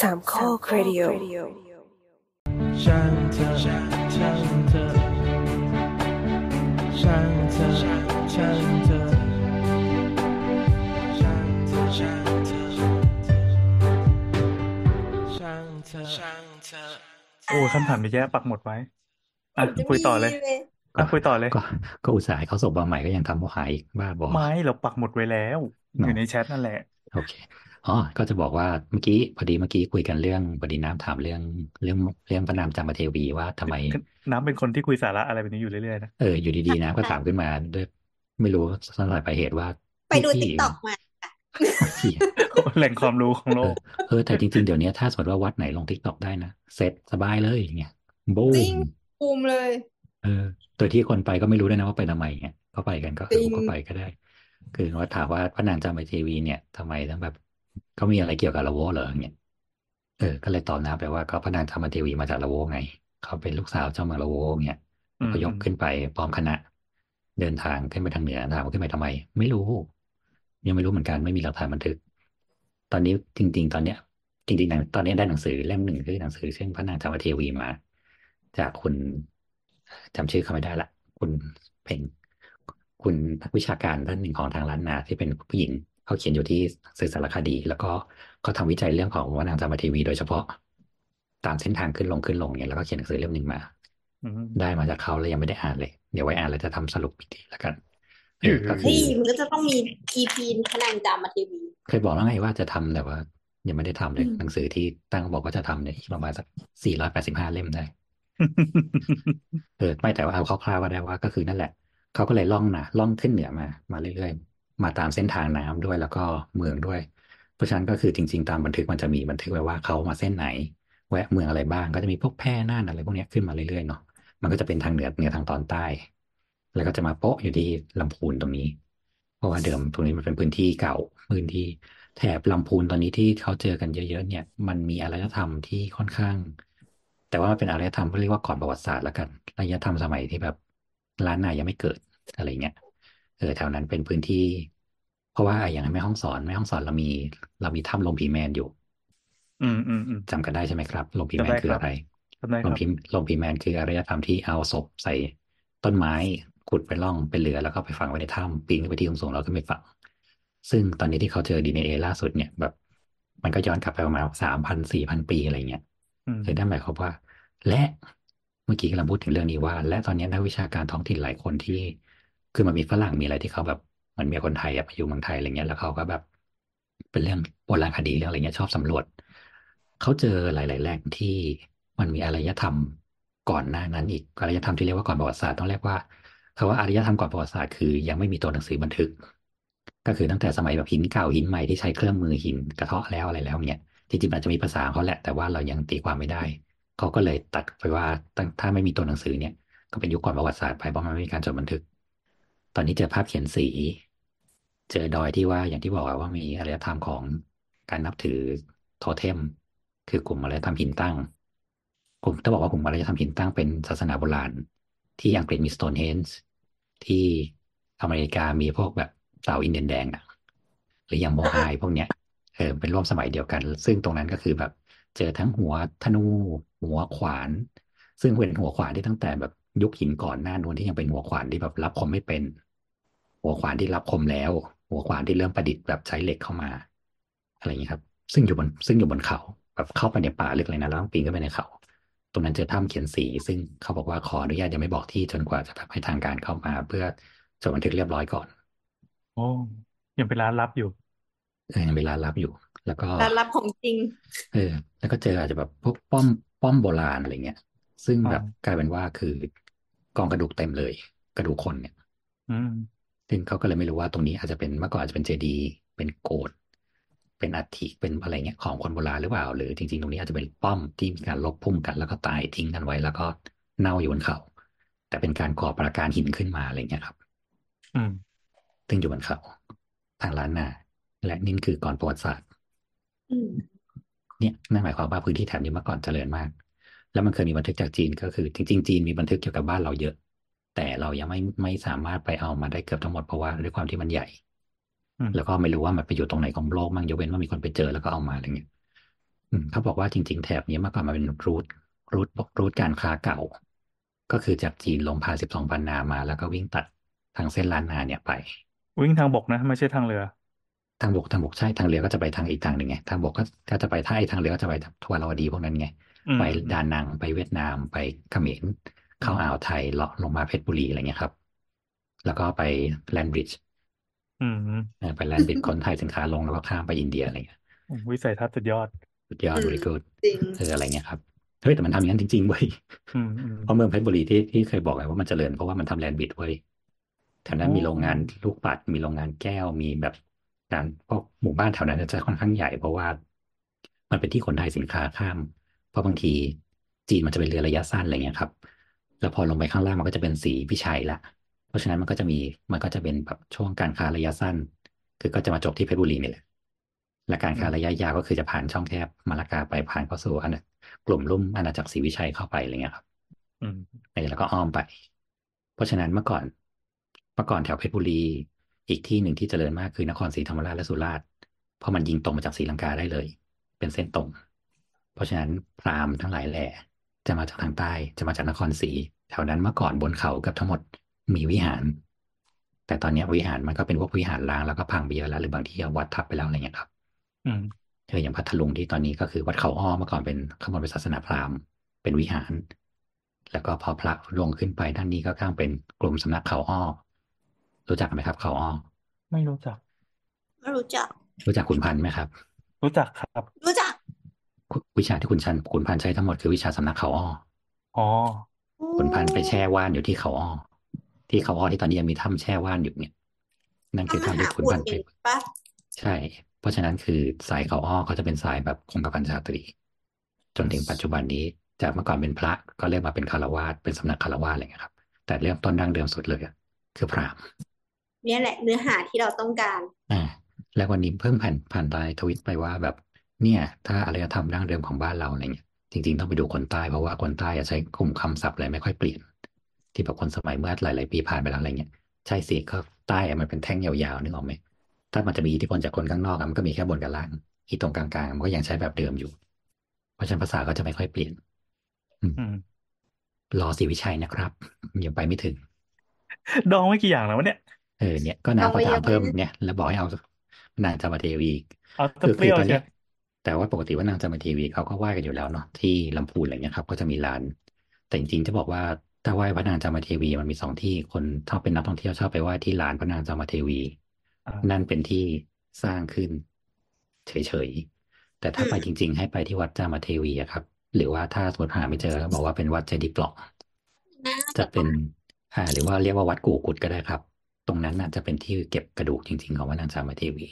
สามข้อครดิโอช่างเธอช่างเธอช่างเธอช่างเธอช่างเธอช่างเธอช่างเธอช่างเธอโอ้คำถามเยอะแยะปักหมดไว้อะจะคุยต่อเลยมีอะคุยต่อเลยก็ก็อุตส่าห์ให้เขาส่งมาใหม่ก็ยังทำเขาหายอีกบ้าบอไม่เราปักหมดไว้แล้วเนอะอยู่ในแชทนั่นแหละ โอเค อ๋อ ก็จะบอกว่าเมื่อกี้พอดีเมื่อกี้คุยกันเรื่องพอดีน้ำถามเรื่องเรื่องเรื่องพระนามจามเทวีว่าทำไม น้ำเป็นคนที่คุยสาระอะไรแบบนี้อยู่เรื่อยๆนะเอออยู่ดีๆน้ำก็ถามขึ้นมาด้วยไม่รู้สาเหตุปลายเหตุว่า ไปดูที่ติ๊กต็อกมาที่แหล่งความรู้ของโลเออกเออแต่จริงๆ เดี๋ยวนี้ถ้าสมมติว่าวัดไหนลงทิกตอกได้นะเสร็จสบายเลยอย่างเงี้ยบูจริงมภูมิเลย เออโดยที่คนไปก็ไม่รู้ด้วยนะว่าไปทำไมเงี้ยก็ไปกันก็เอจริองก็ไปก็ได้ คือว่าถามว่าพระนางจามเทวีเนี่ยทำไมต้องแบบ เขามีอะไรเกี่ยวกับละโวเหรออย่างเงี้ยเออ ก็เลยตอบน้ำไปว่าก็พระนางจามเทวีมาจากละโวไง เขาเป็นลูกสาวเจ้าเมืองละโวเงี้ยอืมก็ยกขึ้นไปพร้อมคณะ เดินทางขึ้นไปทางเหนือถามว่าขึ้นไปทำไม ไม่รู้ ยังไม่รู้เหมือนกันไม่มีหลักฐานบันทึก ตอนนี้จริง ๆ ตอนเนี้ย จริงๆหนังตอนนี้ได้หนังสือเล่มหนึ่งคือหนังสือเรื่องพระนางจามเทวีมา จากคุณจำชื่อเขาไม่ได้ละคุณเพ่งคุณนักวิชาการท่านหนึ่งของทางล้านนาที่เป็นผู้หญิง เขาเขียนอยู่ที่สื่อสารคดี แล้วก็เขาทำวิจัยเรื่องของพระนางจามเทวีโดยเฉพาะ ตามเส้นทางขึ้นลงขึ้นลงเนี่ยแล้วก็เขียนหนังสือเล่มหนึ่งมาอืมได้มาจากเขาเลยยังไม่ได้อ่านเลย เดี๋ยวไว้อ่านแล้วจะทำสรุปอีกทีแล้วกันเออเออก็คืเฮ้ยอมันก็จะต้องมี EP พระนางจามเทวีเคยบอกแล้วไงว่าจะทำแต่ว่า ยังไม่ได้ทำเลยอืมหนังสือที่ตั้งบอกว่าจะทำเนี่ยอีกประมาณสักสี่ร้อยแปดสิบห้าเล่มได้เออไม่แต่ว่าเอาคร่าวๆก็ได้ว่าก็คือนั่นแหละ เขาก็เลยล่องนะล่องขึ้นเหนือมา มาเรื่อยๆ มาตามเส้นทางน้ำด้วยแล้วก็เมืองด้วย เพราะฉะนั้นก็คือจริง ๆ ตามบันทึกมันจะมีบันทึกไว้ว่าเขามาเส้นไหน แวะเมืองอะไรบ้าง ก็จะมีพวกแพร่น่านอะไรพวกนี้ขึ้นมาเรื่อยๆเนาะมันก็จะเป็นทางเหนือเหนือทางตอนใต้ แล้วก็จะมาโป๊ะอยู่ที่ลำพูนตรงนี้ เพราะว่าเดิมตรงนี้มันเป็นพื้นที่เก่าพื้นที่แถบลำพูนตอนนี้ที่เขาเจอกันเยอะๆเนี่ย มันมีอารยธรรมที่ค่อนข้าง แต่ว่ามันเป็นอารยธรรมที่เรียกว่าก่อนประวัติศาสตร์แล้วกันอารยธรรมสมัยที่แบบล้านนายังไม่เกิดอะไรเงี้ย เออแถวนั้นเป็นพื้นที่ เพราะว่าอย่างแม่ห้องสอนแม่ห้องสอนเรามี เรามีถ้ำลมผีแมนอยู่ อืมอืมอืมจำกันได้ใช่ไหมครับลมผีแมจำนได้คือครับอะไรทำได้ลคมรับพิมลมพิมแมนคืออารยธรรมที่เอาศพใส่ต้นไม้ขุดไปร่องเป็นเรือแล้วก็ไปฝังไว้ในถ้ำปีนขึ้นไปที่สูงๆแล้วขึ้นไปฝัง ซึ่งตอนนี้ที่เขาเจอดีเอ็นเอล่าสุดเนี่ยแบบ มันก็ย้อนกลับไปประมาณสามพันสี่พันปีอะไรเงี้ยอืมคือนั่นหมายความว่า และเมื่อกี้กำลังพูดถึงเรื่องนี้ว่า และตอนนี้นักวิชาการท้องถิ่นหลายคนที่ คือมันมีฝรั่งมีอะไรที่เขาแบบมันมีคนไทยอะไปอยู่เมืองไทยอะไรเงี้ยแล้วเขาก็แบบ เป็นเรื่องโบราณคดีเรื่องอะไรเงี้ยชอบสำรวจเขาเจอหลายๆแหล่งที่มันมีอารยธรรมก่อนหน้านั้น อีกอารยธรรมที่เรียกว่าก่อนประวัติศาสตร์ต้องเรียกว่าคำว่าอารยธรรมก่อนประวัติศาสตร์คือยังไม่มีตัวหนังสือบันทึก ก็คือตั้งแต่สมัยแบบหินเก่าหินใหม่ที่ใช้เครื่องมือหินกระเทาะแล้วอะไรแล้วเนี่ยจริงๆอาจจะมีภาษาเขาแหละแต่ว่าเรายังตีความไม่ได้ เขาก็เลยตัดไปว่าถ้าไม่มีตัวหนังสือเนี่ย ก็เป็นยุคก่อนประวัติศาสตร์ไปเพราะมันไม่มีการจดบันทึก อนนี้เจอภาพเขียนสี เจอดอยที่ว่าอย่างที่บอกว่ามีอารยธรรมของการนับถือโทเทม คือกลุ่มอารยธรรมหินตั้งกลุ่มถ้าบอกว่ากลุ่มอารยธรรมหินตั้งเป็นศาสนาโบราณ ที่อังกฤษมีสโตนเฮนจ์ที่อเมริกามีพวกแบบเต่าอินเดียนแดงอะหรืออย่างโมไฮพวกเนี้ยเออเป็นร่วมสมัยเดียวกัน ซึ่งตรงนั้นก็คือแบบเจอทั้งหัวธนู หัวขวาน ซึ่งเป็นหัวขวานที่ตั้งแต่แบบยุคหินก่อนหน้านู้นที่ยังเป็นหัวขวานที่แบบรับคมไม่เป็น หัวขวานที่รับคมแล้ว หัวขวานที่เริ่มประดิษฐ์แบบใช้เหล็กเข้ามา อะไรอย่างนี้ยครับ ซึ่งอยู่บนซึ่งอยู่บนเขาแบบเข้าไปในป่าลึกเลยนะแล้วต้องปีนขึ้นไปในเขา ตรงนั้นเจอถ้ำเขียนสี ซึ่งเขาบอกว่าขออนุญาตยังไม่บอกที่จนกว่าจะแบบให้ทางการเข้ามา เพื่อจดบันทึกเรียบร้อยก่อนโอ้ยังเป็นร้านลับอยู่เออยังเวลารับอยู่ แล้วก็การรับของจริง เออ แล้วก็เจออาจจะแบบพวกป้อมป้อมโบราณอะไรเงี้ย ซึ่งแบบอ๋อกลายเป็นว่าคือกองกระดูกเต็มเลย กระดูกคนเนี่ยอืม ซึ่งเขาก็เลยไม่รู้ว่าตรงนี้อาจจะเป็นเมื่อก่อนอาจจะเป็นเจดีย์เป็นโกดเป็นอัฐิเป็นอะไรเงี้ยของคนโบราณหรือเปล่า หรือจริง ๆ ตรงนี้อาจจะเป็นป้อมที่มีการลบพุ่มกัน แล้วก็ตายทิ้งกันไว้ แล้วก็เน่าอยู่บนเขา แต่เป็นการก่อปราการหินขึ้นมาอะไรเงี้ยครับ อืมซึ่งอยู่บนเขาทางล้านนาและนี่คือก่อนประวัติศาสตร์อืมเนี่ยนั่นหมายความว่าพื้นที่แถบนี้เมื่อก่อนเจริญมาก แล้วมันเคยมีบันทึกจากจีนก็คือ จริงๆจีนมีบันทึกเกี่ยวกับบ้านเราเยอะ แต่เรายังไม่ไม่สามารถไปเอามาได้เกือบทั้งหมดเพราะว่าด้วยความที่มันใหญ่อืมแล้วก็ไม่รู้ว่ามันไปอยู่ตรงไหนของโลกมั่งยกเว้นว่ามีคนไปเจอแล้วก็เอามาอะไรเงี้ยอืมเขาบอกว่าจริง ๆ แถบนี้เมื่อก่อนมันเป็นรูทรูทรูทการค้าเก่า ก็คือจากจีนลงผ่านสิบสองพันนามา แล้วก็วิ่งตัดทางเส้นล้านนาเนี่ยไป วิ่งทางบกนะไม่ใช่ทางเรือ ทางบกทางบกใช่ทางเรือก็จะไปทางอีกทางหนึ่งไงทางบกก็ก็จะไปถ้าไอ้ทางเรือก็จะไปทวารวดีพวกนั้นไงอืมไปดานังไปเวียดนามไปเขมร เข้าอ่าวไทยเลาะลงมาเพชรบุรีอะไรเงี้ยครับ แล้วก็ไปแลนบริดจ์อืมไปแลนบริดจ์ขนถ่ายสินค้าลงแล้วก็ข้ามไปอินเดียอะไรเงี้ยวิสัยทัศน์สุดยอด สุดยอดอืมบริกูดจริงเอออะไรเงี้ยครับเฮ้ยแต่มันทำอย่างนั้นจริงๆเว้ยอืมอืมเพราะเมืองเพชรบุรีที่ที่เคยบอกไงว่ามันเจริญเพราะว่ามันทำแลนด์บริดจ์เว้ยแถวนั้นโอ้มีโรงงานลูกปัดมีโรงงานแก้วมีแบบการพวกหมู่บ้านแถวนั้นจะค่อนข้างใหญ่เพราะว่า มันเป็นที่ขนถ่ายสินค้าข้าม เพราะบางทีจีนมันจะเป็นเรือระยะสั้นอะไรเงี้ยครับ แล้วพอลงไปข้างล่างมันก็จะเป็นสีพิชัยละเพราะฉะนั้นมันก็จะมีมันก็จะเป็นแบบช่วงการค้าระยะสั้น คือก็จะมาจบที่เพชรบุรีนี่แหละและการค้าระยะยาวก็คือจะผ่านช่องแคบมาลากาไปผ่านเข้าสู่อันนั้นกลุ่มลุ่มอาณาจักรศรีวิชัยเข้าไปอะไรเงี้ยครับ อืมเออแล้วก็อ้อมไป เพราะฉะนั้นเมื่อก่อน เมื่อก่อนแถวเพชรบุรี อีกที่หนึ่งที่เจริญมากคือนครศรีธรรมราชและสุราษฎร์เพราะมันยิงตรงมาจากศรีลังกาได้เลย เป็นเส้นตรง เพราะฉะนั้นพราหมณ์ทั้งหลายแหล่ จะมาจากทางใต้ จะมาจากนครศรีแถวนั้นเมื่อก่อนบนเขาเกับทั้งหมดมีวิหาร แต่ตอนเนี้ยวิหารมันก็เป็นพวกวิหารล้างแล้วก็พังไปเยอะแล้วหรือบางที่เอาวัดทับไปแล้วอะไรเงี้ยครับ อืมเอออย่างพัทลุงที่ตอนนี้ก็คือวัดเขาอ้อเมื่อก่อนเป็นข้างบนเป็นศาสนาพราหมณ์เป็นวิหาร แล้วก็พอพระลงขึ้นไปด้านนี้ก็ข้างเป็นกลุ่มสำนักเขาอ้อรู้จักไหมครับ เขาอ้อไม่รู้จัก ไม่รู้จัก รู้จักขุนพันธ์ไหมครับ รู้จักครับ รู้จักคุ วิชาที่คุณชันขุนพันธ์ใช้ทั้งหมดคือวิชาสำนักเขาอ้ออ๋อขุนพันธ์ไปแช่ว่านอยู่ที่เขาอ้อที่เขาอ้อที่ตอนนี้ยังมีถ้ำแช่ว่านอยู่เนี่ย นั่นคือทำมถ้ำหาที่ขุนอุดพันธ์เอไปงปะใช่ เพราะฉะนั้นคือสายเขาอ้อเขาจะเป็นสายแบบคงกระพันชาตรี จนถึงปัจจุบันนี้จากเมื่อก่อนเป็นพระก็เรียกมาเป็นคารวาสเป็นสำนักคารวาสอะไรเงี้ยครับ แต่เริ่มต้นดั้งเดิมสุดเลยอะคือพราหมณ์เนี่ยแหละเนื้อหาที่เราต้องการอ่าแล้ววันนี้เพิ่งผ่านผ่านไลน์ทวิตไปว่าแบบ เนี่ย ถ้าอารยธรรมดั้งเดิมของบ้านเราอะไรเงี้ยจริงๆ ต้องไปดูคนใต้เพราะว่าคนใต้อะใช้กลุ่มคำศัพท์อะไรไม่ค่อยเปลี่ยน ที่แบบคนสมัยเมื่อหลายๆปีผ่านไปแล้วอะไรเงี้ยใช่สิก็ใต้อะมันเป็นแท่งยาวๆนึกออกไหมถ้ามันจะมีอิทธิพลจากคนข้างนอกอะมันก็มีแค่บนกับล่างอีตรงกลางๆมันก็ยังใช้แบบเดิมอยู่ เพราะฉะนั้นภาษาก็จะไม่ค่อยเปลี่ยนอืมรอศรีวิชัยนะครับยังไปไม่ถึง ดองไว้กี่อย่างแล้ววะเนี่ยเออเนี่ยก็นางเอาก็ไว้ถามเยอะเพิ่มไหมเนี่ย แล้วบอกให้เอานางจามเทวีเอาแตะคือเปรี้ยวคือตอนเชีเนี้ยย แต่ว่าปกติว่านางจามเทวีเขาก็ไหว้กันอยู่แล้วเนาะที่ลำพูนอะไรเงี้ยครับ ก็จะมีลาน แต่จริงๆจะบอกว่าถ้าไหว้พระนางจามเทวีมันมีสองที่คนถ้าเป็นนักท่องเที่ยวชอบไปไหว้ที่ลานพระนางจามเทวีอ่านั่นเป็นที่สร้างขึ้น เฉยๆแต่ถ้าไปจริง ๆ ให้ไปที่วัดจามเทวีอะครับ หรือว่าถ้าสมมติหาไม่เจอก็บอกว่าเป็นวัดเจดีย์ปล่องน่าจะเป็นอ่าหรือว่าเรียกว่าวัดกู่กุดก็ได้ครับ ตรงนั้นน่ะจะเป็นที่เก็บกระดูกจริง ๆ ของพระนางจามเทวี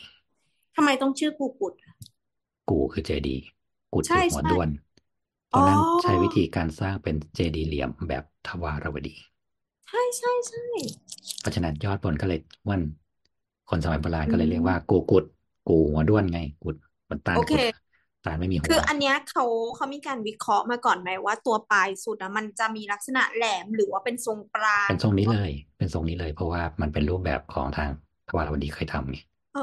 ทำไมต้องชื่อกูกุด กูคือเจดีย์กุดใช่คือหัวใช่ด้วน เพราะนั้นอ๋อใช้วิธีการสร้างเป็นเจดีย์เหลี่ยมแบบทวารวดี ใช่ใช่ใช่เพราะฉะนั้นยอดบนก็เลยอ้วนคนสมัยโบราณก็เลยอืมเรียกว่า กูกุด กูหัวด้วนไง กุดเหมันตาลโอเคกุดตาลไม่มีหัคือวอันเนี้ยเขาเขามีการวิเคราะห์มาก่อนไหมว่าตัวปลายสุดอะมันจะมีลักษณะแหลมหรือว่าเป็นทรงปราณเป็นทรงนี้เลย เป็นทรงนี้เลย เพราะว่ามันเป็นรูปแบบของทางทวารวดีเคยทำไงเออ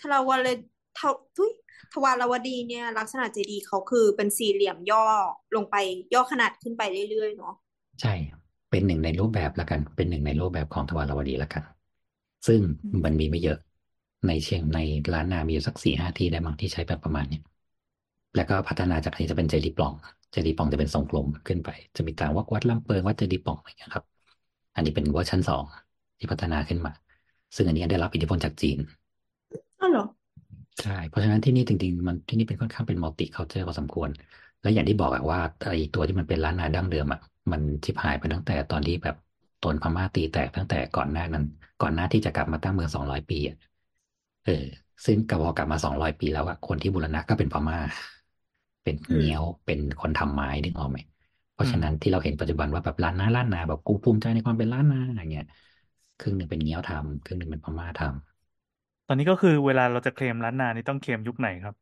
ทวารเลยทวทุย ทวารวดีเนี่ย ลักษณะเจดีย์เขาคือเป็นสี่เหลี่ยมย่อลงไปย่อขนาดขึ้นไปเรื่อยๆเนาะใช่ เป็นหนึ่งในรูปแบบละกัน เป็นหนึ่งในรูปแบบของทวารวดีละกัน ซึ่งมันมีไม่เยอะ ในเชียงในล้านนามีอยู่สักสี่ห้าที่ได้มั้งที่ใช้แบบประมาณเนี้ยแล้วก็พัฒนาจากนี้จะเป็นเจดีย์ปล่อง เจดีย์ปล่องจะเป็นทรงกลมขึ้นไป จะมีต่างวัดวัดร่ำเปิงวัดเจดีย์ปล่องอะไรอย่างเงี้ยครับ อันนี้เป็นเวอร์ชันสองที่พัฒนาขึ้นมา ซึ่งอันนี้ได้รับอิทธิพลจากจีนอ้าวเหรอ ใช่ เพราะฉะนั้นที่นี่จริงๆ มันที่นี่เป็นค่อนข้างเป็น multiculture พอสมควร และอย่างที่บอกอะว่าไอ้ตัวที่มันเป็นล้านนาดั้งเดิมอะมันชิบหายไปตั้งแต่ตอนที่แบบตนพม่าตีแตกตั้งแต่ก่อนหน้านั้น ก่อนหน้าที่จะกลับมาตั้งเมืองสองร้อยปีอะเออ ซึ่งกพอกลับมาสองร้อยปีแล้วอะคนที่บูรณะก็เป็นพม่า เป็นอืมเงี้ยวเป็นคนทำไม้นึกออกไหมเพราะฉะนั้นที่เราเห็นปัจจุบันว่าแบบล้านนาล้านนาแบบกูภูมิใจในความเป็นล้านนาอย่างเงี้ยครึ่งหนึ่งเป็นเงี้ยวทำครึ่งหนึ่งเป็นพม่าทำ ตอนนี้ก็คือเวลาเราจะเคลมล้านนานี่ต้องเคลมยุคไหนครับ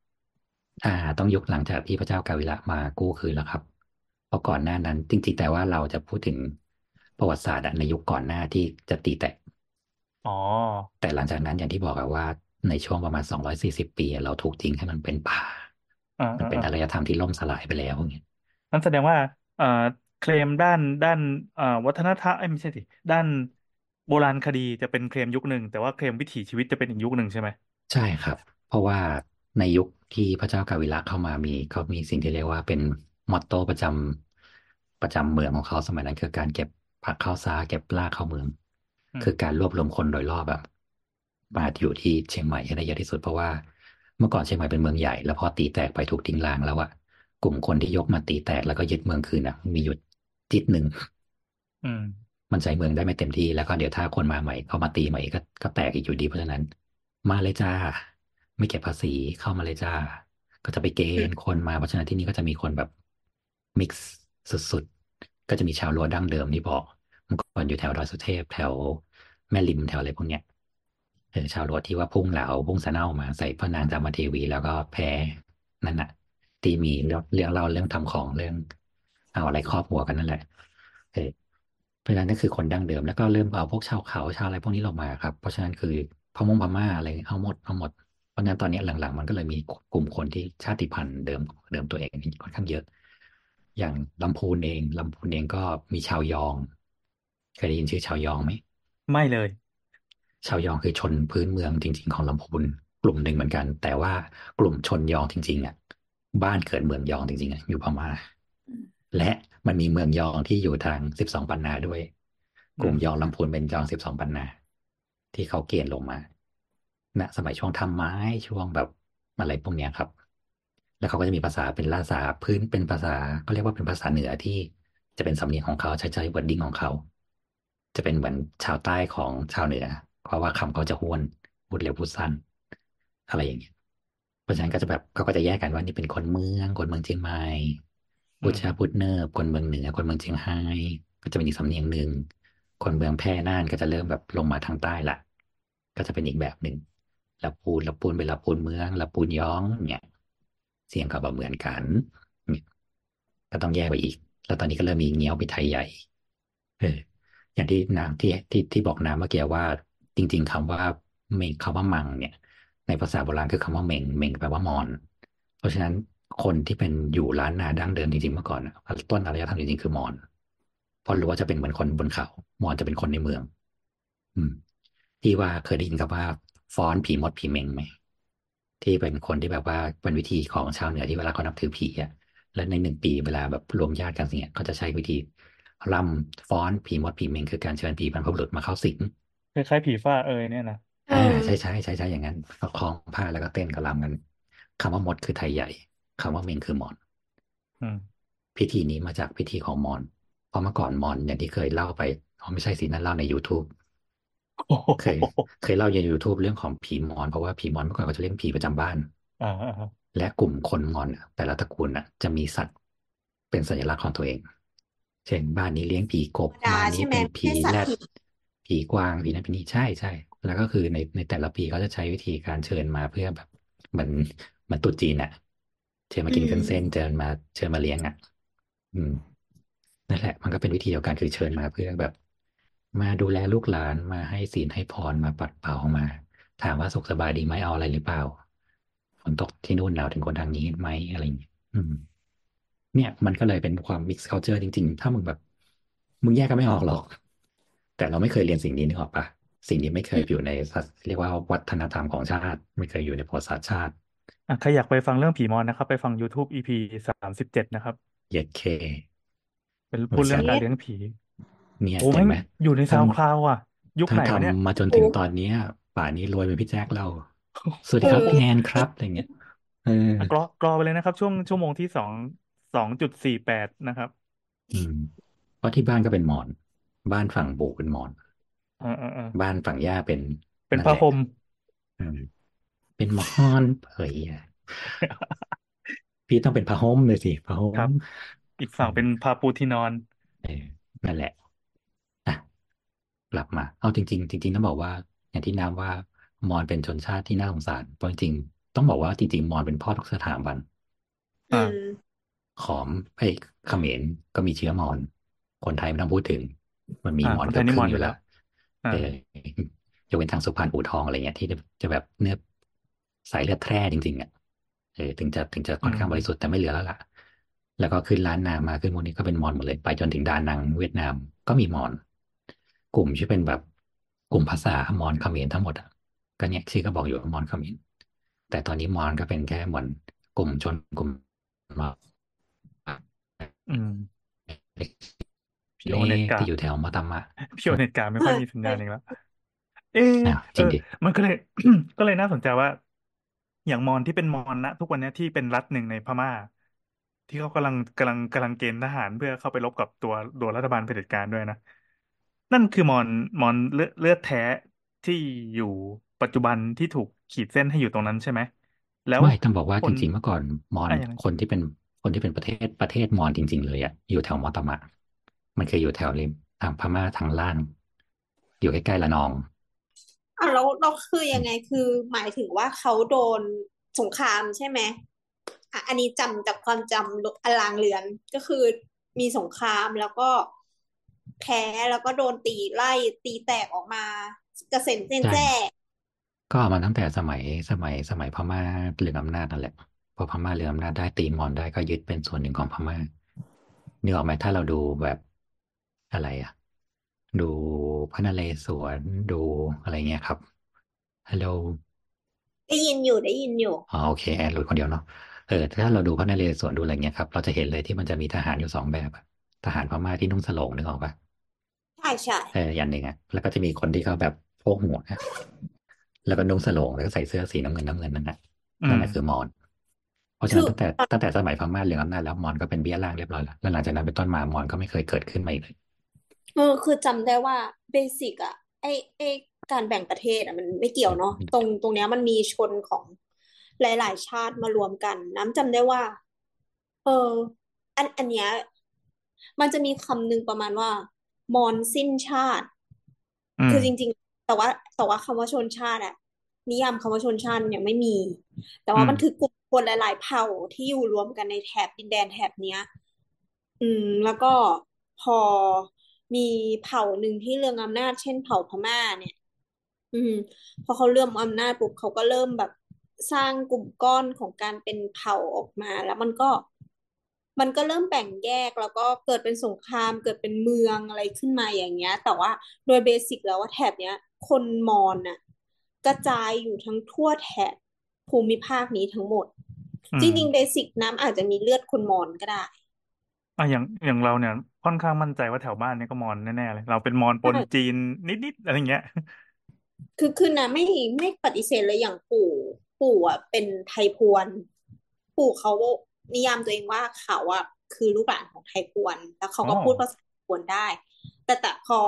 อ่า ต้องยุคหลังจากที่พระเจ้ากาวิระมากู้คืนแล้วครับ เพราะก่อนหน้านั้น จริงๆแต่ว่าเราจะพูดถึงประวัติศาสตร์อะในยุคก่อนหน้าที่จะตีแตกอ๋อ แต่หลังจากนั้นอย่างที่บอกอะว่าในช่วงประมาณ240ปีอะเราถูกทิ้งให้มันเป็นป่าอ่ามันอ่าเป็นอ่าอารยธรรมที่ล่มสลายไปแล้วอย่างเงี้ยนั่นแสดงว่า เอ่อเคลมด้านด้านเอ่อวัฒนธรรมเอ้ยไม่ใช่สิด้าน โบราณคดีจะเป็นเคลมยุคหนึ่ง แต่ว่าเคลมวิถีชีวิตจะเป็นอีกยุคหนึ่งใช่ไหมใช่ครับ เพราะว่าในยุคที่พระเจ้ากาวิระเข้ามามีเขามีสิ่งที่เรียกว่าเป็นมอตโต้ประจำประจำเมืองของเขาสมัยนั้นคือการเก็บผักข้าวสาเก็บลากเข้าเมืองอืมคือการรวบรวมคนโดยรอบแบบมาอยู่ที่เชียงใหม่ให้ได้เยอะที่สุดเพราะว่าเมื่อก่อนเชียงใหม่เป็นเมืองใหญ่แล้วพอตีแตกไปถูกทิ้งร้างแล้วอะกลุ่มคนที่ยกมาตีแตกแล้วก็ยึดเมืองคืนอะมีอยู่จิตหนึ่งอื มมันใช้เมืองได้ไม่เต็มที่แล้วก็เดี๋ยวถ้าคนมาใหม่เข้ามาตีใหม่ก็ก็แตกอีกอยู่ดีเพราะฉะนั้น มาเลยจ้า ไม่เก็บภาษีเข้ามาเลยจ้า ก็จะไปเกณฑ์คนมาเพราะฉะนั้นที่นี่ก็จะมีคนแบบมิกซ์สุดๆ ก็จะมีชาวลัวดั้งเดิมที่บอกเมื่อก่อนอยู่แถวดอยสุเทพแถวแม่ริมแถวอะไรพวกเนี้ยเออชาวลัวที่ว่าพุ่งเหลาพุ่งสะเน่ามาใส่พระนางจามเทวี แล้วก็แพ้นั่นน่ะที่มีเรื่องเรื่องเล่าเรื่องทำของเรื่อง เอาอะไรครอบหัวกันนั่นแหละเออเพ ราะฉะนั้นนั่นคือคนดั้งเดิม แล้วก็เริ่มเอาพวกชาวเขาชาวอะไรพวกนี้ลงมาครับ เพราะฉะนั้นคือพม่งพม่าอะไรเอาหมดเอาหมด เพราะฉะนั้นตอนนี้หลังๆ มันก็เลยมีกลุ่มคนที่ชาติพันธุ์เดิมเดิมตัวเองค่อนข้างเยอะ อย่างลำพูนเองลำพูนเองก็มีชาวยองเคยได้ยินชื่อชาวยองไหมไม่เลย ชาวยองคือชนพื้นเมืองจริง ๆ ของลำพูนกลุ่มหนึ่งเหมือนกัน แต่ว่ากลุ่มชนยองจริงๆอะบ้านเกิดเมืองยองจริงๆอะอยู่พม่า และมันมีเมืองยองที่อยู่ทางสิบสองปันนาด้วย กลุ่มอืมยองลำพูนเป็นยองสิบสองปันนา ที่เขาเกณฑ์ลงมาณสมัยช่วงทำไม้ช่วงแบบอะไรพวกเนี้ยครับ แล้วเขาก็จะมีภาษาเป็นภาษาพื้นเป็นภาษาก็เรียกว่าเป็นภาษาเหนือที่จะเป็นสำเนียงของเขาใช้ใช้วอร์ดดิ้งของเขา จะเป็นเหมือนชาวใต้ของชาวเหนือ เพราะว่าคำเขาจะห้วนพูดเร็วพูดสั้น อะไรอย่างเงี้ยเพราะฉะนั้นก็จะแบบเขาก็จะแยกกันว่านี่เป็นคนเมืองคนเมืองเชียงใหม่อื พูดชาพูดเนิบคนเมืองเหนือ คนเมืองเชียงไฮ้ก็จะเป็นอีกสำเนียงหนึ่ง คนเมืองแพร่น่านก็จะเริ่มแบบลงมาทางใต้ละก็จะเป็นอีกแบบหนึ่งละปูนละปูนเป็นละปูนเมืองละปูนย้องเนี่ย เสียงก็แบบเหมือนกันเนี่ยก็ต้องแยกไปอีก แล้วตอนนี้ก็เริ่มมีเงี้ยวไปไทยใหญ่ เออ อย่างที่น้ำที่ที่ที่บอกน้ำเมื่อกี้ว่า จริง ๆคำว่าเมงคำว่ามังเนี่ย ในภาษาโบราณคือคำว่าเมงเมงแปลว่ามอน เพราะฉะนั้น คนที่เป็นอยู่ล้านนาดั้งเดิมจริงๆเมื่อก่อนน่ะต้นอารยธรรมจริงๆคือมอญเพราะรู้ว่าจะเป็นเหมือนคนบนเขา มอญจะเป็นคนในเมือง อืม ที่ว่าเคยได้ยินกับว่า ฟ้อนผีมดผีเมงไหมที่เป็นคนที่แบบว่าเป็นวิธีของชาวเหนือที่เวลาเขานับถือผีอะแล้วในหนึ่งปีเวลาแบบรวมญาติกันเนี่ยเขาจะใช้วิธีรำฟ้อนผีมดผีเมงคือการเชิญผีบรรพบุรุษมาเข้าสิงคล้ายๆผีฟ้าเอยเนี่ยนะเออ่าอใช่ใช่ใช่ใช่อย่างนั้นก็คล้องผ้าแล้วก็เต้นกับรำกันคำว่ามดคือไทยใหญ่ คำว่าเมงคือมอญอืมพิธีนี้มาจากพิธีของมอญเพราะเมื่อก่อนมอญอย่างที่เคยเล่าไปอ๋อไม่ใช่สินั่นเล่าใน YouTube โอ้โหเคยเคยเล่าใน YouTube เรื่องของผีมอญเพราะว่าผีมอญเมื่อก่อนเขาจะเลี้ยงผีประจำบ้านอ่าอ่าอ่าและกลุ่มคนมอญน่ะแต่ละตระกูลน่ะ จะมีสัตว์เป็นสัญลักษณ์ของตัวเอง เช่นบ้านนี้เลี้ยงผีกบธรรมดาบ้านใช่นี้ไหมเป็นไม่ผีใช่สัตแรว์ดผีผีกวางผีนั้นผีนี้ใช่ใช่แล้วก็คือในในแต่ละปีเขาจะใช้วิธีการเชิญมาเพื่อแบบเหมือนเหมือนตรุ๊จีนอะ เชิญมาอืกินเครื่องเส้นมเชิญมาเชิญมาเลี้ยงอะ อืมนั่นแหละ มันก็เป็นวิธีเดียวกันคือเชิญมาเพื่อแบบ มาดูแลลูกหลานมาให้ศีลให้พรมาปัดเป่ามา ถามว่าสุขสบายดีไหมเอาอะไรหรือเปล่าฝนตกที่นู่นหนาวถึงคนทางนี้ไหมอะไรอย่างเงี้ยอืม เนี่ยมันก็เลยเป็นความ mix culture จริง ๆ ถ้ามึงแบบ มึงแยกกันไม่ออกหรอก แต่เราไม่เคยเรียนสิ่งนี้นึกออกปะสิ่งนี้ไม่เคยอยู่ในสัเรียกว่าวัฒนธรรมของชาติ ไม่เคยอยู่ในประวัติศาสตร์ชาติ อะใครอยากไปฟังเรื่องผีมอนนะครับ ไปฟัง YouTube EP สามสิบเจ็ดนะครับเย็ดเค เป็นพูดเรื่องโอ้ยการเลี้ยงผี เนี่ยโอ้เห็แม่นงไหมอยู่ในถ้าซาวคลาวอะ ยุคถ้าไหนวะเนี่ย ทำมาจนโอ้ถึงตอนเนี้ย ป่านนี้รวยเป็นพี่แจ็คเรา สวัสดีโอ้ครับพี่แอนครับอะไรเงี้ยเออ อะกรอกรอไปเลยนะครับ ช่วงชั่วโมงที่สองสองจุดสี่แปดนะครับ อืมเพราะที่บ้านก็เป็นมอญบ้านฝั่งปู่เป็นมอญอ่าอ่าอ่าบ้านฝั่งย่าเป็นเป็นนั่นผ้าแหละห่มอืม เป็นมอญเผยอะพี่ต้องเป็นผ้าห่มเลยสิผ้าห่ครับมอีกฝั่งเป็นผ้าปูที่นอน เออนั่นแหละอะกลับมา เอาจริง ๆ จริง ๆ ต้องบอกว่า อย่างที่น้ำว่ามอญเป็นชนชาติที่น่าสงสารเพราะจริงๆต้องบอกว่าจริงๆมอญเป็นพ่อทุกสถาบัน อือ่าม ขอมไอ้ยเขมรก็มีเชื้อมอญคนไทยไม่ต้องพูดถึง มันมีอ่า มอญคนไทเกือยบนี่คมรึ่องญออยู่ยู่แล้แล้ว ว อ่า เออยกเว้นทางสุพรรณอู่ทองอะไรเงี้ยที่จะจะแบบเนื้อ สายเลือดแพร่จริงๆอะเออถึงจะถึงจะอืค่อนข้างมบริสุทธิ์แต่ไม่เหลือแล้วล่ะ แล้วก็ขึ้นล้านนามาขึ้นพวกนี้ก็เป็นมอญหมดเลย ไปจนถึงดานังเวียดนามก็มีมอญกลุ่มที่เป็นแบบกลุ่มภาษามอญเขมรทั้งหมดอะก็เนี่ยชื่อก็บอกอยู่ว่ามอญเขมรแต่ตอนนี้มอญก็เป็นแค่เหมือนกลุ่มชนกลุ่มมาอืมเล็กพี่โอเน็ตกาที่อยู่แถวมาตามะพี่โอเน็ตกาไม่ค่อยมีสัญญาณอีกแล้ว เอ๊ะอ้าวจเอริงอดิมันก็เลย ก็เลยน่าสนใจว่า อย่างมอญที่เป็นมอญนะทุกวันเนี้ยที่เป็นรัฐหนึ่งในพม่า ที่เขากำลังกำลังกำลังเกณฑ์ทหารเพื่อเข้าไปรบกับตัวตัวรัฐบาลเผด็จการด้วยนะ นั่นคือมอญมอญเลือดเลือดแท้ที่อยู่ปัจจุบันที่ถูกขีดเส้นให้อยู่ตรงนั้นใช่ไหมแล้วไม่ต้องบอกว่าคจนริงๆเมื่อก่อนมอญอะยังไงคนที่เป็นคนที่เป็นประเทศประเทศมอญจริง ๆ เลยอะอยู่แถวมอตามะ มันเคยอยู่แถวริมทางพม่าทางล่าง อยู่ใกล้ๆละนอง อะแล้วเราคือยังไงคือหมายถึงว่าเขาโดนสงครามใช่ไหมอะอันนี้จำจากความจำอลางเรือนก็คือมีสงครามแล้วก็แพ้แล้วก็โดนตีไล่ตีแตกออกมากระเซ็นเส้นใชแจ้ก็เอามาตั้งแต่สมัยสมัยสมัยพม่าเรืองอำนาจนั่นแหละพอพม่าเรืองอำนาจได้ตีมอญได้ก็ยึดเป็นส่วนหนึ่งของพม่านึกออกไหมถ้าเราดูแบบอะไรอะ ดูพระนเรศวรดูอะไรเงี้ยครับฮัลโหลได้ยินอยู่ได้ยินอยู่อ๋อโอเคแอนหลุดคนเดียวเนาะเออถ้าเราดูพระนเรศวรดูอะไรเงี้ยครับเราจะเห็นเลยที่มันจะมีทหารอยู่สองแบบอะทหารพม่าที่นุ่งสโลงนึกออกปะใช่ใช่เอออย่างหนึ่งอะแล้วก็จะมีคนที่เขาแบบโพกหัวอะแล้วก็นุ่งสโลงแล้วก็ใส่เสื้อสีน้ำเงินน้ำเงินนั่นแหละอืนั่นมแหละคือมอญเพราะฉะคืนั้นอตั้งแต่ตั้งแต่สมัยพม่าเรืองอำนาจแล้วมอญก็เป็นเบี้ยล่างเรียบร้อยแล้วแล้วหลังจากนั้นเป็นต้นมามอญก็ไม่เคยเกิดขึ้นมาอีกเลย เออคือจำได้ว่าเบสิกอะไอไอการแบ่งประเทศอะมันไม่เกี่ยวเนาะตรงตรงเนี้ยมันมีชนของหลาย ๆ ชาติมารวมกัน น้ำจำได้ว่า เออ อันอันเนี้ยมันจะมีคำหนึ่งประมาณว่า มอญสิ้นชาติอืมคือจริง ๆ แต่ว่า แต่ว่าคำว่าชนชาติอะนิยามคำว่าชนชาติยังไม่มี แต่ว่าอืมมันคือกลุ่มคนหลาย ๆ เผ่าที่อยู่รวมกันในแถบดินแดนแถบเนี้ย อืม แล้วก็พอ มีเผ่าหนึ่งที่เรืองอำนาจ เช่นเผ่าพม่าเนี่ย อืม พอเขาเริ่มอำนาจปุ๊บเขาก็เริ่มแบบสร้างกลุ่มก้อนของการเป็นเผ่าออกมา แล้วมันก็ มันก็เริ่มแบ่งแยกแล้วก็เกิดเป็นสงครามเกิดเป็นเมืองอะไรขึ้นมาอย่างเงี้ย แต่ว่าโดยเบสิกแล้วว่าแถบเนี้ย คนมอญน่ะ กระจายอยู่ทั้งทั่วแถบภูมิภาคนี้ทั้งหมดอืจมริงๆเบสิกน้ำอาจจะมีเลือดคนมอญก็ได้ อะอย่างอย่างเราเนี่ย ค่อนข้างมั่นใจว่าแถวบ้านเนี่ยก็มอญแน่ๆเลย เราเป็นมอญปนใช่จีนนิดๆอะไรเงี้ย คือคือนะไม่ไม่ปฏิเสธเลยอย่างปู่ ปู่อะเป็นไทยพวน ปู่เขานิยามตัวเองว่าเขาอะคือลูกหลานของไทยพวน แล้วเขาก็อ๋อพูดภาษาไทยพวนได้ แต่แต่พอ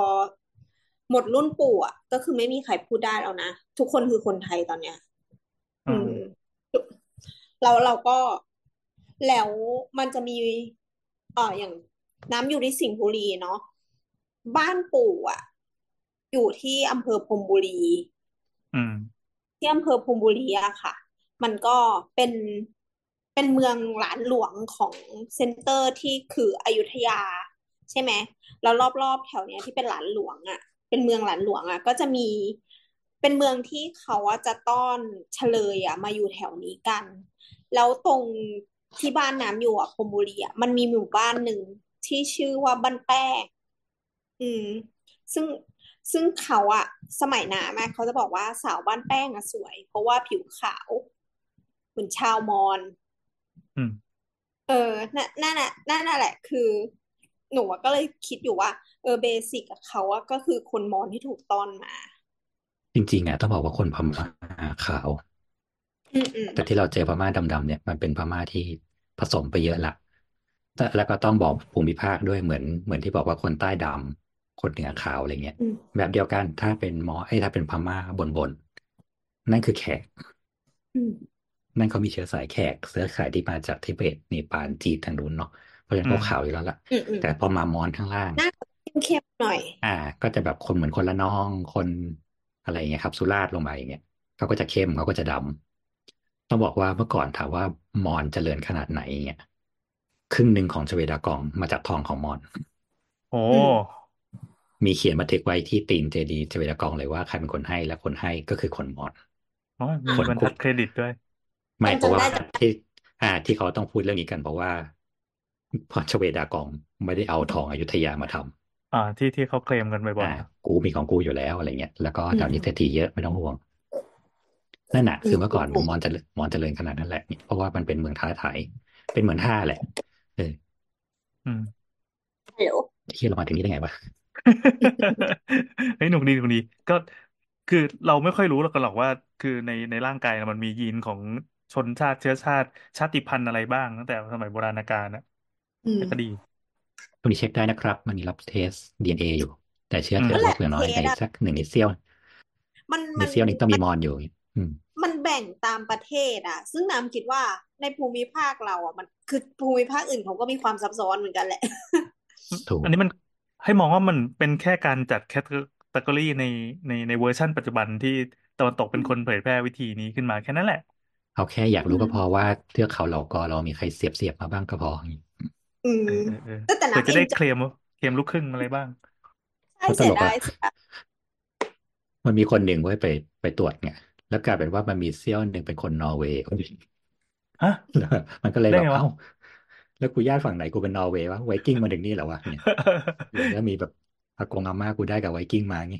หมดรุ่นปู่อะก็คือไม่มีใครพูดได้แล้วนะ ทุกคนคือคนไทยตอนเนี้ย อือืมมแล้วเราก็แล้วมันจะมี เอ่ออย่างน้ำอยู่ที่สิงห์บุรีเนาะบ้านปู่อะ อยู่ที่อำเภอพรมบุรี อืมที่อำเภอพรมบุรีอะค่ะ มันก็เป็นเป็นเมืองหลานหลวงของ center ที่คืออยุธยา ใช่ไหมแล้วรอบๆแถวเนี้ยที่เป็นหลานหลวงอะเป็นเมืองหลานหลวงอะก็จะมีเป็นเมืองที่เขาอะจะต้อนเชลยอะมาอยู่แถวนี้กัน แล้วตรง ที่บ้านน้ำอยู่อะพรมบุรีอะมันมีหมู่บ้านหนึ่งที่ชื่อว่าบ้านแป้งอืม ซึ่งซึ่งเขาอะสมัยน้ำอะเขาจะบอกว่าสาวบ้านแป้งอะสวย เพราะว่าผิวขาวเหมือนชาวมอญอืม เออนั่นนั่นแหละนั่นแหละ คือ หนูอะก็เลยคิดอยู่ว่า เออเบสิกอะเขาอะก็คือคนมอญที่ถูกต้อนมา จริง ๆอะต้องบอกว่าคนพม่าขาวอืมอืม แต่ที่เราเจอพม่าดำๆเนี่ยมันเป็นพม่าที่ผสมไปเยอะละแต่แล้วก็ต้องบอกภูมิภาคด้วยเหมือน เหมือนที่บอกว่าคนใต้ดำคนเหนือขาวอะไรเงี้ยอืมแบบเดียวกันถ้าเป็นมอไอ้ยถ้าเป็นพม่าบนบนนั่นคือแขกอืมนั่นเขามีเชื้อสายแขกเชื้อสายที่มาจากทิเบตเนปาลจีนทางนู้นเนาะเพราะฉะนั้นเขาอืมขาวอยู่แล้วล่ะอืมอืมแต่พอมามอนข้างล่างหน้าเข้มๆหน่อย อ่า ก็จะแบบคนเหมือนคนละนองคนอะไรอย่างเงี้ยครับ สุราษฎร์ลงมาอย่างเงี้ยเขาก็จะเข้มเขาก็จะดำ ต้องบอกว่าเมื่อก่อนถามว่ามอญเจริญขนาดไหนเงี้ยครึ่งหนึ่งของชเวดากองมาจากทองของมอญโอ้อืมมีเขียนบันทึกไว้ที่ตีนเจดีย์ชเวดากองเลยว่าใครเป็นคนให้และคนให้ก็คือคนมอญโอ้ยมีคนบรรคุทักดเครดิตด้วย ไม่เพราะว่าจำได้จำได้ที่ อ่า ที่เขาต้องพูดเรื่องนี้กันเพราะว่าพรชเวดากองไม่ได้เอาทองอยุธยามาทำอ่า ที่ที่เขาเคลมกันบ่อยอ่าๆกูมีของกูอยู่แล้วอะไรเงี้ยแล้วก็อืมแถวนี้เศรษฐีเยอะไม่ต้องห่วง นั่นน่ะอืมคือเมื่อก่อนถูกมอนเจริญมอนเจริญขนาดนั้นแหละเพราะว่ามันเป็นเมืองท้าทายเป็นเหมือนท่าแหละ เอออืมฮัลโหลที่เรามาถึงนี้ได้ไงวะเฮ้ยหนุกดีหนุกดีก็คือเราไม่ค่อยรู้หรอกกันหรอกว่า คือในในร่างกายมันมียีนของชนชาติเชื้อชาติ ชาติพันธุ์อะไรบ้างตั้งแต่สมัยโบราณกาลนะอืมแต่ก็ดีตรงนี้เช็คได้นะครับ มันมีรับเทส DNA อยู่ แต่เชื่ออืมเถนั่นอะแหว่าละอย่างน้อยเทในสอะสักหนึ่งในเซี่ยวมันในมันเซี่ยวนี้ต้องมีมอนอยู่อื มมันแบ่งตามประเทศอะ ซึ่งน้ำคิดว่าในภูมิภาคเราอะมันคือภูมิภาคอื่นเขาก็มีความซับซ้อนเหมือนกันแหละถูกอันนี้มันให้มองว่ามันเป็นแค่การจัดแคตตากรีในในในเวอร์ชั่นปัจจุบันที่ตะวันตกเป็นคนเผยแพร่วิธีนี้ขึ้นมาแค่นั้นแหละ เอาแค่อยากรู้อืมก็พอว่าเทือกเขาเหล่ากอเรามีใครเสียบเสียบมาบ้างก็พออย่างงี้อืมเออเออเออแต่แต่เพื่อน้ำจะเอได้งจะเคลมเคลมลูกครึ่งอะไรบ้างใช่ก็ตเสีลยกดาอะยเสียดายมันมีคนหนึ่งไว้ยไปไปตรวจไง แล้วกลายเป็นว่ามันมีเซี่ยวหนึ่งเป็นคนนอร์เวย์ฮะแล้วมันก็เลยได้แบบไงวะเอ้าแล้วกูญาติฝั่งไหนกูเป็นนอร์เวย์วะไวกิ้งมาถึงนี่เหรอวะเนี่ยหรือแล้วมีแบบอากงอาม่ากูได้กับไวกิ้งมางี้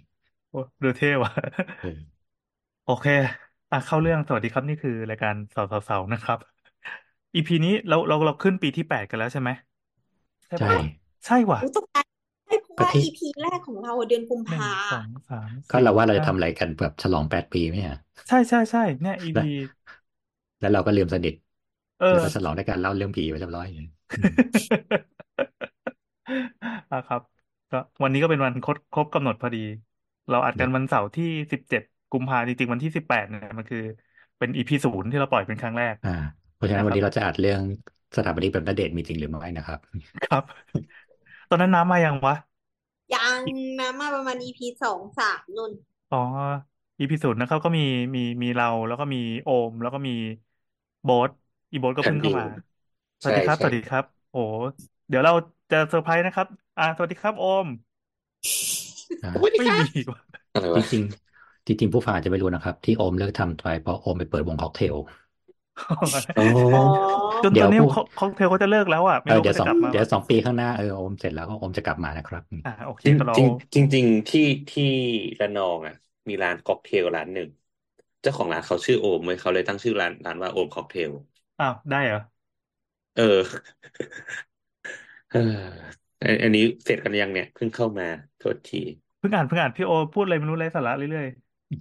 โอ้ดูเท่ว่ะเออโอเคอะเข้าเรื่องสวัสดีครับนี่คือรายการสาวสาวๆนะครับ EP นี้เราเราเราขึ้นปีที่แปดกันแล้วใช่ไหมใช่ใช่ปะใช่ว่ะอุ๊ยตกใจใช่เพราะก็ ว่าที่ EP แรกของเราเดือนกุมหนึ่งภาสองสามก็สี่เราว่าเราจะห้าทำอะไรกันแบบฉลองแปดปีไหมอะใช่ใช่ใช่เนี่ย EP แล้วเราก็ลืมสนิทเออแล้วก็ฉลองด้วยการเล่าเรื่องผีไปเรียบร้อยอืมอะครับ ก็วันนี้ก็เป็นวันครบครบกำหนดพอดี เราอัดกันวันเสาร์ที่สิบเจ็ดกุมภาจริงๆวันที่สิบแปดเนี่ยมันคือเป็น EP ศูนย์ที่เราปล่อยเป็นครั้งแรก อ่า เพราะฉะนั้นนะควัรันบนี้เราจะอัดเรื่องสถาปนิกแบบณเดชน์มีจริงหรือไม่นะครับ ครับ ตอนนั้นน้ำมายังวะ ยังนะมาประมาณ EP สองสามนุ่น อ๋อ EP ศูนย์นะครับก็มีมีมีเราแล้วก็มีโอม แล้วก็มีโบ๊ทอีโบ๊ทก็แผ่นเพิ่งดิเข้านมา สวัสใช่ดีครับ สใช่วัสดีครับ โอ้เดี๋ยวเราจะเซอร์ไพรส์นะครับ อ่า สวัสดีครับโอม อ่าสวัสดีไม่ครับมีวะอะไรจวะริงๆจริงๆผู้ฟังอาจจะไม่รู้นะครับ ที่โอมเลิกทำไปเพราะโอมไปเปิดวงค็อกเทลอ๋ออ๋อ จนเดี๋ตยอวนนี้ผู้ค็อกค็อกเทลเขาจะเลิกแล้วอะไม่เออรู้เดี๋ยวเขาสองจะกลับมาเดี๋ยววะสองปีข้างหน้าเออโอมเสร็จแล้วก็โอมจะกลับมานะครับอืมอ่าโอเคจริงก็รอจริงจริงๆที่ที่ระนองอะ มีร้านค็อกเทลร้านหนึ่งเจ้าของร้านเขาชื่อโอมเว้ยเขาเลยตั้งชื่อร้านร้านว่าโอมค็อกเทลอ้าวได้เหรอเออเอออันอันนี้เสร็จกันยังเนี่ยเพิ่งเข้ามาโทษทีเพิ่งอ่านเพิ่งอ่านพี่โอพูดอะไรไม่รู้ไร้สาระเรื่อย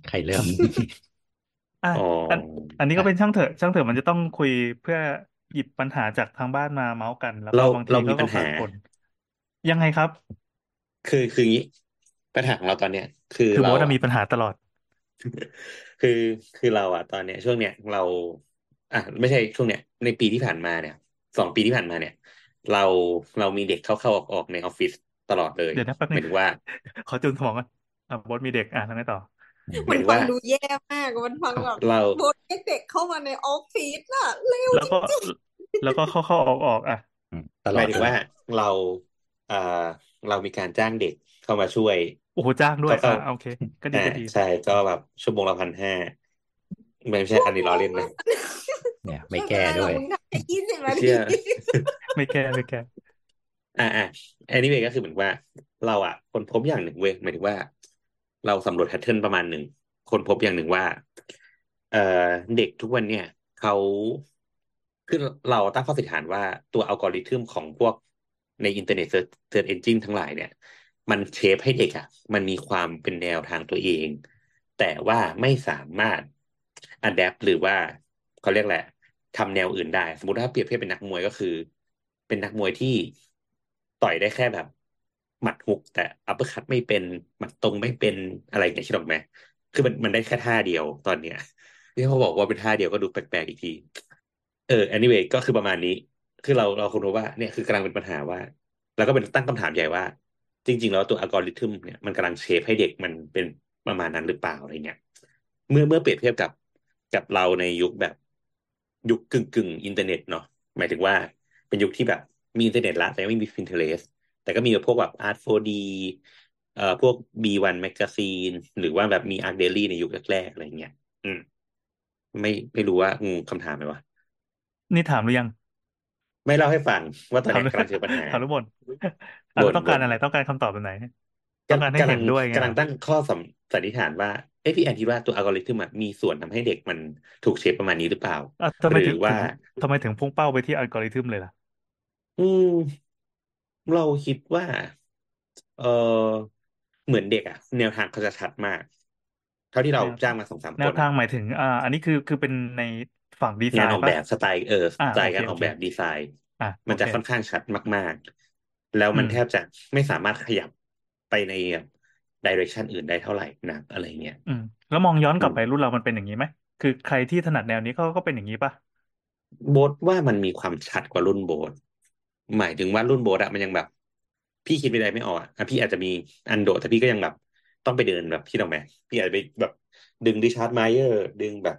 ใครเริ่มๆ อะอ๋ออันอันนี้ก็อะเป็นช่างเถอะช่างเถอะมันจะต้องคุยเพื่อหยิบปัญหาจากทางบ้านมาเมาส์กัน แล้วก็เราบางทีเรามีก็ปัก็ญฝาหากคนยังไงครับ คือคืออย่างนี้ปัญหาของเราตอนเนี้ย คือคือเราโบ๊ทอะอะมีปัญหาตลอด คือคือเราอะตอนเนี้ย ช่วงเนี้ยเรา อะไม่ใช่ช่วงเนี้ย ในปีที่ผ่านมาเนี่ยสองปีที่ผ่านมาเนี่ย เราเรามีเด็กเข้าเข้าออกออกในออฟฟิศตลอดเลยเดี๋ยวนะแป๊บหนึมางยถึงว่า ขอจูนสมองก่อนอะโบ๊ทมีเด็กอะทำไงต่ออื มหมัมายนถึงฟัว่างดูแย่มากมันฟังแบบเราโบทเรียกเด็กเข้ามาในออฟฟิศอะเร็วแล้วก็แล้วก็เข้าเข้าออกออกอะอืมตลหอมาดยถึเลงยว่าเราเอ่อเรามีการจ้างเด็กเข้ามาช่วย โอ้โหจ้างด้วยเข้าอะเข้าโอเค ก็ดีอ่าก็ดีใช่ก็แบบชั่วโมงละพันห้าไม่ใช่อันนี้ล้อเล่นนะเนี่ยไม่ไม่เป็นแก้ไรหรด้อวกยมึงทำแค่ยี่สิบนาเชื่ทีอไม่แก้ไม่แก้อ่าอ่า anyway ก็คือเหมือนว่า เราอะคนพบอย่างหนึ่งเว้ยหมายถึงว่า เราสำรวจแพทเทิร์นประมาณหนึ่ง คนพบอย่างหนึ่งว่า เอ่อเด็กทุกวันเนี่ยเขาคือเราตั้งข้อสันนิษฐานว่าตัวอัลกอริทึมของพวกในอินเทอร์เน็ตเซิร์search engine ทั้งหลายเนี่ย มัน shape ให้เด็กอะ มันมีความเป็นแนวทางตัวเอง แต่ว่าไม่สามารถ adapt หรือว่าเขาเรียกแหละไรทำแนวอื่นได้ สมมติถ้าเปรียบเทียบเป็นนักมวยก็คือ เป็นนักมวยที่ต่อยได้แค่แบบ หมัดฮุกแต่อัปเปอร์คัตไม่เป็นหมัดตรงไม่เป็นอะไรอย่างเงี้ยใช่หรอกไหมคือมันมันได้แค่ท่าเดียวตอนเนี้ยที่เขาบอกว่าเป็นท่าเดียวก็ดูแปลกๆอีกที เออ anyway ก็คือประมาณนี้ คือเราเราคนรู้ว่าเนี่ยคือกำลังเป็นปัญหาว่า แล้วก็เป็นตั้งคำถามใหญ่ว่า จริง ๆ แล้วตัวอัลกอริทึมเนี่ยมันกำลัง shape ให้เด็กมันเป็นประมาณนั้นหรือเปล่าอะไรเงี้ยเมื่อเมื่อเปรียบเทียบกับกับเราในยุคแบบยุคกึ่งกึ่งอินเทอร์เน็ตเนาะหมายถึงว่าเป็นยุคที่แบบมีอินเทอร์เน็ตละแต่ไม่มี Pinterest แต่ก็มีพวกแบบ Art 4D เอ่อพวก B1 Magazine หรือว่าแบบมี Arch Daily ในยุคแรกๆอะไรเงี้ย อืม ไม่ไม่รู้ว่างงคำถามไหมวะ นี่ถามหรือยัง ไม่เล่าให้ฟังว่าตอนถามเนี้หรือกยำลังเจอปัญหาถามหรือบนอะบ่แล้วนต้องการบ่นอะไรต้องการคำตอบแบบไหน ต้องการให้กำลัเห็งนด้วยไงกำลังตั้งข้อสัมสันนิษฐานว่าเอ้พี่แอนคิดว่าตัวอัลกอริทึมอะมีส่วนทำให้เด็กมันถูกเชฟประมาณนี้หรือเปล่า อะทำไมหถึรืงอว่า ถึงทำไมถึงพุ่งเป้าไปที่อัลกอริทึมเลยล่ะ อืม เราคิดว่า เออเหมือนเด็กอะแนวทางเขาจะชัดมาก เท่าที่เราแนวจ้างมาสองสามแนควนทางอะหมายถึง อ่า อันนี้คือคือเป็นในฝั่งดีไซงานอน์อกปะแบบสไตล์เออสอ่าไตโอล์เคการอโออกเคแบบดีไซน์อะมันโอจะเคค่อนข้างชัดมาก ๆ แล้วมันอืมแทบจะไม่สามารถขยับไปในดิเรกชันอื่นได้เท่าไหร่นักอะไรเงี้ยอืมแล้วมองย้อนกอืลับมไปรุ่นเรามันเป็นอย่างนี้ไหมคือใครที่ถนัดแนวนี้เขาก็เป็นอย่างนี้ปะโบทว่ามันมีความชัดกว่ารุ่นโบท หมายถึงว่ารุ่นโบสอะมันยังแบบ พี่คิดไม่ได้ไม่ออกอะอะพี่อาจจะมีอันโดแต่พี่ก็ยังแบบ ต้องไปเดินแบบพี่ต้องไหมพี่อาจจะไปแบบดึงริชาร์ดไมเออร์ ดึงแบบ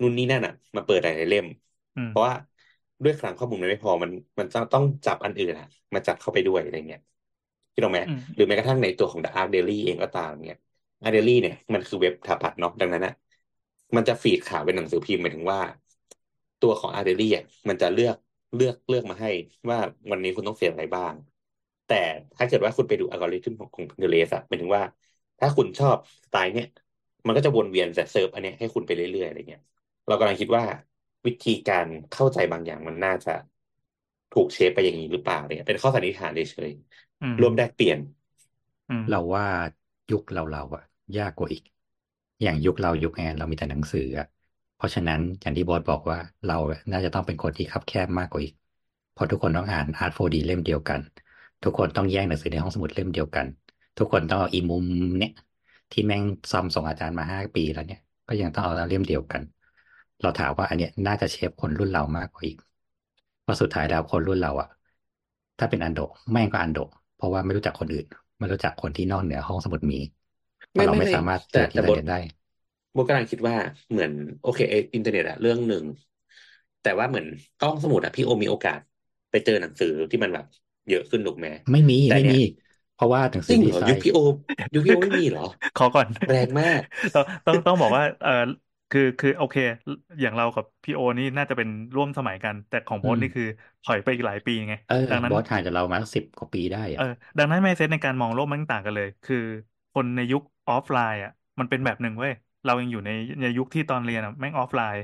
นู่นนี่นั่นอะมาเปิดหลายๆเล่มอืมเพราะว่าด้วยคลังข้อมูลมันไม่พอมันมันต้องต้องจับอันอื่นอะมาจับเข้าไปด้วยอะไรเงี้ยพี่ต้องไหมอืมหรือแม้กระทั่งในตัวของ The Arch Daily เองก็ตามเนี่ย Arch Daily เนี่ยมันคือเว็บถาปัตย์เนาะดังนั้นอะมันจะ feed ข่าวเป็นหนังสือพิมพ์หมายถึงว่า ตัวของ Arc Daily อะมันจะเลือก เลือกเลือกมาให้ว่าวันนี้คุณต้องเสียอะไรบ้าง แต่ถ้าเกิดว่าคุณไปดูอัลกอริทึมของของ Pinterest อะหมายถึงว่า ถ้าคุณชอบสไตล์เนี้ยมันก็จะวนเวียนแต่เซิร์ฟอันเนี้ยให้คุณไปเรื่อยๆอะไรเงี้ยเรากำลังคิดว่าวิธีการเข้าใจบางอย่างมันน่าจะถูกเชฟไปอย่างนี้หรือเปล่าเนี่ยเป็นข้อสันนิษฐานเฉยอืมๆรวมแลกเปลี่ยนอืมเราว่ายุคเราเราอะยากกว่าอีก อย่างยุคเรายุคงานเรามีแต่หนังสืออะเพ ราะฉะนั้นอย่างที่บอสบอกว่าเราน่าจะต้องเป็นคนที่คับแคบมากกว่าอีก เพราะทุกคนต้องอ่าน Art 4D เล่มเดียวกัน ทุกคนต้องแย่งหนังสือในห้องสมุดเล่มเดียวกัน ทุกคนต้องเอาอีมุมเนี่ยที่แม่งซอมส่งอาจารย์มาห้าปีแล้วเนี่ย ก็ยังต้องเอาเล่มเดียวกัน เราถามว่าอันเนี้ยน่าจะ shape คนรุ่นเรามากกว่าอีกเพราะสุดท้ายแล้วคนรุ่นเราอะถ้าเป็นอันโดแม่งก็อันโดเพราะว่าไม่รู้จักคนอื่น ไม่รู้จักคนที่นอกเหนือห้องสมุดมีเพไม่ราะเราไม่ไม่ไม่สามารถแต่เจอที่แต่เราบทเรียนได้ โบกำลังคิดว่าเหมือนโอเคเออินเทอร์เน็ตอะเรื่องหนึ่ง แต่ว่าเหมือนห้องสมุดอะพี่โอมีโอกาสไปเจอหนังสือที่มันแบบเยอะขึ้นถูกไหมไม่มีแต่ไม่เนี่ยมี เพราะว่าหนังจสืริองเหดีรอไซยุคน์พี่โอยุคพี่โอไม่มีเหรอ ขอก่อนแรงมากต้องต้องต้องบอกว่าเออคือคือโอเค อย่างเรากับพี่โอนี่น่าจะเป็นร่วมสมัยกัน แต่ของโบอืสมนี่คือถอยไปอีกหลายปีไงเออดังนั้นบอสห่างจากเรามาสิบกว่าปีได้เออะอดังนั้น mindset ในการมองโลกมันต่างกันเลย คือ คนในยุคออฟไลน์อะมันเป็นแบบหนึ่งเว้ย เรายังอยู่ในในยุคที่ตอนเรียนอะแม่งออฟไลน์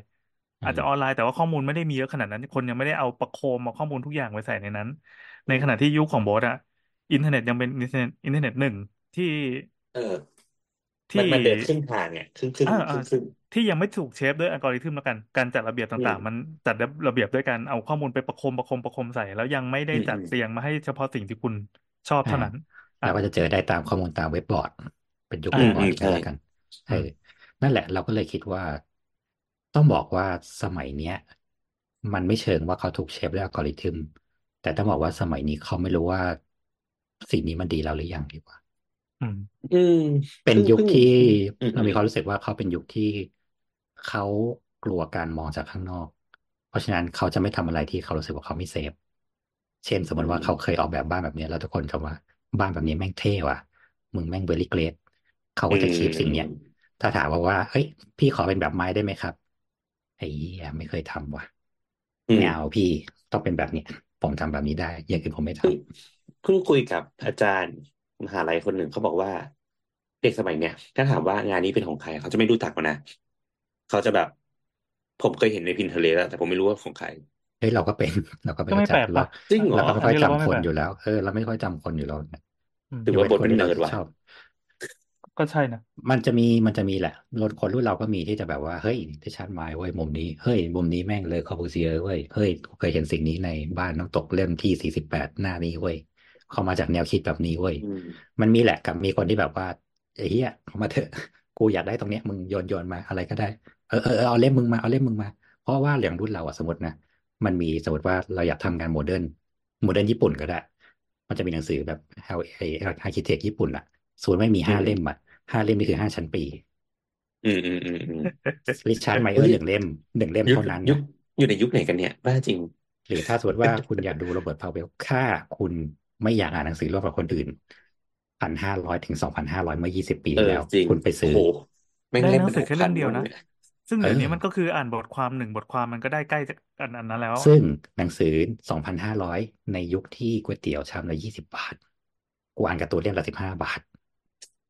อือาจจะออนไลน์แต่ว่าข้อมูลไม่ได้มีเยอะขนาดนั้น คนยังไม่ได้เอาประโคมเอาข้อมูลทุกอย่างไว้ใส่ในนั้น ในขณะที่ยุคของโบสอะอินเทอร์เน็ตยังเป็นอินเทอร์เน็ตอินเทอร์เน็ตหนึ่งที่ เออที่มันมันเดินครึ่งทางเนี่ยครึ่งครึ่งอ่าคอ่ารึ่งครึ่งที่ยังไม่ถูก shape ด้วยอัลกอริทึมแล้วกัน การจัดระเบียบต่างมมันจัดระเบียบด้วยการเอาข้อมูลไปประโคมประโคมประโคมใส่ แล้วยังไม่ได้อืมจัดอืมเรียงมาให้เฉพาะสิ่งที่คุณชอบอ่าเท่านั้นอะเราก็จะเจอได้ตามข้อมูลตามเว็บบอร์ด เป็นยุคอ่าเว็บบอร์ดมอีกแล้วใช่ละกันอืเอมอ นั่นแหละ เราก็เลยคิดว่า ต้องบอกว่าสมัยเนี้ย มันไม่เชิงว่าเขาถูก shape ด้วยอัลกอริทึมแต่ต้องบอกว่าสมัยนี้เขาไม่รู้ว่าสิ่งนี้มันดีแล้วหรือยังดีกว่า อืมอืมเป็นเพิ่งยุคเพิ่งที่อืมเราอืมีมความรู้สึกว่าเขาเป็นยุคที่เขากลัวการมองจากข้างนอก เพราะฉะนั้นเขาจะไม่ทำอะไรที่เขารู้สึกว่าเขาไม่เซฟ เช่นสมมอืติว่าเขาเคมยออกแบบบ้านแบบเนี้ยแล้วทุกคนจะว่าบ้านแบบนี้แม่งเท่ว่ะ มึงแม่งเวลิเกรดเขาอืก็จะคีปสิ่งเนี้ยม ถ้าถามว่าว่า เฮ้ย พี่ขอเป็นแบบไม้ได้ไหมครับ ไอ้เหี้ยไม่เคยทำว่ะอืไม่มเอาพี่ต้องเป็นแบบนี้ผมทำแบบนี้ได้ อย่างอื่นผมไม่ทเพิ่งเพิ่งคุยกับอาจารย์มหาลัยคนหนึ่งเขาบอกว่า เด็กสมัยเนี้ยถ้าถามว่างานนี้เป็นของใคร เขาจะไม่รู้จักมันนะเขาจะแบบ ผมเคยเห็นในพินเทเลสแต่ผมไม่รู้ว่าของใครำเฮ้ยเราก็เป็นเราก็ไม่ก็ไม่รู้จัแปกลกเราปะจริงเหรเราอก็ไม่อันค่อยนี้เราจำว่าไม่คนแปลกอยู่แล้ว เออเราไม่ค่อยจำคนอยู่แล้วอืมถือยกว่าเว้นบทคนเป็นที่เนิเราร์ดว่ะชอบ ก็ใช่นะ มันจะมีมันจะมีแหละรถคนรุ่นเราก็มีที่จะแบบว่า เฮ้ยที่ชัดไม้เว้ยมุมนี้ เฮ้ย มุมนี้แม่งเลยคอร์บูเซียเว้ยเฮ้ยกูเคยเห็นสิ่งนี้ในบ้านน้ำตกเล่มที่สี่สิบแปดหน้านี้เว้ยเขามาจากแนวคิดแบบนี้เว้ยอืมมันมีแหละกับมีคนที่แบบว่าไอ้เหี้ยเอามาเถอะกูอยากได้ตรงเนี้ยมึงโยนโยนมาอะไรก็ได้เออเออเออเอาเล่มมึงมาเอาเล่มมึงมา เพราะว่าอย่างรุ่นเราอะสมมตินะมันมีสมมติว่าเราอยากทำงานโมเดิร์นโมเดิร์นญี่ปุ่นก็ได้ มันจะมีหนังสือแบบไอ้ architect ญี่ปุ่นอะสมมติไม่มีอืมห้าเล่มอะ ห้าเล่มนี่คือห้าชั้นปี อืมอืมอืมอืมริชาร์ดไมเออเฮ้ร์ยหนึ่งเล่มหนึ่งเล่มยุคเท่านั้นยุคนะอยู่ในยุคไหนกันเนี่ยบ้าจริง หรือถ้าสมมติว่าคุณอยากดูโรเบิร์ตพาวเวลถ้าคุณไม่อยากอ่านหนังสือร่วมกับคนอื่นพันห้าร้อยถึงสองพันห้าร้อยเมื่อยี่สิบปีเอที่อแล้วจริงคุณไปโอ้ซื้อโหแม่งได้เล่มหนัเป็งนสืหอกแค่พัเล่นมเดียวมั้งนะเนี่ยซึ่งเอเดี๋ยวอนี้มันก็คืออ่านบทความหนึ่งบทความมันก็ได้ใกล้จะอันอันนั้นแล้ว ซึ่งหนังสือสองพันห้าร้อยในยุคที่ก๋วยเตี๋ยวชามละยี่สิบบาท กูอ่านการ์ตูนเล่มละสิบห้าบาท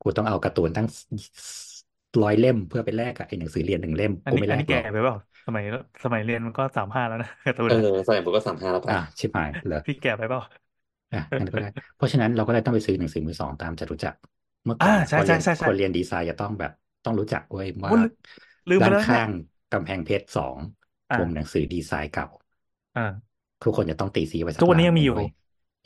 กูต้องเอาการ์ตูนตั้งร้อยเล่มเพื่อไปแลกกับไอ้หนังสือเรียนหนึ่งเล่มอันกูนี้ไม่อัแลนนี้กหรแก่อกไปเปล่าสมัยสมัยเรียนมันก็สามห้าแล้วนะการ์ตูนเออะอสมัยผมก็สามห้าแล้วอะป่ะชิบหายเหรอ พี่แก่ไปเปล่าอะงั้นก็ได้ เพราะฉะนั้นเราก็เลยต้องไปซื้อหนังสือมือสองตามจตุจักร เมื่อก่อนอ่าอะใช่คนเรียนใช่ใช่ใช่คนเรียนดีไซน์จะต้องแบบต้องรู้จักเว้ยว่าโอ้ลืมลืมไปด้านแล้วเนี่ย ข้างกำแพงเพชรสองอ่า มุมหนังสือดีไซน์เก่า อ่า ทุกคนจะต้องตีสีไว้สัทุกวันนี้ร้ายังมีอยู่หงเว้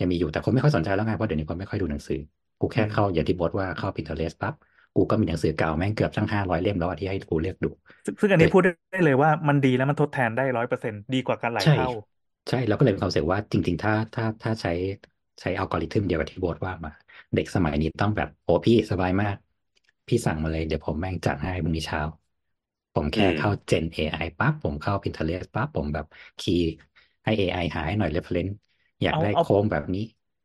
ยังมีอยู่แต่คนไม่ค่อยสนใจแล้วไงเพราะเดี๋ยวนี้คนไม่ค่อยดูหนังสือ กูแค่อืมเข้าอย่างที่บอสว่าเข้า Pinterest ปั๊บกูก็มีหนังสือเก่าแม่งเกือบตั้งห้าร้อยเล่มแล้วอะที่ให้กูเลือกดู ซึ่งซึ่งอันนี้เฮ้ยพูดได้เลยว่ามันดีแล้วมันทดแทนได้ร้อยเปอร์เซ็นดีกว่ากันหลายใช่เท่า ใช่เราก็เลยมีความรู้สึกว่าจริง ๆ ถ้าถ้าถ้าใช้ใช้อัลกอริทึมเดียวกับที่โบสว่ามา เด็กสมัยนี้ต้องแบบโอ้พี่สบายมาก พี่สั่งมาเลยเดี๋ยวผมแม่งจัดให้พรุ่งนี้เช้า ผมแค่อืมเข้า Gen AI ปั๊บผมเข้า Pinterest ปั๊บผมแบบคีย์ให้ AI หาให้หน่อย reference อยากเอาได้เอาโค้งแบบนี้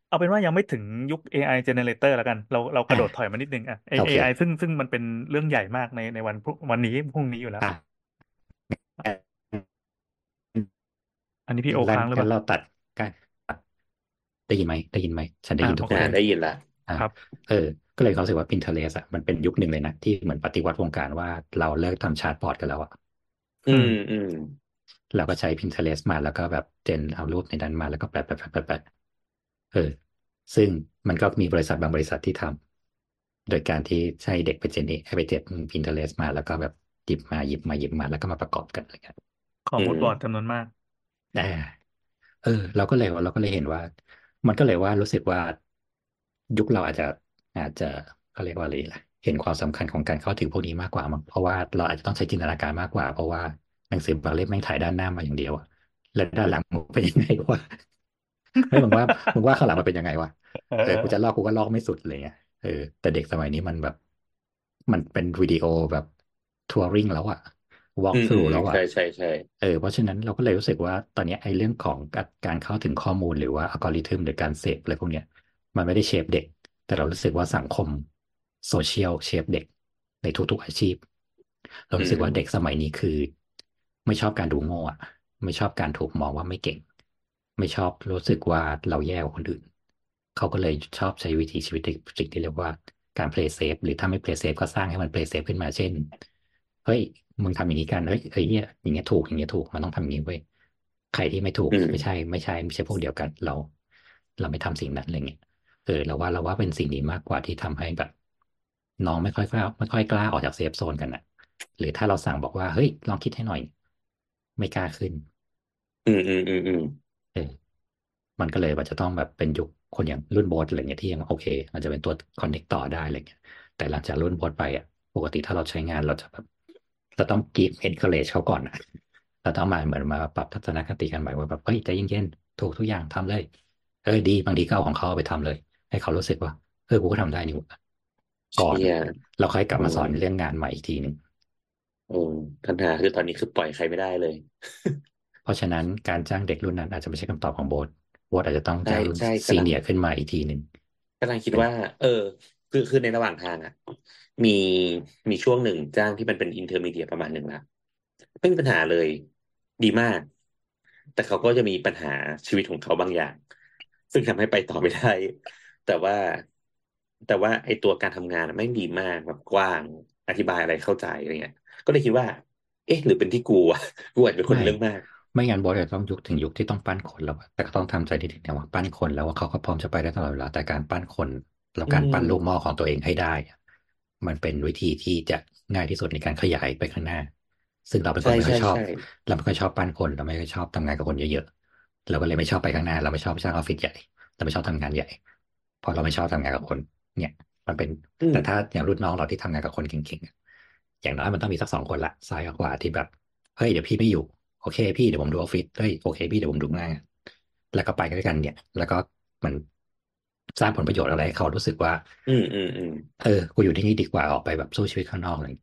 เอาเป็นว่ายังไม่ถึงยุค AI generator แล้วกัน เราเรากระโดดอะถอยมานิดนึงอะไอโอเค AI ซึ่งซึ่งมันเป็นเรื่องใหญ่มากในในวันพรุ่งวันนี้พรุ่งนี้อยู่แล้ว อะอันนี้พี่โองั้นค้างหรือเปงั้นล่า เราตัดกันได้ยินไหมได้ยินไหมฉันได้ยินอะทุกโอคเคอ่านได้ยินละ อะครับ เออ ก็เลยเขามรู้สึกว่า Pinterest อะมันเป็นยุคหนึ่งเลยนะ ที่เหมือนปฏิวัติวงการว่าเราเลิกทำชาร์ตบอร์ดกันแล้วอะอืมอืมเราก็ใช้ Pinterest มาแล้วก็แบบเจนเอารูปในนั้นมาแล้วก็แปะแปะแปะแปะแปะ เออ ซึ่งมันก็มีบริษัทบางบริษัทที่ทำโดยการที่ใช้เด็กไปเจนให้ไปเจน Pinterest มาแล้วก็แบบหยิบมาหยิบมาหยิบมาแล้วก็มาประกอบกันอะไรเงี้ยขออืมูดมบอร์ดจำนวนมากอ่าเออ เราก็เลยเราก็เลยเห็นว่า มันก็เลยว่ารู้สึกว่ายุคเราอาจจะอาจจะเขาเรียกว่าอะไรล่ะเห็นความสำคัญของการเข้าถึงพวกนี้มากกว่ามั้งเพราะว่าเราอาจจะต้องใช้จินตนาการมากกว่า เพราะว่าหนังสือบางเล่มแม่งถ่ายด้านหน้ามาอย่างเดียวอะแล้วด้านหลังมันเป็นยังไงวะ เฮ้ยมึงว่ามึงว่าข้างหลังมันเป็นยังไงวะเอเอออกูจะลอกกูก็ลอกไม่สุดอะไรเงี้ยเออแต่เด็กสมัยนี้มันแบบ มันเป็นวิดีโอแบบ touring แล้วอะวอล์กอืม through อืมแล้วอะใช่ใช่ใช่เออเพราะฉะนั้นเราก็เลยรู้สึกว่าตอนเนี้ยไอ้เรื่องของการการเข้าถึงข้อมูลหรือว่าอัลกอริทึมหรือการเสพอะไรพวกเนี้ย มันไม่ได้เชฟเด็ก แต่เรารู้สึกว่าสังคมโซเชียลเชฟเด็ก ในทุกๆอาชีพ เรารู้สึกว่าเด็กสมัยนี้คือ ไม่ชอบการดูโง่อะไม่ชอบการถูกมองว่าไม่เก่ง ไม่ชอบรู้สึกว่าเราแย่กว่าคนอื่น เขาก็เลยชอบใช้วิธีชีวิตที่สิ่งที่เรียกว่าการ play safe หรือถ้าไม่ play safe ก็สร้างให้มัน play safe ขึ้นมาเช่นเฮ้ยมึงทำอย่างนี้กันเฮ้ยเฮ้ยเนี่ยอย่างเงี้ยถูกอย่างเงี้ยถูกมันต้องทำอย่างนี้เว้ยใครที่ไม่ถูกอืมไม่ใช่ ไม่ใช่ไม่ใช่พวกเดียวกันเรา เราไม่ทำสิ่งนั้นอะไรเงี้ยเออเราว่าเราว่าเป็นสิ่งนี้มากกว่าที่ทำให้แบบ น้องไม่ค่อยกล้าไม่ค่อยกล้าออกจาก safe zone กันอะหรือถ้าเราสั่งบอกว่าเฮ้ยลองคิดให้หน่อย ไม่กล้าขึ้น อืมอืมอืมอืมเออ มันก็เลยว่าจะต้องแบบเป็นยุคคนอย่างรุ่นโบสอะไรเงี้ยที่ยังโอเคมันจะเป็นตัวคอนเน c t ต่อได้อะไรเงี้ยแต่หลังจากรุ่นโบสไปอะปกติถ้าเราใช้งานเราจะแบบเราต้อง give encourage เขาก่อนอะเราต้องมาเหมือนมาปรับทัศนคติกันใหม่ว่าแบบเฮ้ยใจเย็นๆถูกทุกอย่างทำเลยเออดีบางทีก็เอาของเขาเอาไปทำเลย ให้เขารู้สึกว่าเออกูก็ทำได้นี่หว่าก่อนเชี่ยเราค่อยกลับมาสอนอืมเรื่องงานใหม่อีกทีหนึ่งโอ้ปัญหาคือตอนนี้คือปล่อยใครไม่ได้เลยเพ ราะฉะนั้นการจ้างเด็กรุ่นนั้นอาจจะไม่ใช่คำตอบของโบสโบสอาจจะต้องจ้างรุ่นใช่ใช่ซีกำลังเนียร์ขึ้นมาอีกทีหนึ่งกำลังคิดว่า เออ คือคือในระหว่างทางอะ มีมีช่วงหนึ่งจ้างที่มันเป็นอินเทอร์มีเดียประมาณหนึ่งละไม่มีปัญหาเลย ดีมาก แต่เขาก็จะมีปัญหาชีวิตของเขาบางอย่าง ซึ่งทำให้ไปต่อไม่ได้ แต่ว่าแต่ว่าไอตัวการทำงานอะไม่งดีมากแบบกว้างอธิบายอะไรเข้าใจอะไรเงี้ย ก็เลยคิดว่า เอ๊ะ หรือเป็นที่กูอะกูอาจจะเป็นคนไม่เรื่องมาก ไม่งั้นโบสจะต้องยุคถึงยุคที่ต้องปั้นคนแล้วอะแต่ก็ต้องทำใจนิดๆนะว่าปั้นคนแล้วว่าเขาก็พร้อมจะไปได้ตลอดเวลาแต่การปั้นคนแล้วการปั้นอืมลูกหม้อของตัวเองให้ได้อะมันเป็นวิธีที่จะง่ายที่สุดในการขยายไปข้างหน้า ซึ่งเราเป็นคนใช่ไม่ค่ใช่อยชอบใช่เราไม่ค่อยชอบปั้นคนเราไม่ค่อยชอบทำงานกับคนเยอะๆเราก็เลยไม่ชอบไปข้างหน้า เราไม่ชอบสร้างออฟฟิศใหญ่เราไม่ชอบทำงานใหญ่เพราะเราไม่ชอบทำงานกับคน เนี่ย มันเป็นอืมแต่ถ้าอย่างรุ่นน้องเราที่ทำงานกับคนเก่งๆอะอย่างน้อยมันต้องมีสักสองคนละซ้ายกับขวาที่แบบเฮ้ยเดี๋ยวพี่ไม่อยู่โอ เคพี่เดี๋ยวผมดูออฟฟิศเฮ้ยโอเคพี่เดี๋ยวผมดูงานแล้วก็ไปด้วยกันเนี่ย แล้วก็มันสร้างผลประโยชน์อะไรให้เขารู้สึกว่า อืมอืมอืมเออกูอยู่ที่นี่ดีกว่าออกไปแบบสู้ชีวิตข้างนอกเลย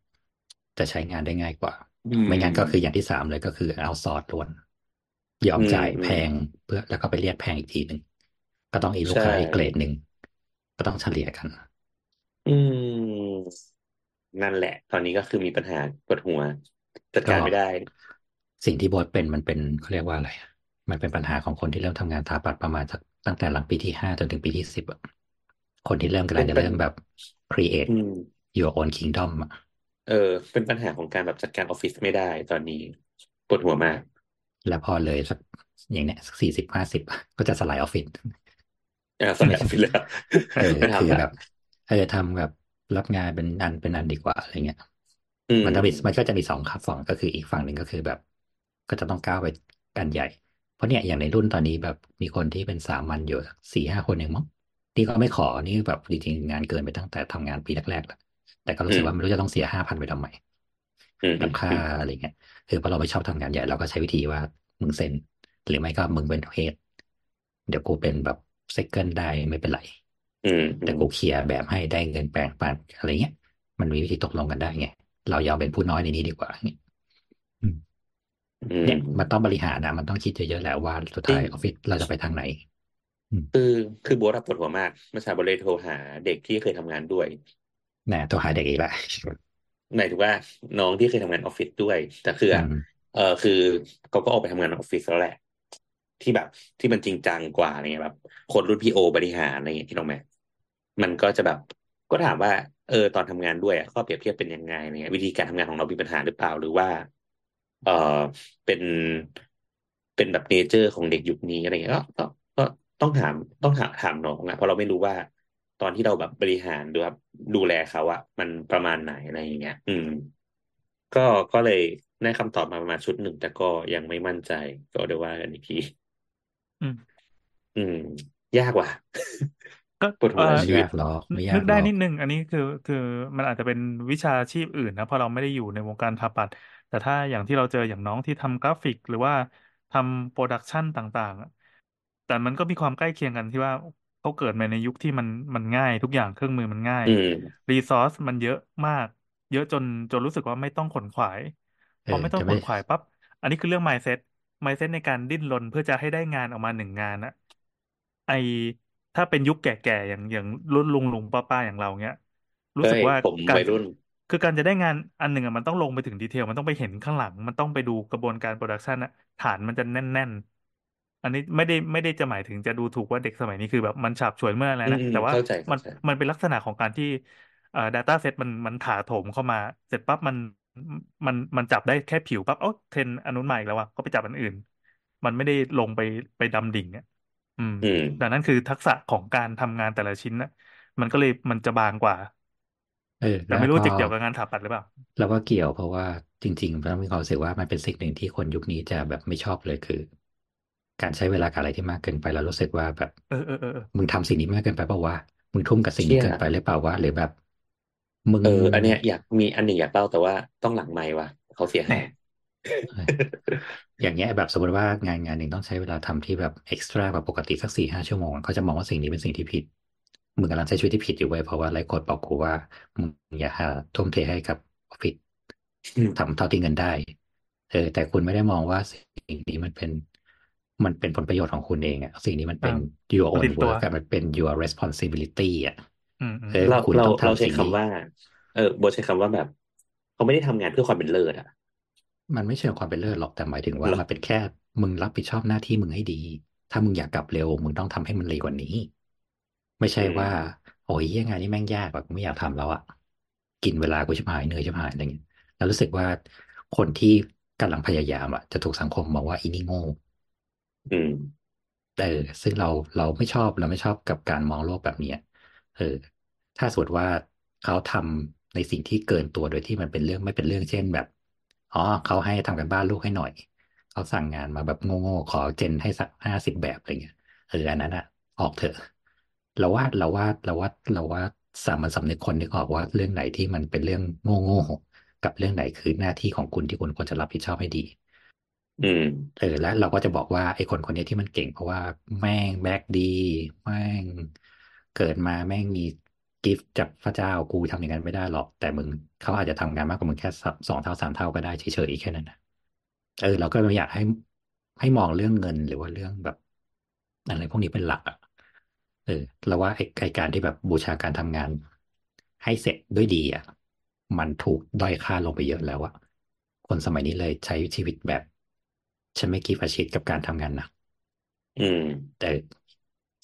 จะใช้งานได้ง่ายกว่าอืมไม่งั้นก็คืออย่างที่สามเลยก็คือเอาซอร์สล้วนยอมอืมจ่ายอืมแพงเพื่อแล้วก็ไปเรียกแพงอีกทีหนึ่งก็ต้องอีลูกใช่ค้าอีกเกรดหนึ่งก็ต้องเฉลี่ยกัน อืม นั่นแหละ ตอนนี้ก็คือมีปัญหาปวดหัวจัดการไม่ได้ สิ่งที่โบทเป็นมันเป็นเขาเรียกว่าอะไรอะมันเป็นปัญหาของคนที่เริ่มทำงานสถาปัตย์ประมาณสักตั้งแต่หลังปีที่ห้าจนถึงปีที่สิบอะคนที่เริ่มกำลังจะเป็นเริ่มแบบ create อืม your own kingdom อะเออ เป็นปัญหาของการแบบจัดการออฟฟิศไม่ได้ตอนนี้ปวดหัวมาก แล้วพอเลยสักอย่างเนี้ยสี่สิบห้าสิบก็จะสลายออฟฟิศอ่าสมัยออฟฟิศแล้วเออไม่คือทำละแบบเออทำแบบรับงานเป็นอันเป็นอันดีกว่าอะไรเงี้ยอืมมันจะมีมันก็จะมีสองครับฝั่งก็คืออีกฝั่งหนึ่งก็คือแบบ ก็จะต้องก้าวไปกันใหญ่ เพราะเนี่ยอย่างในรุ่นตอนนี้แบบมีคนที่เป็นสามัญอยู่สี่ห้าคนเองมั้งนี่ก็ไม่ขอนี่แบบจริงๆงานเกินไปตั้งแต่ทำงานปีแรกๆแล้วแต่ก็รู้สึกว่าไม่รู้จะต้องเสียห้าพันไปทำไมอืมกับค่าอะไรเงี้ยคือพอเราไม่ชอบทำงานใหญ่เราก็ใช้วิธีว่ามึงเซ็น หรือไม่ก็มึงเป็นเฮดเดี๋ยวกูเป็นแบบเซคันได้ไม่เป็นไรอืมแต่กูเคลียร์แบบให้ได้เงินแปลงปานอะไรเงี้ย มันมีวิธีตกลงกันได้ไง เรายอมเป็นผู้น้อยในนี้ดีกว่าเงี้ยอืมอืม เนี่ยมันต้องบริหารนะมันต้องคิดเยอะๆแหละว่าสุดท้ายจริงออฟฟิศเราจะไปทางไหน คือคือโบ๊ทอะปวดหัวมากเมื่อเช้าโบ๊ทเลยโทรหาเด็กที่เคยทำงานด้วยนะตัวหาเด็กอีกละหมายถึงว่าน้องที่เคยทำงานออฟฟิศด้วย แต่คืออะอืมเออคือเขาก็ออกไปทำงานออฟฟิศแล้วแหละ ที่แบบที่มันจริงจังกว่าอะไรเงี้ยแบบ คนรุ่นพีโอบริหารอะไรเงี้ยที่น้องแม่มันก็จะแบบ ก็ถามว่าเออตอนทำงานด้วยอะข้อเปรียบเทียบเป็นยังไงอะไรเงี้ยวิธีการทำงานของเรามีปัญหาหรือเปล่าหรือว่า เออเป็นเป็นแบบเนเจอร์ของเด็กยุคนี้อะไรเงี้ยก็ก็ก็ต้องถามต้องถามถามน้องอะเพราะเราไม่รู้ว่าตอนที่เราแบบบริหารหรือแบบดูแลเขาอะมันประมาณไหนอะไรอย่างเงี้ย อืม ก็ก็เลยได้คำตอบมาประมาณชุดหนึ่งแต่ก็ยังไม่มั่นใจ ก็เดี๋ยวว่ากันอีกทีอืม อืม ยากว่ะก็ปวดหัวเอ่อชีวิตยากหรอกไม่ยานึกกหรได้อกนิดนึง อันนี้คือคือมันอาจจะเป็นวิชาชีพอื่นนะเพราะเราไม่ได้อยู่ในวงการสถาปัตย์ แต่ถ้าอย่างที่เราเจออย่างน้องที่ทำกราฟิก หรือว่าทำโปรดักชันต่างๆอะแต่มันก็มีความใกล้เคียงกันที่ว่าเขาเกิดมาในยุคที่มันมันง่าย ทุกอย่างเครื่องมือมันง่าย อืมresource มันเยอะมาก เยอะจนจนรู้สึกว่าไม่ต้องขวนขวายเอพอไม่ต้องจะขไม่ขวนขวายปั๊บอันนี้คือเรื่อง mindset mindset ในการดิ้นรนเพื่อจะให้ได้งานออกมาหนึ่งงานนะไอถ้าเป็นยุคแก่ๆอย่างอย่างรุ่นลุงลุงป้าป้าๆอย่างเราเนี้ย เฮ้ยรู้สึก ว่าผมการวัยรุ่น คือการจะได้งานอันหนึ่งอะมันต้องลงไปถึง detail มันต้องไปเห็นข้างหลัง มันต้องไปดูกระบวนการ production อะฐานมันจะแน่น ๆ อันนี้ไม่ได้ไม่ได้จะหมายถึงจะดูถูกว่าเด็กสมัยนี้คือแบบมันฉาบฉวยเมื่ออะไรอืมนะ อืมแต่ว่าเข้าใจมัเข้านใจมันมันเป็นลักษณะของการที่เอ่อ data set มันมันถาโถมเข้ามา เสร็จปั๊บมันมันมันจับได้แค่ผิวปั๊บเอ้าเทรนด์อันนู้นมาอีกแล้วอะก็ไปจับอันอื่น มันไม่ได้ลงไปไปดำดิ่งอะอืม อืม ดังนั้นคือทักษะของการทำงานแต่ละชิ้นน่ะ มันก็เลยมันจะบางกว่า เออแต่แล้วไม่รู้ก็จะเกี่ยวกับงานถาปัดหรือเปล่าแล้วก็เกี่ยวเพราะว่าจริงๆเรามีความรู้สึกว่ามันเป็นสิ่งหนึ่งที่คนยุคนี้จะแบบไม่ชอบเลยคือ การใช้เวลากับอะไรที่มากเกินไปแล้วรู้สึกว่าแบบเออเออเออเออมึงทำสิ่งนี้มากเกินไปเปล่าวะมึงทุ่มกับสิ่งเชี่นี้ยเกินไปหรือเปล่าวะหรือแบบมึงเอออันเนี้ยอยากมีอันหนึ่งอยากเล่าแต่ว่าต้องหลังไมค์ว่ะเขาเสียแหหายมอย่างเงี้ยแบบสมมติว่างานงานหนึ่งต้องใช้เวลาทำที่แบบเอ็กซ์ตร้ากว่าปกติสักสี่ห้าชั่วโมงเขาจะมองว่าสิ่งนี้เป็นสิ่งที่ผิด มึงกำลังใช้ชีวิตที่ผิดอยู่เว้ยเพราะว่าไลฟ์โค้ดบอกกูว่ามึงอย่าหาทุ่มเทให้กับออฟฟิศอืมทำเท่าที่เงินได้เออแต่คุณไม่ได้มองว่าสิ่งนี้มันเป็นมันเป็นผลประโยชน์ของคุณเองอะสิ่งนี้มันเป็น your มัน own ติดตัว work อะมันเป็น your responsibility อะอืมอืมเออเราคุณเราต้องเราทำใช้สิ่งคำนี้ว่า เออโบทใช้คำว่าแบบเขาไม่ได้ทำงานเพื่อความเป็นเลิศอะมันไม่เชิงความเป็นเลิศหรอกแต่หมายถึงว่าหรอมันเป็นแค่ มึงรับผิดชอบหน้าที่มึงให้ดี ถ้ามึงอยากกลับเร็ว มึงต้องทำให้มันเร็วกว่านี้ ไม่ใช่อืมว่า โอ้ยเหี้ยงานนี้แม่งยากแบบกูไม่อยากทำแล้วอะกินเวลากูชิบหายเหนื่อยชิบหายอะไรเงี้ยแล้วรู้สึกว่าคนที่กำลังพยายามอะจะถูกสังคมมองว่าอีนี่โง่อืมเออซึ่งเราเราไม่ชอบเราไม่ชอบกับการมองโลกแบบเนี้ยเออ ถ้าสมมติว่าเขาทำในสิ่งที่เกินตัวโดยที่มันเป็นเรื่องไม่เป็นเรื่องเช่นแบบอ๋อเขาให้ทำกันบ้านลูกให้หน่อยเขาสั่งงานมาแบบโง่ๆขอเจนให้สักห้าสิบแบบอะไรเงี้ยเอออันนั้นอะออกเถอะ เราว่าเราว่าเราว่าเราว่าสามัญสำนึกคนนึกออกว่าเรื่องไหนที่มันเป็นเรื่องโง่ๆกับเรื่องไหนคือหน้าที่ของคุณที่คุณควรจะรับผิดชอบให้ดี อืม เออ และเราก็จะบอกว่าไอ้คนคนนี้ที่มันเก่งเพราะว่าแม่งแบกดี แม่งเกิดมาแม่งมีกิฟต์จากพระเจ้ากูทำอย่างนั้นไม่ได้หรอก แต่มึงเขาอาจจะทำงานมากกว่ามึงแค่สสองเท่าสามเท่าก็ได้เฉยๆแค่นั้นนะเออ เราก็ไม่อยากให้ให้มองเรื่องเงินหรือว่าเรื่องแบบอะไรพวกนี้เป็นหลักอะ เออเราว่าไอ้ไอ้การที่แบบบูชาการทำงาน ให้เสร็จด้วยดีอะมันถูกด้อยค่าลงไปเยอะแล้วอะคนสมัยนี้เลยใช้ชีวิตแบบ ฉันไม่กีฟอาชีพกับการทำงานหนักอืม แต่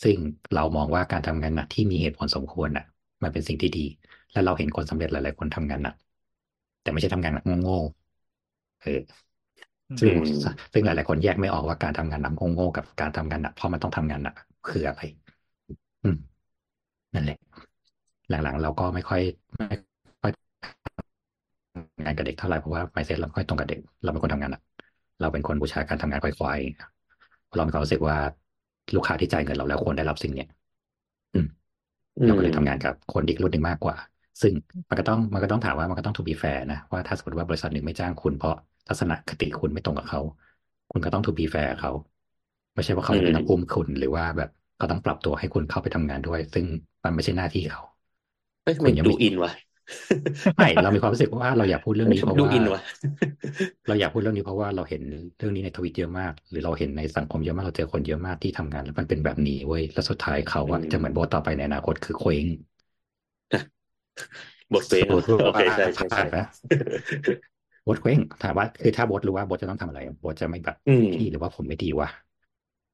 ซึ่งเรามองว่าการทำงานหนักที่มีเหตุผลสมควรอะ มันเป็นสิ่งที่ดี และเราเห็นคนสำเร็จหลาย ๆ คนทำงานหนักแต่ไม่ใช่ทำงานหนักโง่ๆเออซึ่งอืมซึ่งหลาย ๆ คนแยกไม่ออกว่าการทำงานหนักโง่ๆกับการทำงานหนักเพราะมันต้องทำงานหนักคืออะไร อืม นั่นแหละ หลังๆ เราก็ไม่ค่อยไม่ค่อยทำงานกับเด็กเท่าไหร่เพราะว่า mindset เราไม่ค่อยตรงกับเด็ก เราเป็นคนทำงานหนักเราเป็นคนบูชาการทำงานควายๆเรามีความรู้สึกว่าลูกค้าที่จ่ายเงินเราแล้วควรได้รับสิ่งเนี้ยอืม อืเรามก็เลยทำงานกับคนอีกรุ่นหนึ่งมากกว่า ซึ่งมันก็ต้องมันก็ต้องถามว่ามันก็ต้อง to be fair นะว่าถ้าสมมติว่าบริษัทหนึ่งไม่จ้างคุณเพราะทัศนคติคุณไม่ตรงกับเขา คุณก็ต้อง to be fair กับเขา ไม่ใช่ว่าเขาจะเป็นนักอุ้มคุณหรือว่าแบบ เขาต้องปรับตัวให้คุณเข้าไปทำงานด้วย ซึ่งมันไม่ใช่หน้าที่เขาเฮ้ยทำคุไมณยังดูไม่อินวะไม่เรามีความรู้สึกว่าเราอยากพูดเรื่องนี้เพราะดูว่าอินวะเราอยากพูดเรื่องนี้เพราะว่าเราเห็นเรื่องนี้ในทวิตเยอะมาก หรือเราเห็นในสังคมเยอะมากเราเจอคนเยอะมากที่ทำงานแล้วมันเป็นแบบนี้เว้ยแล้วสุดท้ายเขาอะอืมจะเหมือนโบสต่อไปในอนาคตคือเคว้งบทเฟงสมมติว่าโอเคใช่ใช่ใช่นะโบสเคว้งถามว่าคือถ้าโบสรู้ว่าโบสจะต้องทำอะไรโบสจะไม่แบบอืมพี่หรือว่าผมไม่ดีวะ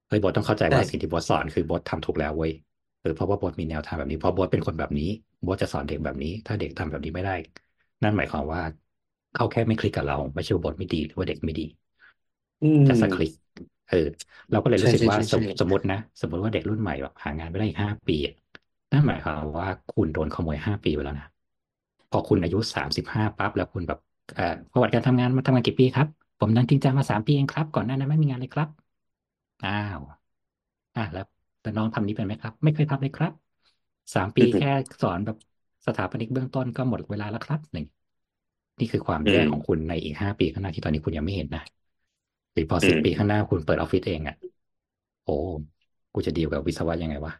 เฮ้ยโบสต้องเข้าใจว่าใช่สิ่งที่โบสสอนคือโบสทำถูกแล้วเว้ยเออเพราะว่าโบสมีแนวทางแบบนี้เพราะโบสเป็นคนแบบนี้โบสจะสอนเด็กแบบนี้ ถ้าเด็กทำแบบนี้ไม่ได้ นั่นหมายความว่าเขาแค่ไม่คลิกกับเรา ไม่ใช่ว่าโบสไม่ดีหรือว่าเด็กไม่ดีอืมแต่สักคลิกเออเราก็เลยรู้สึกใช่ว่าใช่สมใช่สมมตินะ สมมติว่าเด็กรุ่นใหม่แบบหางานไม่ได้อีกห้าปีอะนั่นหมายความว่าคุณโดนขโมยห้าปีไปแล้วนะพอคุณอายุสามสิบห้าปั๊บแล้วคุณแบบเอ่อประวัติการทำงานมาทำงานกี่ปีครับ ผมนั่งจริงจังมาสามปีเองครับ ก่อนหน้านั้นไม่มีงานเลยครับ อ้าวอะแล้วแล้วน้องทำนี้เป็นไหมครับ ไม่เคยทำเลยครับสามปีอือฮึแค่สอนแบบสถาปนิกเบื้องต้นก็หมดเวลาแล้วครับนี่นี่คือความอืแย่มของคุณในอีกห้าปีข้างหน้าที่ตอนนี้คุณยังไม่เห็นนะหรือพออืสิบมปีข้างหน้าคุณเปิดออฟฟิศเองอะ โอ้กูจะดีลกับวิศวะยังไงวะ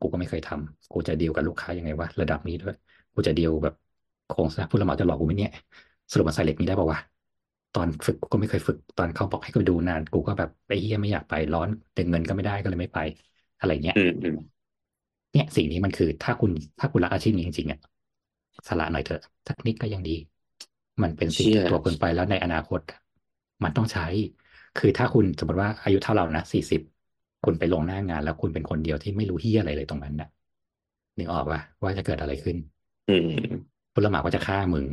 กูก็ไม่เคยทำกูจะดีลกับลูกค้ายังไงวะระดับนี้ด้วย กูจะดีลแบบโครงสร้างผู้รับเหมาจะหลอกกูไหมเนี่ยสรุปมาใส่เหล็กนี้ได้ป่าวะ ตอนฝึกกูก็ไม่เคยฝึกตอนเขาบอกให้กูไปดูนาน กูก็แบบไอ้เหี้ยไม่อยากไปร้อนแต่เงินก็ไม่ได้ก็เลยไม่ไป อะไรเงี้ยอืมอืมเนี่ยสิ่งนี้มันคือถ้าคุณถ้าคุณรักอาชีพนี้จริงๆอะสละหน่อยเถอะสักนิดก็ยังดี มันเป็นสิ่งเชี่ยที่ตัวคุณไปแล้วในอนาคต มันต้องใช้ คือถ้าคุณสมมติว่าอายุเท่าเรานะสี่สิบคุณไปลงหน้างาน แล้วคุณเป็นคนเดียวที่ไม่รู้เฮียอะไรเลยตรงนั้นน่ะนึกออกปะว่าจะเกิดอะไรขึ้น อืมผู้รับเหมาก็จะฆ่ามึง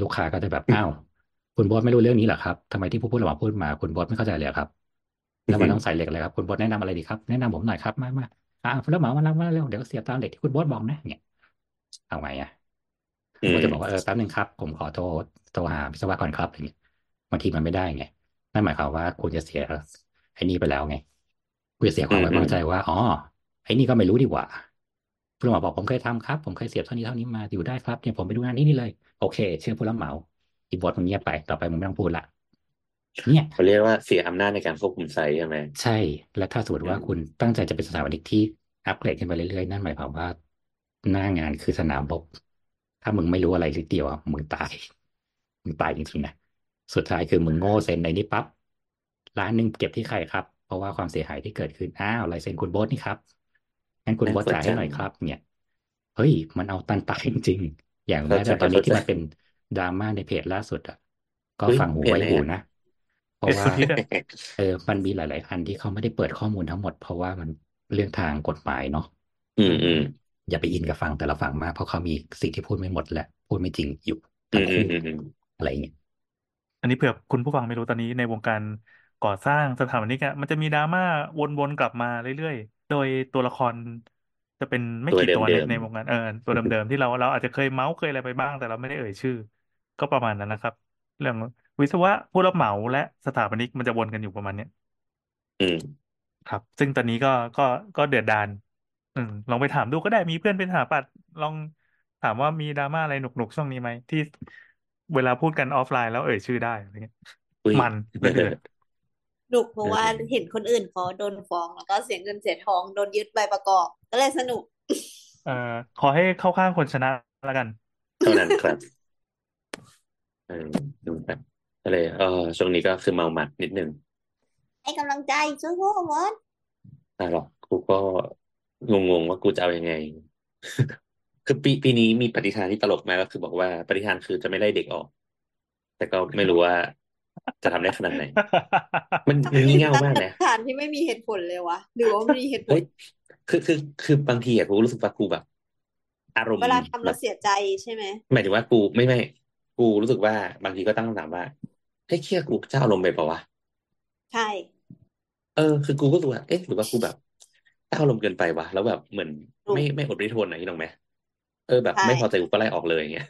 ลูกค้าก็จะแบบอ้าว คุณบอสไม่รู้เรื่องนี้เหรอครับทำไมที่ผู้ผู้รับเหมาพูดมา คุณบอสไม่เข้าใจเลยครับแล้วมันต้องใส่เหล็กอะไรครับ คุณบอสแนะนำอะไรดีครับ แนะนำผมหน่อยครับ มามาอ่าผู้รับเหมามาแล้วมาเร็วเดี๋ยวเสียตามเหล็กที่คุณบอสบอกนะเนี่ยเอาไงอะผมจะบอกว่าเออแป๊บนึงครับ ผมขอโทรโทรหาวิศวกรครับอย่างเงี้ยบางทีมันไม่ได้ไงนั่นหมายความว่าคุณจะเสียไอ้นี่ไปแล้วไงคุณจะเสียความไว้วางใจว่าอ๋อไอ้นี่ก็ไม่รู้ดีกว่าผู้รับเหมาบอกผมเคยทำครับ ผมเคยเสียบเท่านี้เท่านี้มาอยู่ได้ครับเนี่ยผมไปดูงานนี้นี่เลย โอเค เชื่อผู้รับเหมา อีบอสมันเงียบไปต่อไปมึงไม่ต้องพูดละเนี่ยเขาเรียกว่าเสียอำนาจในการควบคุมไซต์ใช่ไหมใช่ และถ้าสมมติว่าอืมคุณตั้งใจจะเป็นสถาปนิกที่อัปเกรดขึ้นไปเรื่อยๆ นั่นหมายความว่าหน้างานคือสนามรบถ้ามึงไม่รู้อะไรนิดเดียวอะมึงตาย มึงตายจริงๆนะสุดท้ายคือมึงโง่เซ็นในนี้ปั๊บร้านหนึ่งเก็บที่ใครครับ เพราะว่าความเสียหายที่เกิดขึ้นอ้าวลายเซ็นคุณโบ๊ทนี่ครับงั้นคุณน่าโบ๊ทสนจ่ายใจให้หน่อยครับ เนี่ยเฮ้ยมันเอาตันตายจริงๆอย่างแม้เข้าใจแต่ตอนนี้ที่เข้าใจมันเป็น ดราม่าในเพจล่าสุดอะ ก็เฮ้ยฟังหูเพจไว้ไหนหูอะนะ เพราะเพจว่าสุดฮิตอะเออมันมีหลาย ๆ อันที่เขาไม่ได้เปิดข้อมูลทั้งหมด เพราะว่ามันเรื่องทางกฎหมายเนาะอืมอืมอย่าไปอินกับฟังแต่ละฝั่งมากเพราะเขามีสิ่งที่พูดไม่หมดและ พูดไม่จริงอยู่อืทั้งมอืคู่มอืมอืมอะไรอย่างเงี้ยอันนี้เผื่อคุณผู้ฟังไม่รู้ตอนนี้ในวงการก่อสร้างสถาปนิกอะมันจะมีดราม่าวนๆกลับมาเรื่อยๆ โดยตัวละครจะเป็นไม่ตัวกี่เดิมตัวเดิในมในวงการเออตัวเดิมๆที่เราเราอาจจะเคยเมาส์เคยอะไรไปบ้าง แต่เราไม่ได้เอ่ยชื่อ ก็ประมาณนั้นนะครับ เรื่องวิศวะผู้รับเหมาและสถาปนิกมันจะวนกันอยู่ประมาณเนี้ยอืมครับ ซึ่งตอนนี้ก็ก็ก็เดือดดาลอืมลองไปถามดูก็ได้มีเพื่อนเป็นสถาปัตย์ลองถามว่ามีดราม่าอะไรหนุกๆช่วงนี้ไหมที่เวลาพูดกันออฟไลน์แล้วเอ่ยชื่อได้อะไรเงี้ยอุ้ยมันไม่เดือดสนุกเพราะว่าเห็นคนอื่นเขาโดนฟ้องแล้วก็เสียเงินเสียทองโดนยึดใบประกอบ ก็เลยสนุก เอ่อขอให้เข้าข้างคนชนะแล้วกัน เท่านั้นครับ เออดูแบบก็เลยเออช่วงนี้ก็คือเมาหมัดนิดนึงให้กำลังใจสู้ๆวอนอะหรอกกูก็งงๆว่ากูจะเอายังไง คือปีปีนี้มีปฏิฐานที่ตลกมากก็คือบอกว่าปฏิฐานคือจะไม่ไล่เด็กออก แต่ก็ไม่รู้ว่าจะทำได้ขนาดไหน มันทำมันไมงี่เง่าตั้งมากคนะำถามที่ไม่มีเหตุผลเลยวะหรือว่ามันมีเหตุผเฮ้ลยคือคือคือบางทีอะกูรู้สึกว่ากูแบบ อารมณ์เวลาทำแบเราบเสียใจใช่ไหมหมายถึงว่ากูไม่ไม่ กูรู้สึกว่าบางทีก็ตั้งคำถามว่าเฮ้ยเครียดกูเจ้าอารมณ์ไปเปล่าวะใช่ เออ คือกูก็รู้สึกว่าเอ๊ะหรือว่ากูแบบเจ้าอารมณ์เกินไปวะแล้วแบบเหมือนถูกไม่ไม่อดไม่ทนอะนี่น้องไหมเออแบบใช่ไม่พอใจกูก็ไล่ออกเลยอย่างเงี้ย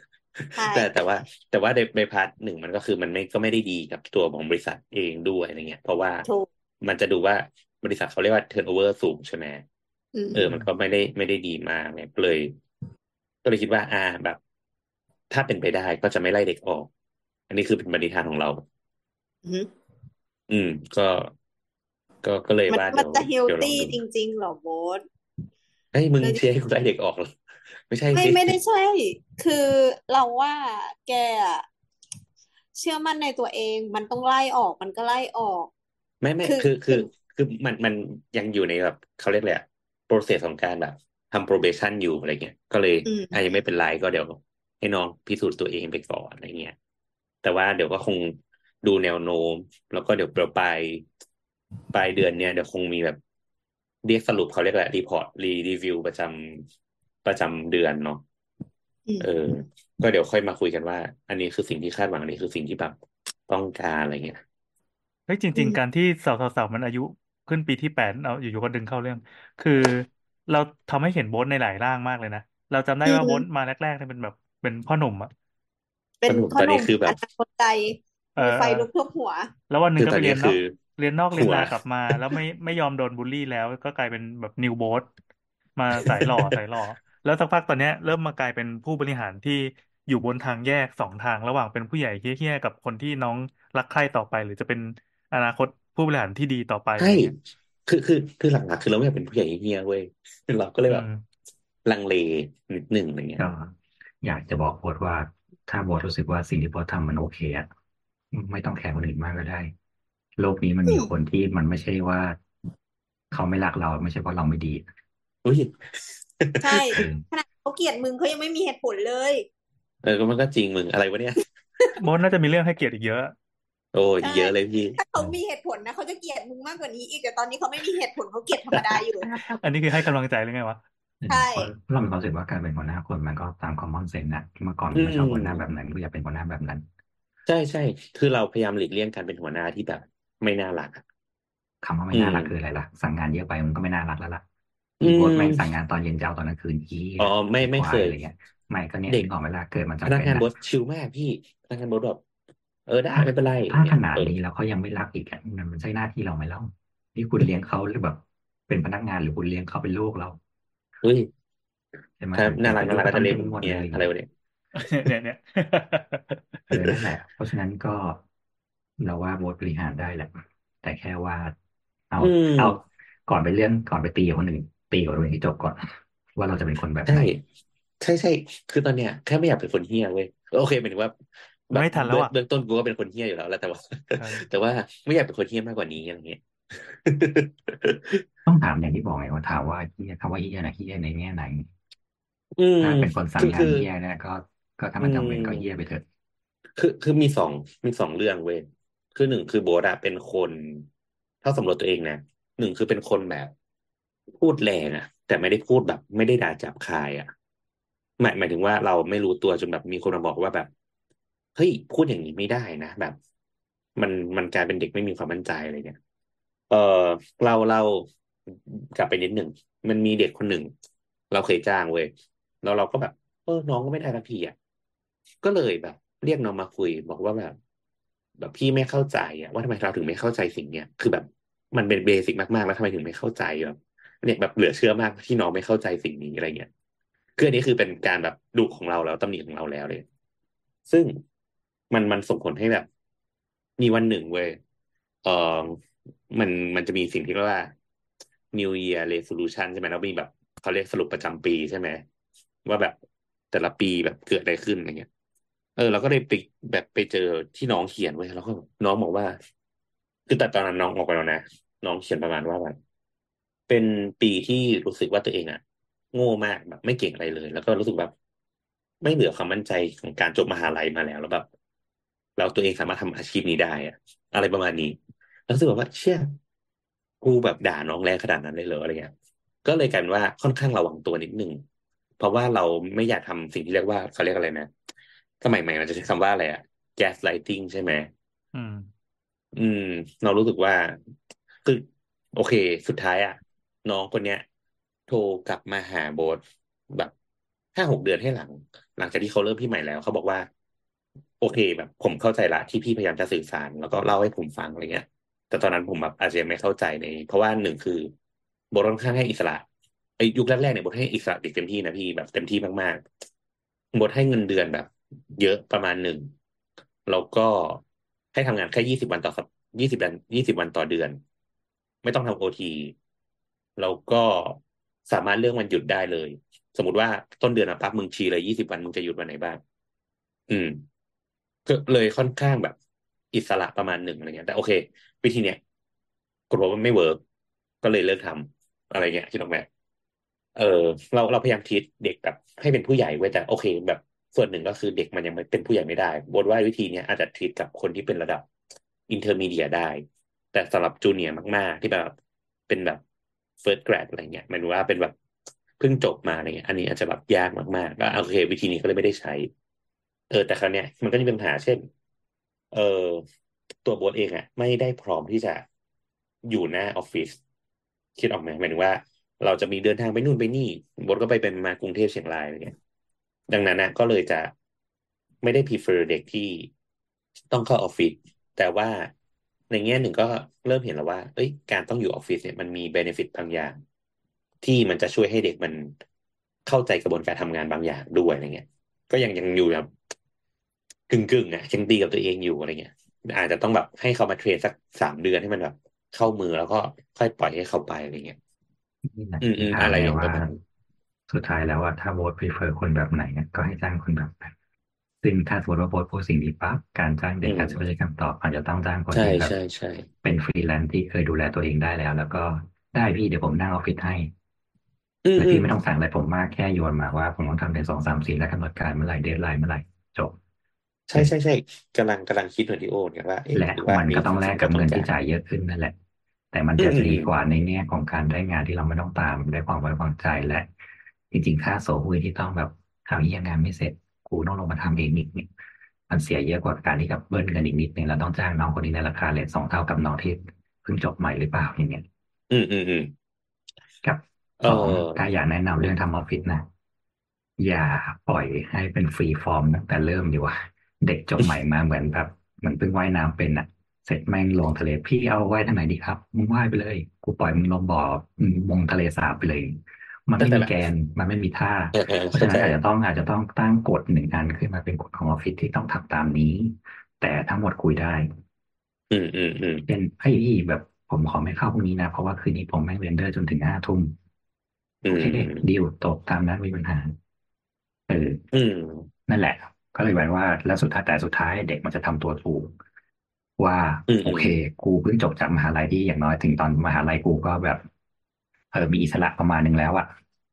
ใช่แต่แต่ว่าแต่ว่าในใน part หนึ่งมันก็คือมันไม่ก็ไม่ได้ดีกับตัวของบริษัทเองด้วยอะไรเงี้ย เพราะว่าถูกมันจะดูว่าบริษัทเขาเรียกว่า turnover สูงใช่ไหมอืมเออ มันก็ไม่ได้ไม่ได้ดีมากเนี่ยก็เลย ก็เลยคิดว่า อ่าแบบ ถ้าเป็นไปได้ก็จะไม่ไล่เด็กออก อันนี้คือเป็นปณิธานของเรา อือหืออืมก็ ก็ก็เลยมันว่ามัเดี๋นยวจะเฮลเดี๋ยวลองตี้ดูจริงๆเหรอโบ๊ทเฮ้ยมึงเลยเชียร์ให้กูไล่เด็กออกเหรอไม่ใช่ไม่สิไม่ได้ใช่ คือเราว่าแกอะเชื่อมั่นในตัวเอง มันต้องไล่ออก มันก็ไล่ออก ไม่ไม่คือคือคือถึงคือมันมันยังอยู่ในแบบเขาเรียกอะไรอะ process ของการแบบทำ probation อยู่อะไรเงี้ย ก็เลยอืมอะยังไม่เป็นไรก็เดี๋ยว ให้น้องพิสูจน์ตัวเองไปก่อนอะไรเงี้ย แต่ว่าเดี๋ยวก็คงดูแนวโน้ม แล้วก็เดี๋ยวปลายปลายเดือนเนี้ยเดี๋ยวคงมีแบบเรียกสรุปเขาเรียกอะไรรีพอร์ตรีรีวิวประจำประจำเดือนเนาะอืมเออ ก็เดี๋ยวค่อยมาคุยกันว่า อันนี้คือสิ่งที่คาดหวังอันนี้คือสิ่งที่แบบต้องการอะไรเงี้ยเฮ้ยจอืริงมๆการที่สาวสาวมันอายุขึ้นปีที่แปดเอาอยู่ๆก็ดึงเข้าเรื่อง คือเราทำให้เห็นโบ๊ทในหลายร่างมากเลยนะ เราจำได้อืว่าโบ๊มทมาแรกๆเนี่ยเป็นแบบ เป็นพ่อหนุ่มอะเป็นสนุกพ่อตอนหนุ่นี้มคือแบอบนาคตใจเอมีอไฟเออลุกท่วมหัว แล้ววันหนึ่คืงอก็ตอไปนเรีนี้ยนนคืออกเรียนนอกเรียหันวนากลับมา แล้วไม่ไม่ยอมโดนบูลลี่แล้วก็กลายเป็นแบบนิวโบ๊ทมาสายหล่อสายหล่อแล้วสักพักตอนเนี้ยเริ่มมากลายเป็นผู้บริหารที่อยู่บนทางแยกสองทางระหว่างเป็นผู้ใหญ่เฮี้ยๆกับคนที่น้องรักใคร่ต่อไป หรือจะเป็นอนาคตผู้บริหารที่ดีต่อไปอะใช่ไรเงี้ยคือคือคือหลักๆคือเราไม่อยากเป็นผู้ใหญ่เฮี้ยๆเว้ยเราก็เลยอืแบบมลังเลนิดหนึ่งอะไรเงี้ยก็ อยากจะบอกโบทว่าถ้าโบทรู้สึกว่าสิ่งที่โบททำมันโอเคอะไม่ต้องแคร์คนอื่นมากก็ได้ โลกนี้มันอืมีมคนที่มันไม่ใช่ว่า เขาไม่รักเราไม่ใช่เพราะเราไม่ดีอุ้ยใช่เออขนาดเขาเกลียดมึงเขายังไม่มีเหตุผลเลย เออก็มันก็จริงมึงอะไรวะเนี่ยโบ๊ทน่าจะมีเรื่องให้เกียรติอีกเยอะ โอ้ยใช่เยอะเลยพี่ ถ้าเขามีเหตุผลนะเขาจะเกลียดมึงมากกว่านี้อีกแต่ตอนนี้เขาไม่มีเหตุผลเขาเกลียดธรรมดาอยู่ อันนี้คือให้กำลังใจหรือไงวะ ใช่เพราะเรามีความรู้สึกว่าการเป็นหัวหน้าคนมันก็ตามคอมมอนเซนส์นะเมื่อก่อนอืไม่ชอบหัวหมน้าแบบไหนก็อยากเป็นหัวหน้าแบบนั้น ใช่ใช่คือเราพยายามหลีกเลี่ยงการเป็นหัวหน้าที่แบบไม่น่ารักอะคำว่าไม่อืน่าม รักคืออะไรล่ะ สั่งงานเยอะไปมันก็ไม่น่ารักแล้วล่ะอือีโบทมแม่งสั่งงานตอนเย็นเจ้าตอนกลางคืนอีอ๋อไม่ไอ้ไม่ควาเคยยอะไรเงี้ยไม่ก็เนี่ยเด็กนึกออกเวลาเกิดมันพจำนักเป็นงานอะบอสชิลมากพี่พนักงานบอสแบบเออได้ถ้าไม่เป็นไรอย่าถ้างเงี้ขยนาดเออนี้แล้วเขายังไม่รักอีกอะมันมันใช่หน้าที่เราไหมเล่าที่คุณเลี้ยงเขาหรือแบบ เป็นพนักงานหรือคุณเลี้ยงเขาเป็นลูกเรา เฮ้ยใช่ไหมถ้าถึงน่าถึงรักเป็นน่าลูรักกก็ก็ต้องจะเล่นเล่นหมดเนี่ยเลยอะไรวะเนี่ยเนี่ยเนี่ยเออนั่นแหละ เพราะฉะนั้นก็เราว่าโบทบริหารได้แหละ แต่แค่ว่า เอาอืมเอาก่อนไปเรื่องก่อนไปตีกับคนอื่นตีกับตัวเองให้จบก่อน ว่าเราจะเป็นคนแบบใช่ไหนใช่ใช่คือตอนเนี้ยแค่ไม่อยากเป็นคนเฮี้ยเว้ยโอเคหมายถึงว่าแบบไม่ทันแล้วเบื้องอะเบื้องต้นกูก็เป็นคนเฮี้ยอยู่แล้วแหละแต่ว่าใช่แต่ว่าไม่อยากเป็นคนเฮี้ยมากกว่านี้อะไรเงี้ย ต้องถามอย่างที่บอกไงว่าถามว่าเฮียคำว่าเฮียนะเฮียในแง่ไหนอืมถ้าเป็นคนสั่งคืองานคือเฮียเนี่ยก็ก็ถ้าอืมันมจำเป็นก็เฮียไปเถอะคือคือมีสองมีสองเรื่องเว้ยคือหนึ่งคือโบทอะเป็นคนถ้าสำรวจตัวเองนะหนึ่งคือเป็นคนแบบพูดแรงอะแต่ไม่ได้พูดแบบ ไม่ได้ด่าจับคายอะหมายหมายถึงว่าเราไม่รู้ตัวจนแบบมีคนมาบอกว่าแบบเฮ้ยพูดอย่างนี้ไม่ได้นะแบบ มันมันกลายเป็นเด็กไม่มีความมั่นใจอะไรเงี้ย เออเราเรากลับไปนิดหนึ่ง มันมีเด็กคนหนึ่ง เราเคยจ้างเว้ยแล้วเราก็แบบ เออ น้องก็ไม่ได้สักทีอะก็เลยแบบ เรียกน้องมาคุย บอกว่าแบบ แบบพี่ไม่เข้าใจอะว่าทำไมเราถึงไม่เข้าใจสิ่งเนี้ยคือแบบมันเป็นเบสิกมากๆแล้วทำไมถึงไม่เข้าใจแบบเนี่ยแบบเหลือเชื่อมากที่น้องไม่เข้าใจสิ่งนี้อะไรเงี้ยคืออันนี้คือเป็นการแบบดุของเราแล้วตำหนิของเราแล้วเลย ซึ่งมันมันส่งผลให้แบบ มีวันหนึ่งเว้ยเออ มันมันจะมีสิ่งที่เรียกว่า New Year Resolution ใช่ไหมแล้วมีแบบเขาเรียกสรุปประจำปีใช่ไหมว่าแบบแต่ละปีแบบเกิดอะไรขึ้นอะไรเงี้ย เออเราก็เลยไปแบบไปเจอที่น้องเขียนไว้แล้วก็น้องบอกว่า คือแต่ตอนนั้นน้องออกไปแล้วนะน้องเขียนประมาณว่าแบบเป็นปีที่รู้สึกว่าตัวเองอะโง่มากแบบ ไม่เก่งอะไรเลย แล้วก็รู้สึกแบบไม่เหลือความมั่นใจของการจบมหาลัยมาแล้วแล้วแบบแล้วตัวเองสามารถทำอาชีพนี้ได้อะอะไรประมาณนี้ แล้วรู้สึกแบบว่าเชี่ยกูแบบด่าน้องแรงขนาดนั้นเลยเหรออะไรเงี้ย ก็เลยกลายเป็นว่าค่อนข้างระวังตัวนิดนึงเพราะว่าเราไม่อยากทำสิ่งที่เรียกว่าเขาเรียกอะไรนะสมัยใหม่มันจะใช้คำว่าอะไรอะ gaslighting ใช่ไหมอืม อืม เรารู้สึกว่าคือโอเค สุดท้ายอะน้องคนเนี้ย โทรกลับมาหาโบสแบบห้าหกเดือนให้หลัง หลังจากที่เขาเริ่มพี่ใหม่แล้ว เขาบอกว่า โอเคแบบ ผมเข้าใจละที่พี่พยายามจะสื่อสาร แล้วก็เล่าให้ผมฟังอะไรเงี้ย แต่ตอนนั้นผมแบบอาจจะยังไม่เข้าใจใน เพราะว่าหนึ่งคือโบสค่อนข้างให้อิสระไอ้ยุคแรกๆเนี่ยโบสให้อิสระเด็กเต็มที่นะพี่แบบเต็มที่มากๆโบสให้เงินเดือนแบบ เยอะประมาณหนึ่งแล้วก็ให้ทำงานแค่ยี่สิบวันต่อสัปยี่สิบวันยี่สิบวันต่อเดือน ไม่ต้องทำโอทีแล้วก็สามารถเลือกวันหยุดได้เลย สมมติว่าต้นเดือนอะปั๊บมึงชี้เลยยี่สิบวันมึงจะหยุดวันไหนบ้างอืมก็เลยค่อนข้างแบบ อิสระประมาณหนึ่งอะไรเงี้ยแต่โอเค วิธีเนี้ยกลัวว่าไม่ work ก็เลยเลิกทำอะไรเงี้ยคิดออกไหมเออเราเราพยายามทีตเด็กแบบให้เป็นผู้ใหญ่ไว้แต่โอเค แบบส่วนหนึ่งก็คือเด็กมันยังไม่เป็นผู้ใหญ่ไม่ได้โบทว่าวิธีเนี้ยอาจจะทีตกับคนที่เป็นระดับintermediate ได้ แต่สำหรับ junior มาก ๆ ที่แบบเป็นแบบ first grad อะไรเงี้ยหมายว่าเป็นแบบเพิ่งจบมาอะไรเงี้ยอันนี้อาจจะแบบยากมากๆก็โอเค วิธีนี้ก็เลยไม่ได้ใช้ เออแต่คราวเนี้ยมันก็จะมีปัญหาเช่น เออตัวโบทเองอะไม่ได้พร้อมที่จะอยู่หน้าออฟฟิศคิดออกไหมหมายถึงว่า เราจะมีเดินทางไปนู่นไปนี่โบทก็ไปเป็นมากรุงเทพเชียงรายอะไรเงี้ยดังนั้นนะก็เลยจะไม่ได้ prefer เด็กที่ต้องเข้าออฟฟิศแต่ว่าในแง่หนึ่งก็เริ่มเห็นแล้วว่า เอ้ย การต้องอยู่ออฟฟิศเนี่ยมันมี benefit บางอย่าง ที่มันจะช่วยให้เด็กมันเข้าใจกระบวนการทำงานบางอย่างด้วยอะไรเงี้ย ก็ยังยังอยู่แบบ กึ่งกึ่งอะยังดีกับตัวเองอยู่อะไรเงี้ยอาจจะต้องแบบให้เขามา train สักสามเดือนให้มันแบบ เข้ามือแล้วก็ค่อยปล่อยให้เขาไปอะไรเงี้ยนี่แหละอืมอืมถามอะไรไงอย่างว่าประมาณสุดท้ายแล้วว่าถ้าโบส prefer คนแบบไหนเนี่ยก็ให้จ้างคนแบบไหนซึ่งถ้าสมมติว่าโบสพูดสิ่งนี้ปั๊บการจ้างเด็กอืมอาจจะไม่ใช่คำตอบอาจจะต้องจ้างคนใช่ที่แบบใช่ใช่เป็นฟรีแลนซ์ที่เคยดูแลตัวเองได้แล้ว แล้วก็ได้พี่เดี๋ยวผมนั่งออฟฟิศให้อืมและอืพี่ไม่ต้องสั่งอะไรผมมากแค่โยนมาว่าผมต้องทำเป็นสองสามสี่และกำหนดการเมื่อไหร่ deadline เมื่อไหร่จบ ใช่ใช่ใช่กำลังกำลังคิดเหมือนที่โอเนี่ยว่าเอ๊ะและหรือว่ามันก็ต้องแลกกับเงินที่จ่ายจ่ายเยอะขึ้นนั่นแหละ แต่มันจะอืมอืมดีอืมกว่าในแง่ของการได้งานที่เราไม่ต้องตามได้ความไว้วางใจและ จริงๆ ค่าโสหุ้ยที่ต้องแบบทำยังงานไม่เสร็จกูต้องลงมาทำเองอีกเนี่ยมันเสียเยอะกว่าการที่ double กันอีกนิดนึงแล้วต้องจ้างน้องคนนี้ในราคา rate สองเท่ากับน้องที่เพิ่งจบใหม่หรือเปล่าอย่างเงี้ยอืมอืมอืมกับสองเออถ้าอยากแนะนำเรื่องทำออฟฟิศนะ อย่าปล่อยให้เป็น free form ตั้งแต่เริ่มดีกว่า เด็กจบใหม่มาเหมือนแบบเหมือนเพิ่งว่ายน้ำเป็นอะ เสร็จแม่งลงทะเลพี่เอาว่ายทางไหนดีครับมึงว่ายไปเลยกูปล่อยมึงลงบ่อมึงลงทะเลสาบไปเลย มันไม่แต่มีแบบแกนมันไม่มีท่าเออเออเข้าใจเพราะเข้าฉะนั้นอาจจะต้องอาจจะต้องตั้งกฎหนึ่งอันขึ้นมาเป็นกฎของออฟฟิศที่ต้องทำตามนี้ แต่ทั้งหมดคุยได้ อืมอืมอืมเป็นไอ้ยพี่แบบผมขอไม่เข้าพรุ่งนี้นะเพราะว่าคืนนี้ผมแม่ง render จนถึงห้าทุ่มอืโอเคดีลจบตามนั้นไม่มีปัญหาเอออืมนั่นแหละ ก็เลยหมายว่าแล้วสุดท้ายแต่สุดท้ายเด็กมันจะทำตัวถูก ว่าอืมโอเคกูเพิ่งจบจากมหาลัยที่อย่างน้อยถึงตอนมหาลัยกูก็แบบเออมีอิสระประมาณหนึ่งแล้วอะ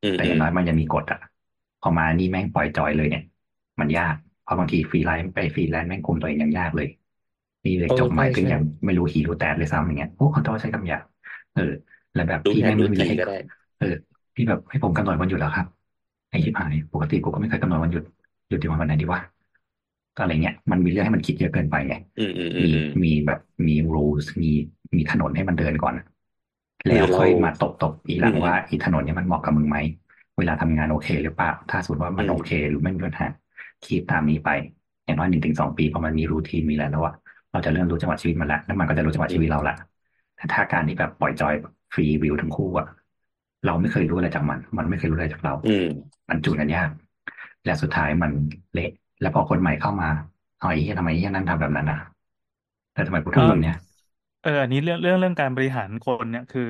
อืมแต่อือย่างน้อยมันยังมีกฎอะพอมานี่แม่งปล่อยจอยเลยเนี่ย มันยากเพราะบางทีฟรีแลนซ์ไปฟรีแลนซ์แม่งคุมตัวเองยังยากเลยนี่เด็กโอ้จบใหม่ใช่เพิ่งใช่ยังไม่รู้หีรู้แตดเลยซ้ำอย่างเงี้ยโอ้ขอโทษใช้คำหยาบเออ แล้วแบบรู้พี่แทนแม่งรู้ไม่มีอะไรทีให้ก็ได้เออ พี่แบบให้ผมกำหนดวันหยุดแล้วครับไอ้ชิบหายปกติกูก็ไม่เคยกำหนดวันหยุดหยุดที่วันไหนดีวะ ก็อะไรเงี้ยมันมีเรื่องให้มันคิดเยอะเกินไปไงอืมอืมอืมมีอืมมีแบบมี rules มีมีถนนให้มันเดินก่อนคือแล้วเรา ค่อยมาตบตบอีหลังอืมว่าอีถนนเนี้มันเหมาะกับมึงไหม เวลาทำงานโอเคหรือเปล่า ถ้าสมมติว่ามันอืมโอเคหรือไม่มีปัญหาคีปตามนี้ไป อย่างน้อยหนึ่งถึงสองปีพอมันมีรูทีนมีอะไรแล้วอะเราจะเริ่มรู้จังหวะชีวิตมันละแล้วมันก็จะรู้จังหวะชีวิตเราละแต่ถ้าการที่แบบปล่อยจอย free will ทั้งคู่อะเราไม่เคยรู้อะไรจากมัน มันไม่เคยรู้อะไรจากเรา อืมมันจูนกันยากและสุดท้ายมันเละ แล้วพอคนใหม่เข้ามาเอาไอ้เหี้ยทำไมไอ้เหี้ยนั่นทำแบบนั้นนะแต่ทำไมกูเออทำแบบเนี้ย เอออันนี้เรื่องเรื่องเรื่องการบริหารคนเนี่ยคือ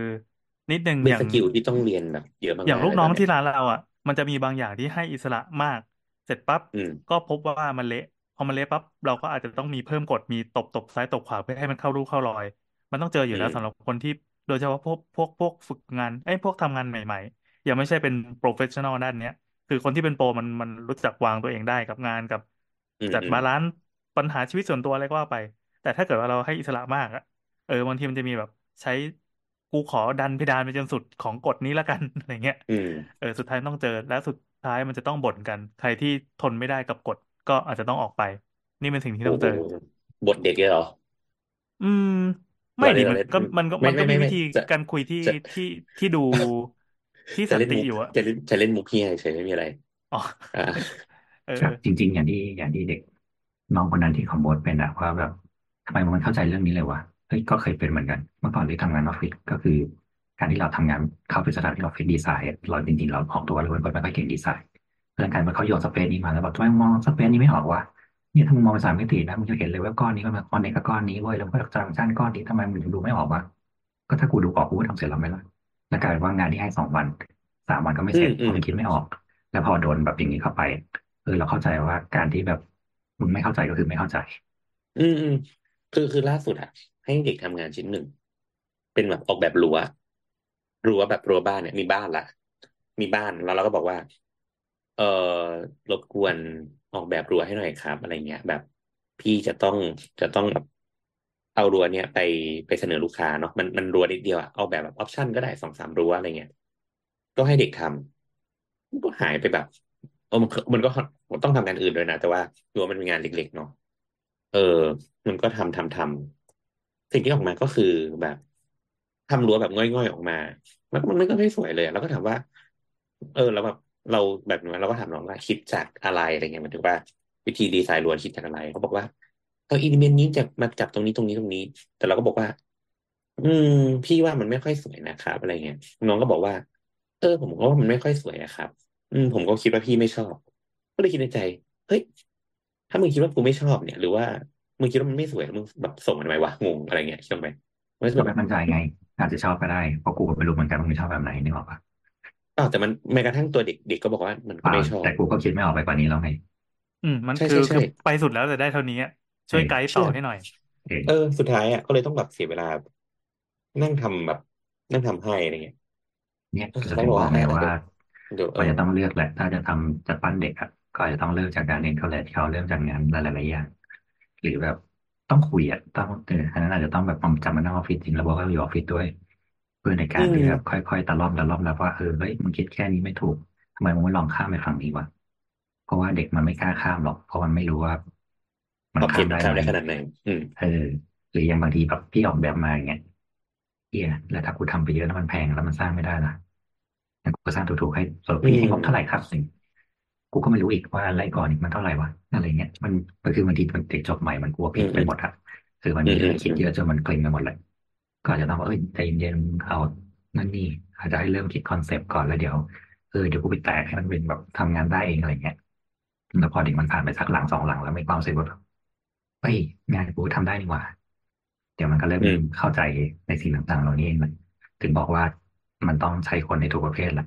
นิดนึงเป็อย่างสกิลที่ต้องเรียนแบบเยอะมากอย่างๆลูกเลยน้ตอองนเนี้ที่ยร้านเราอะ มันจะมีบางอย่างที่ให้อิสระมาก เสร็จปั๊บอืม ก็พบว่ามันเละพอมันเละปั๊บเราก็อาจจะต้องมีเพิ่มกฎมีตบตบซ้ายตบขวาเพื่อให้มันเข้ารูเข้ารอย มันต้องเจออยู่แล้วอืมสำหรับคนที่โดยเฉพาะพวกพวกพวกฝึกงานไอ้ยพวกทำงานใหม่ ๆ ยังไม่ใช่เป็น professional ด้านเนี้ย คือคนที่เป็น pro มันมันรู้จักวางตัวเองได้กับงานกับอืมจัดอืมบาลานซ์ปัญหาชีวิตส่วนตัวอะไรก็ว่าไป แต่ถ้าเกิดว่าเราให้อิสระมากอะเออบางทีมันจะมีแบบใช้กูขอดันเพดานไปจนสุดของกฎนี้แล้วกันอะไรเงี้ยอืมเออสุดท้ายต้องเจอและสุดท้ายมันจะต้องบ่นกัน ใครที่ทนไม่ได้กับกฎก็อาจจะต้องออกไป นี่เป็นสิ่งที่โอ้ต้องโหเจอบทเด็กเลยเหรอ อืม ไม่เราดิเล่นเรามันเล่นก็มันก็ไม่มันก็ไม่มีไม่วิไม่ธีจะการคุยที่จะที่ที่ดู ที่จะสันเล่นติมุกอยู่อะจะเล่นจะเล่นมุกเฮียเฉยไม่มีอะไรอ๋ออ่าเออครับจริง ๆ อย่างที่อย่างที่เด็ก น้องคนนั้นที่คอมโบสเป็นอะว่าแบบทำไมมันเข้าใจเรื่องนี้เลยวะเฮ้ยก็เคยเป็นเหมือนกัน เมื่อก่อนที่ทำงานออฟฟิศก็คือ การที่เราทำงานเข้าไปสถานที่ออฟฟิศดีไซน์เราจริงๆเราออกตัวเราเป็นคนไม่ค่อยเก่งดีไซน์เรื่องการว่าเขาโยนสเปซนี้มาแล้วบอกทำไมมึงมองสเปซนี้ไม่ออกวะเนี่ยถ้ามึงมองเป็นสามมิตินะมึงจะเห็นเลยว่าก้อนนี้มันมาก้อนนี้กับก้อนนี้เว้ยแล้วก็จังชั้นก้อนนี้ทำไมมึงถึงดูไม่ออกวะก็ถ้ากูดูออกกูก็ทำเสร็จแล้วไหมล่ะ แล้วกลายเป็นว่างานที่ให้สองวันสามวันก็ไม่เสร็จอืมอืมเพราะมันคิดไม่ออก แล้วพอโดนแบบอย่างนี้เข้าไปเออเราเข้าใจว่าการที่แบบมึงไม่เข้าใจก็คือไม่เข้าใจ อืมอืมคือคือล่าสุดอะให้เด็กทำงานชิ้นหนึ่ง เป็นแบบออกแบบรั้วรั้วแบบรั้วบ้านเนี่ย มีบ้านละมีบ้านแล้วเราก็บอกว่า เออรบกวนออกแบบรั้วให้หน่อยครับ อะไรเงี้ยแบบพี่จะต้องจะต้องแบบ เอารั้วเนี่ยไปไปเสนอลูกค้าเนาะมันมันรั้วนิดเดียวอะเอาแบบแบบ option ก็ได้สองสามรั้วอะไรเงี้ยก็ให้เด็กทำมันก็หายไปแบบเออมันก็มันก็ต้องทำงานอื่นด้วยนะแต่ว่ารั้วมันเป็นงานเล็ก ๆ เนาะเออ มันก็ทำทำทำสิ่งที่ออกมาก็คือแบบทำรั้วแบบง่อยๆออกมา มันมันก็ไม่สวยเลยแล้วก็ถามว่า เออแล้วแบบเราแบบนั้นเราก็ถามน้องว่าคิดจากอะไรอะไรเงี้ยมันถึงว่าวิธีดีไซน์รั้วคิดจากอะไรเขาบอกว่า เอาอิเลเมนต์นี้จากมาจากตรงนี้ตรงนี้ตรงนี้ แต่เราก็บอกว่า อืม พี่ว่ามันไม่ค่อยสวยนะครับอะไรเงี้ยน้องก็บอกว่า เออ ผมก็ว่ามันไม่ค่อยสวยอะครับ อืม ผมก็คิดว่าพี่ไม่ชอบ ก็เลยคิดในใจ เฮ้ย ถ้ามึงคิดว่ากูไม่ชอบเนี่ย หรือว่ามึงคิดว่ามันไม่สวยแล้วมึงแบบส่งมันทำไมวะงงอะไรเงี้ยคิดไหมไม่ก็แบไม่บมั่นใจไง อาจจะชอบก็ได้เพราะกูก็ไม่รู้เหมือนกันว่ามึงชอบแบบไหนนึกออกปะอ้าวแต่มันแม้กระทั่งตัวเด็กเด็กก็บอกว่ามันเปก็ล่าไม่ชอบแต่กูก็คิดไม่ออกไปกว่านี้แล้วไงอืม มันใช่คือใช่คือใช่ไปสุดแล้วแต่ได้เท่านี้อะ ช่วยไกด์ต่อให้หน่อยเออเออ สุดท้ายอะก็เลยต้องแบบเสียเวลา นั่งทำแบบ นั่งทำให้อะไรเงี้ยเนี่ยเออเราเขาถึงบอกบอว่ากไงอะว่าเดี๋ยวเดี๋ยวเอก็อจะต้องเลือกแหละ ถ้าจะทำจะปั้นเด็กอะก็อาจจะต้องเริ่มจากการเรียนเขาแหละที่เขาเริ่มจากงานหลายๆอย่างหรือแบบต้องคุยอะต้องเอออันนั้นอาจจะต้องแบบจำมันนอกออฟฟิศจริงแล้วบอกว่าอยู่ออฟฟิศด้วย เพื่อในการที่แบบค่อยๆตะล่อมตะล่อมแล้วว่าเออเฮ้ยมึงคิดแค่นี้ไม่ถูกทำไมมึงไม่ลองข้ามไปฝั่งนี้วะเพราะว่าเด็กมันไม่กล้าข้ามหรอก เพราะมันไม่รู้ว่า มันขอบข้าเขตมมันได้ข้ามไหมได้ขนาดไหนอืมเออหรืออย่างบางทีแบบพี่ออกแบบมาอย่างเงี้ยเฮียแล้วถ้ากูทำไปเยอะแล้วมันแพงแล้วมันสร้างไม่ได้ล่ะงั้นกูก็สร้างถูกๆให้เออพี่ให้งบเท่าไหร่ครับสิกูก็ไม่รู้อีกว่าอะไรก่อนอีกมันเท่าไหร่วะอะไรเงี้ยมันก็คือบางทีมันเด็กจบใหม่มันกลัวผิดไปหมดอะคือมันมีเรื่องคิดเยอะจนมันเกร็งไปหมดเลยก็อาจจะต้องว่าเอ้ยใจเย็นๆเอานั่นนี่อาจจะให้เริ่มคิดคอนเซปต์ก่อนแล้วเดี๋ยวเออเดี๋ยวกูไปแตกให้มันเป็นแบบทำงานได้เองอะไรเงี้ยแล้วพอเด็กมันผ่านไปสักหลังสองหลังแล้วมีความรู้สึกว่าแบบ เฮ้ยงานกูทำได้นี่หว่า เดี๋ยวมันก็เริ่มอืมเข้าใจในสิ่งต่างๆเหล่านี้เองเลยถึงบอกว่ามันต้องใช้คนในทุกประเภทแหละ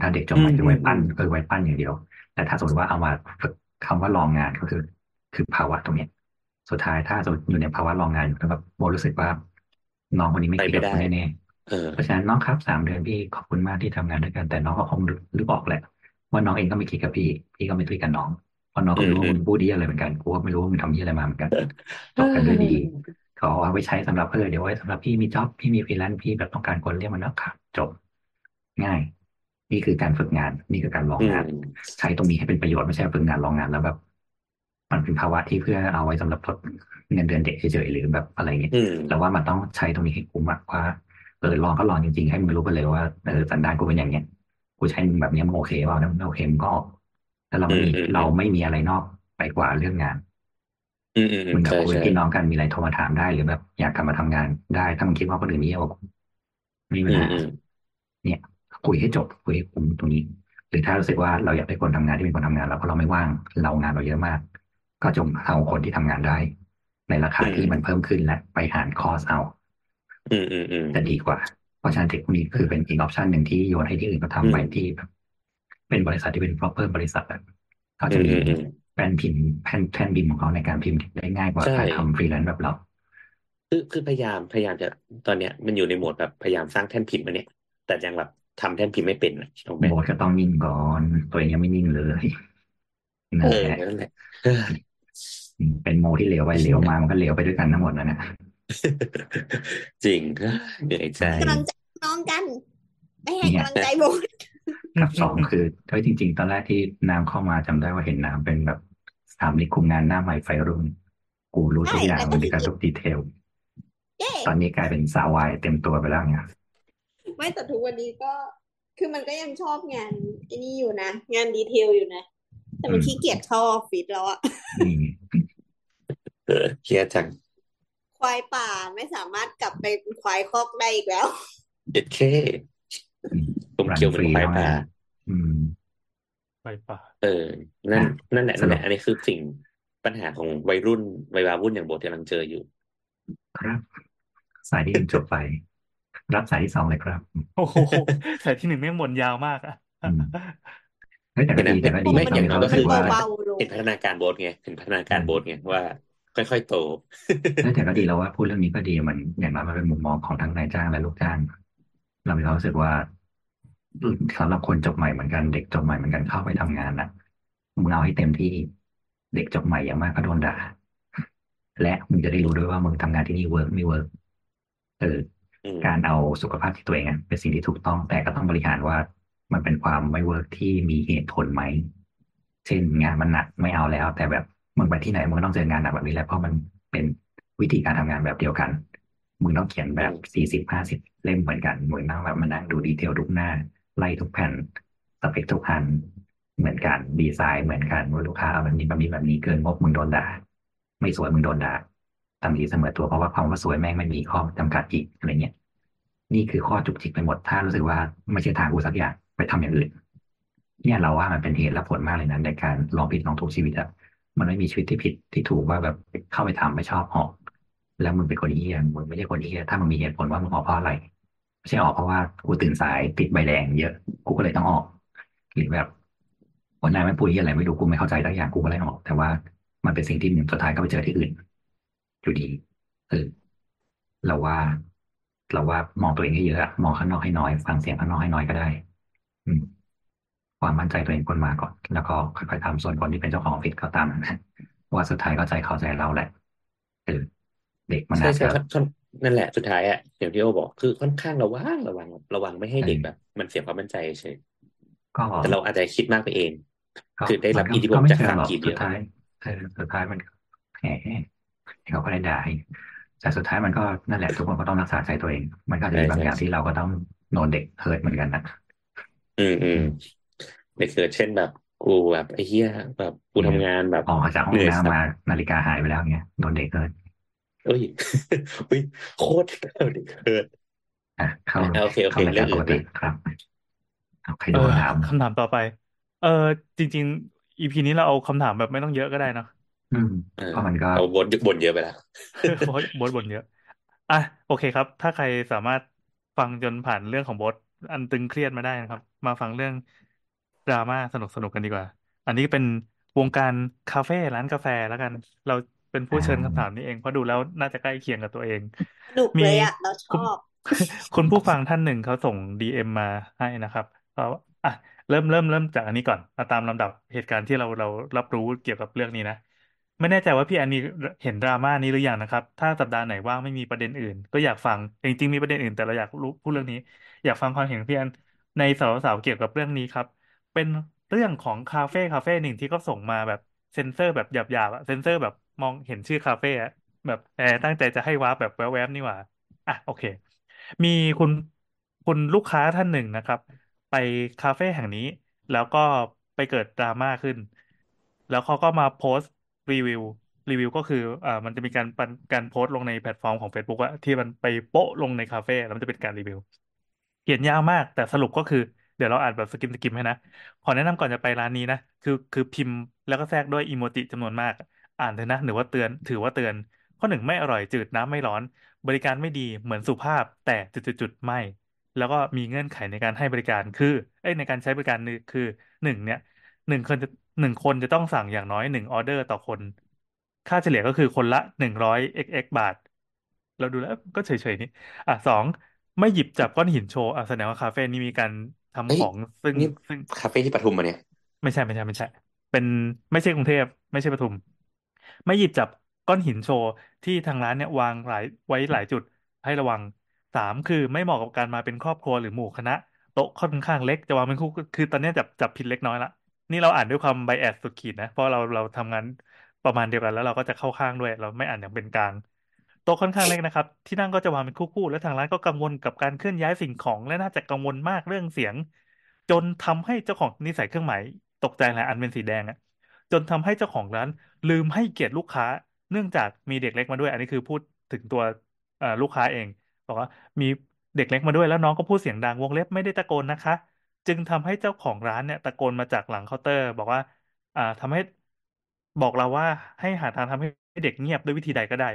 ถ้าเด็กจบใหม่คือไว้ปั้นคือไว้ปั้นอย่างเดียว แต่ถ้าสมมติว่าเอามาฝึกคำว่าลองงานก็คือ คือภาวะตรงเนี้ยสุดท้ายถ้าสมมติอยู่ในภาวะลองงานอยู่แล้วแบบโบรู้สึกว่า น้องคนนี้ไม่ไปคิดไม่กับได้คุณแน่เออ ๆเพราะฉะนั้นน้องครับสามเดือนพี่ขอบคุณมากที่ทำงานด้วยกัน แต่น้องก็คงนึกออกแหละว่าน้องเองก็ไม่คิดกับพี่ พี่ก็ไม่คิดกับน้อง เพราะน้องก็ไม่รู้ว่ามึงพูดดีอะไรเหมือนกันกูก็ไม่รู้ว่ามึงทำดีอะไรมาเหมือนกันจบกันด้วยดีเขาเอาไว้ใช้สำหรับเออเดี๋ยวไว้สำหรับพี่มี job พี่มีฟรีแลนซ์พี่แบบต้องการคนเรียกมันนะครับจบ ง่าย นี่คือการฝึกงาน นี่คือการลองอืงานมใช้ตรงนี้ให้เป็นประโยชน์ไม่ใช่ฝึกงานลองงานแล้วแบบ มันเป็นภาวะที่เพื่อเอาไว้สำหรับทดเงินเดือนเด็กเฉยๆหรือแบบอะไรเงี้ยอืมแต่ว่ามันต้องใช้ตรงนี้ให้คุ้มอะว่าเออลองก็ลองจริงๆ ให้มึงรู้ไปเลยว่าเออสันดานกูเป็นอย่างเงี้ยกูใช้มึงแบบเนี้ยมึงโอเคเปล่าถ้ามึงไม่โอเคมึงก็ออก แต่เราไม่มีอืมอืมเราไม่มีอะไรนอกไปกว่าเรื่องงานอืมอืมอืมึมงกับใช่คุยใช่พี่น้องกันมีอะไรโทรมาถามได้หรือแบบ อยากกลับมาทำงานได้ถ้ามึงคิดว่าคนอื่นนี่เยอะกว่ากูไม่มีปัอืญมหาอืมเนี่ย คุยให้จบคุยให้คุ้มตรงนี้ หรือถ้ารู้สึกว่าเราอยากได้คนทำงานที่เป็นคนทำงานแล้วเพราะเราไม่ว่างเรางานเราเยอะมาก ก็จงเอาคนที่ทำงานได้ ในราคาที่มันเพิ่มขึ้นและไปหารคอสเอาอืมอืมอืมจะดีกว่า เพราะฉะนั้นเทคนิคคือเป็นอีก option หนึ่งที่โยนให้ที่อื่นเขาทำไปอืมที่แบบ เป็นบริษัทที่เป็น proper บริษัทอะเขาอืจะมมีอืมอืมแป้นพิมพ์แผ่นแท่นพิมพ์ของเขาในการพิมพ์ได้ง่ายกว่าใช่การทำฟรีแลนซ์แบบเราคือคือพยายามพยายามจะตอนเนี้ย มันอยู่ในโหมดแบบพยายามสร้างแท่นพิมพ์มาเนี่ยแต่ยังแบบทำแท่นพิมพ์ไม่เป็นนะถูกไหมโบสก็ต้องนิ่งก่อน ตัวเองยังไม่นิ่งเลยเอนั่นอแหละนั่นแหละเอออืมเป็นโมที่เหลวไปเหลวมามันก็เหลวไปด้วยกันทั้งหมดนั่นแหละจริงเหนื่อยใจกำลังใจน้องกัน ไม่ให้กำลังใจโบส กับสองคือเฮ้ยจริง ๆ ตอนแรกที่น้ำเข้ามาจำได้ว่าเห็นน้ำเป็นแบบสามลิคุมงานหน้าใหม่ไฟรุ่นกูรู้ทุกอย่างมันดีกับทุกดีเทลเย้ตอนนี้กลายเป็นสาววายเต็มตัวไปแล้วเนี่ยไม่แต่ทุกวันนี้ก็คือมันก็ยังชอบงานไอ้นี่อยู่นะ งานดีเทลอยู่นะ แต่มันขี้เกียจเข้าออฟฟิศแล้วอะนี่เออเครียดจังควายป่าไม่สามารถกลับไปเป็นควายคอกได้อีกแล้วเด็ดแค่ ผมเคี้ยวเหมือนควายป่าอืมไปป่า เออ นั่นอะนั่นแหละนั่นแหละสรุปอันนี้คือสิ่งปัญหาของวัยรุ่นวัยวาวุ่นอย่างโบทกำลังเจออยู่ ครับ สายที่หนึ่งจบไป รับสายที่สองเลยครับโอ้โหสายที่หนึ่งแม่งหมดยาวมากอะอืมเฮ้ยแต่ก็ดีแต่ก็ดีไม่ตอนอย่างนี้น้อยเราก็รู้คืสึอกว่า เบาๆลงเห็นพัฒนาการโบทไงเห็นพัฒนาการโบทไงว่า ค่อยๆโต เฮ้ยแต่ก็ดีแล้วว่าพูดเรื่องนี้ก็ดีมันอย่างน้อยมันเป็นมุมมองของทั้งนายจ้างและลูกจ้าง เรามีความรู้สึกว่า สำหรับคนจบใหม่เหมือนกันเด็กจบใหม่เหมือนกันเข้าไปทำงานนะมึงเอาให้เต็มที่เด็กจบใหม่อย่างมากก็โดนด่า และมึงจะได้รู้ด้วยว่ามึงทำงานที่นี่ work ไม่ workเอออืมการเอาสุขภาพที่ตัวเองอะเป็นสิ่งที่ถูกต้องแต่ก็ต้องบริหารว่ามันเป็นความไม่ work ที่มีเหตุผลไหม เช่นงานมันหนักไม่เอาแล้ว แต่แบบมึงไปที่ไหนมึงก็ต้องเจองานหนักแบบนี้แหละเพราะมันเป็นวิธีการทำงานแบบเดียวกันมึงต้องเขียนแบบสี่สิบห้าสิบเล่มเหมือนกันมึงนั่งแบบมานั่งดู detail ทุกหน้า ไล่ทุกแผ่นสเปคทุกอันเหมือนกันดีไซน์เหมือนกันว่าลูกค้าเอาแบบนี้แบบนี้แบบนี้เกินงบมึงโดนด่าไม่สวยมึงโดนด่าตามดีเสมอตัวเพราะว่าความว่าสวยแม่งไม่มีข้อจำกัดอีกอะไรเงี้ยนี่คือข้อจุกจิกไปหมดถ้ารู้สึกว่าไม่ใช่ทางกูสักอย่างไปทำอย่างอื่นเนี่ยเราว่ามันเป็นเหตุและผลมากเลยนะในการลองผิดลองถูกชีวิตอะมันไม่มีชีวิตที่ผิดที่ถูกว่าแบบเข้าไปทำไม่ชอบออกแล้วมึงเป็นคนเฮี้ยมึงไม่ใช่คนเฮี้ยถ้ามึงมีเหตุผลว่ามึงออกเพราะอะไร ไม่ใช่ออกเพราะว่ากูตื่นสายติดใบแดงเยอะ กูก็เลยต้องออก หรือแบบวันนายไม่พูดเฮี้ยอะไรไม่รู้กูไม่เข้าใจสักอย่างกูก็เลยออก แต่ว่ามันเป็นสิ่งที่หนึ่งสุดท้ายก็ไปเจอที่อื่นอยู่ดีเออเราว่า เราว่ามองตัวเองให้เยอะมองข้างนอกให้น้อย ฟังเสียงข้างนอกให้น้อยก็ได้ อืมความมั่นใจตัวเองควรมาก่อน แล้วก็ค่อยๆทำส่วนคนที่เป็นเจ้าของออฟฟิศก็ตามว่าสุดท้ายก็ใจเขาใจเราแหละเออเด็กมันใช่อาจใช่จะค่อน นนั่นแหละสุดท้ายอะอย่างที่โอบอกคือค่อนข้างระวังระวังระวังไม่ให้เด็กใช่แบบ มันเสียความมั่นใจเฉยก็แต่เราอาจจะคิดมากไปเองก็คือได้รับมันก็อิทธิพลก็ไม่จากเชิงสามหรอกกีบเยสุดอะท้ายเออสุดท้ายมันแหมเขาก็ได้ด่าให้แต่สุดท้ายมันก็นั่นแหละทุกคนก็ต้องรักษาใจตัวเอง มันก็อาจจะมีบางอย่างที่เราก็ต้องโดนเด็กเฮิร์ตเหมือนกันนะอืมอืมเด็กเกิดเช่นแบบกูแบบไอ้เหี้ยแบบกูทำงานแบบออกมาจากห้อเหนื่งอยสัตน้ำมาว์นาฬิกาหายไปแล้วเงี้ยโดนเด็กเฮิร์ต เอ้ยเฮ้ยโคตรเด็กเกิดอะเข้าอะโอเคโอเคเข้ารายเรื่กาอรงปอื่กนตินะครับเอาใครเอโดอนถามคำถามต่อไป เออจริงๆอีพีนี้เราเอาคำถามแบบไม่ต้องเยอะก็ได้เนอะอืมเออเพราะมันก็ เราบ่นบ่นเยอะไปแล้ว เพราะโบทบ่นเยอะอะโอเคครับ ถ้าใครสามารถฟังจนผ่านเรื่องของโบทอันตึงเครียดมาได้นะครับ มาฟังเรื่องดราม่าสนุกสนุกกันดีกว่า อันนี้เป็นวงการคาเฟ่ร้านกาแฟแล้วกัน เรา เป็นผู้เชิญคำถามนี้เองเพราะดูแล้วน่าจะใกล้เคียงกับตัวเองสนุกมีเลยอะเราชคุณอบ คุณผู้ฟังท่านหนึ่งเขาส่งดีเอ็มมาให้นะครับเขาอะเริ่มเริ่มเริ่มจากอันนี้ก่อนเอาตามลำดับเหตุการณ์ที่เราเรารับรู้เกี่ยวกับเรื่องนี้นะไม่แน่ใจว่าพี่แอนมีเห็นดราม่านี้หรือยังนะครับ ถ้าสัปดาห์ไหนว่างไม่มีประเด็นอื่น ก็อยากฟังจริงๆมีประเด็นอื่น แต่เราอยากรู้พูดเรื่องนี้ อยากฟังความเห็นของพี่แอนในสาวๆเกี่ยวกับเรื่องนี้ครับ เป็นเรื่องของคาเฟ่คาเฟ่หนึ่งที่เขาส่งมาแบบเซ็นเซอร์แบบหยาบๆอะเซ็นเซอร์แบบ มองเห็นชื่อคาเฟ่แบบแอบตั้งใจจะให้ warp แบบแวบๆนี่หว่า อะโอเค มีคุณคุณลูกค้าท่านหนึ่งนะครับ ไปคาเฟ่แห่งนี้ แล้วก็ไปเกิดดราม่าขึ้น แล้วเขาก็มาโพสต์รีวิวรีวิวก็คืออ่ามันจะมีการปันการโพสต์ลงในแพลตฟอร์มของ Facebook อะที่มันไปโปะลงในคาเฟ่แล้วมันจะเป็นการรีวิว เขียนยาวมาก แต่สรุปก็คือเดี๋ยวเราอ่านแบบสกิมสกิมให้นะ ขอแนะนำก่อนจะไปร้านนี้นะ คือคือพิมพ์แล้วก็แทรกด้วยอีโมจิจำนวนมาก อ่านเถอะนะหรือว่าเตือนถือว่าเตือน ข้อหนึ่งไม่อร่อยจืดน้ำไม่ร้อน บริการไม่ดีเหมือนสุภาพแต่จุดๆๆไม่ แล้วก็มีเงื่อนไขในการให้บริการคือเอ้ยในการใช้บริการนี่คือหนึ่งเนี่ยหนึ่งคนจะหนึ่งคนจะต้องสั่งอย่างน้อยหนึ่งออเดอร์ต่อคน ค่าเฉลี่ยก็คือคนละหนึ่งร้อย xx บาท เราดูแล้วก็เฉยๆนี่อะสองไม่หยิบจับก้อนหินโชว์อะแสดงว่าคาเฟ่นี้มีการทำเฮ้ยของซึ่งนี่ซึ่ง คาเฟ่ที่ปทุมมาเนี่ยไม่ใช่ไม่ใช่ไม่ใช่ เป็นไม่ใช่กรุงเทพไม่ใช่ปทุม ไม่หยิบจับก้อนหินโชว์ที่ทางร้านเนี่ยวางหลายไว้หลายจุดให้ระวังสามคือไม่เหมาะกับการมาเป็นครอบครัวหรือหมู่คณะ โต๊ะค่อนข้างเล็กจะวางเป็นคู่คือตอนเนี้ยจับจับผิดเล็กน้อยละนี่เราอ่านด้วยความไบแอสสุดขีดนะเพราะเราเราทำงานประมาณเดียวกันแล้วเราก็จะเข้าข้างด้วย เราไม่อ่านอย่างเป็นกลาง โต๊ะค่อนข้างเล็กนะครับ ที่นั่งก็จะวางเป็นคู่ๆและทางร้านก็กังวลกับการเคลื่อนย้ายสิ่งของ และน่าจะกังวลมากเรื่องเสียง จนทำให้เจ้าของนี่ใส่เครื่องหมายตกใจหละอันเป็นสีแดงอะ จนทำให้เจ้าของร้านลืมให้เกียรติลูกค้า เนื่องจากมีเด็กเล็กมาด้วย อันนี้คือพูดถึงตัวเอ่อลูกค้าเองบอกว่ามีเด็กเล็กมาด้วยแล้วน้องก็พูดเสียงดังวงเล็บไม่ได้ตะโกนนะคะ จึงทำให้เจ้าของร้านเนี่ยตะโกนมาจากหลังเคาน์เตอร์ บอกว่า อ่าทำให้บอกเราว่าให้หาทางทำให้เด็กเงียบด้วยวิธีใดก็ได้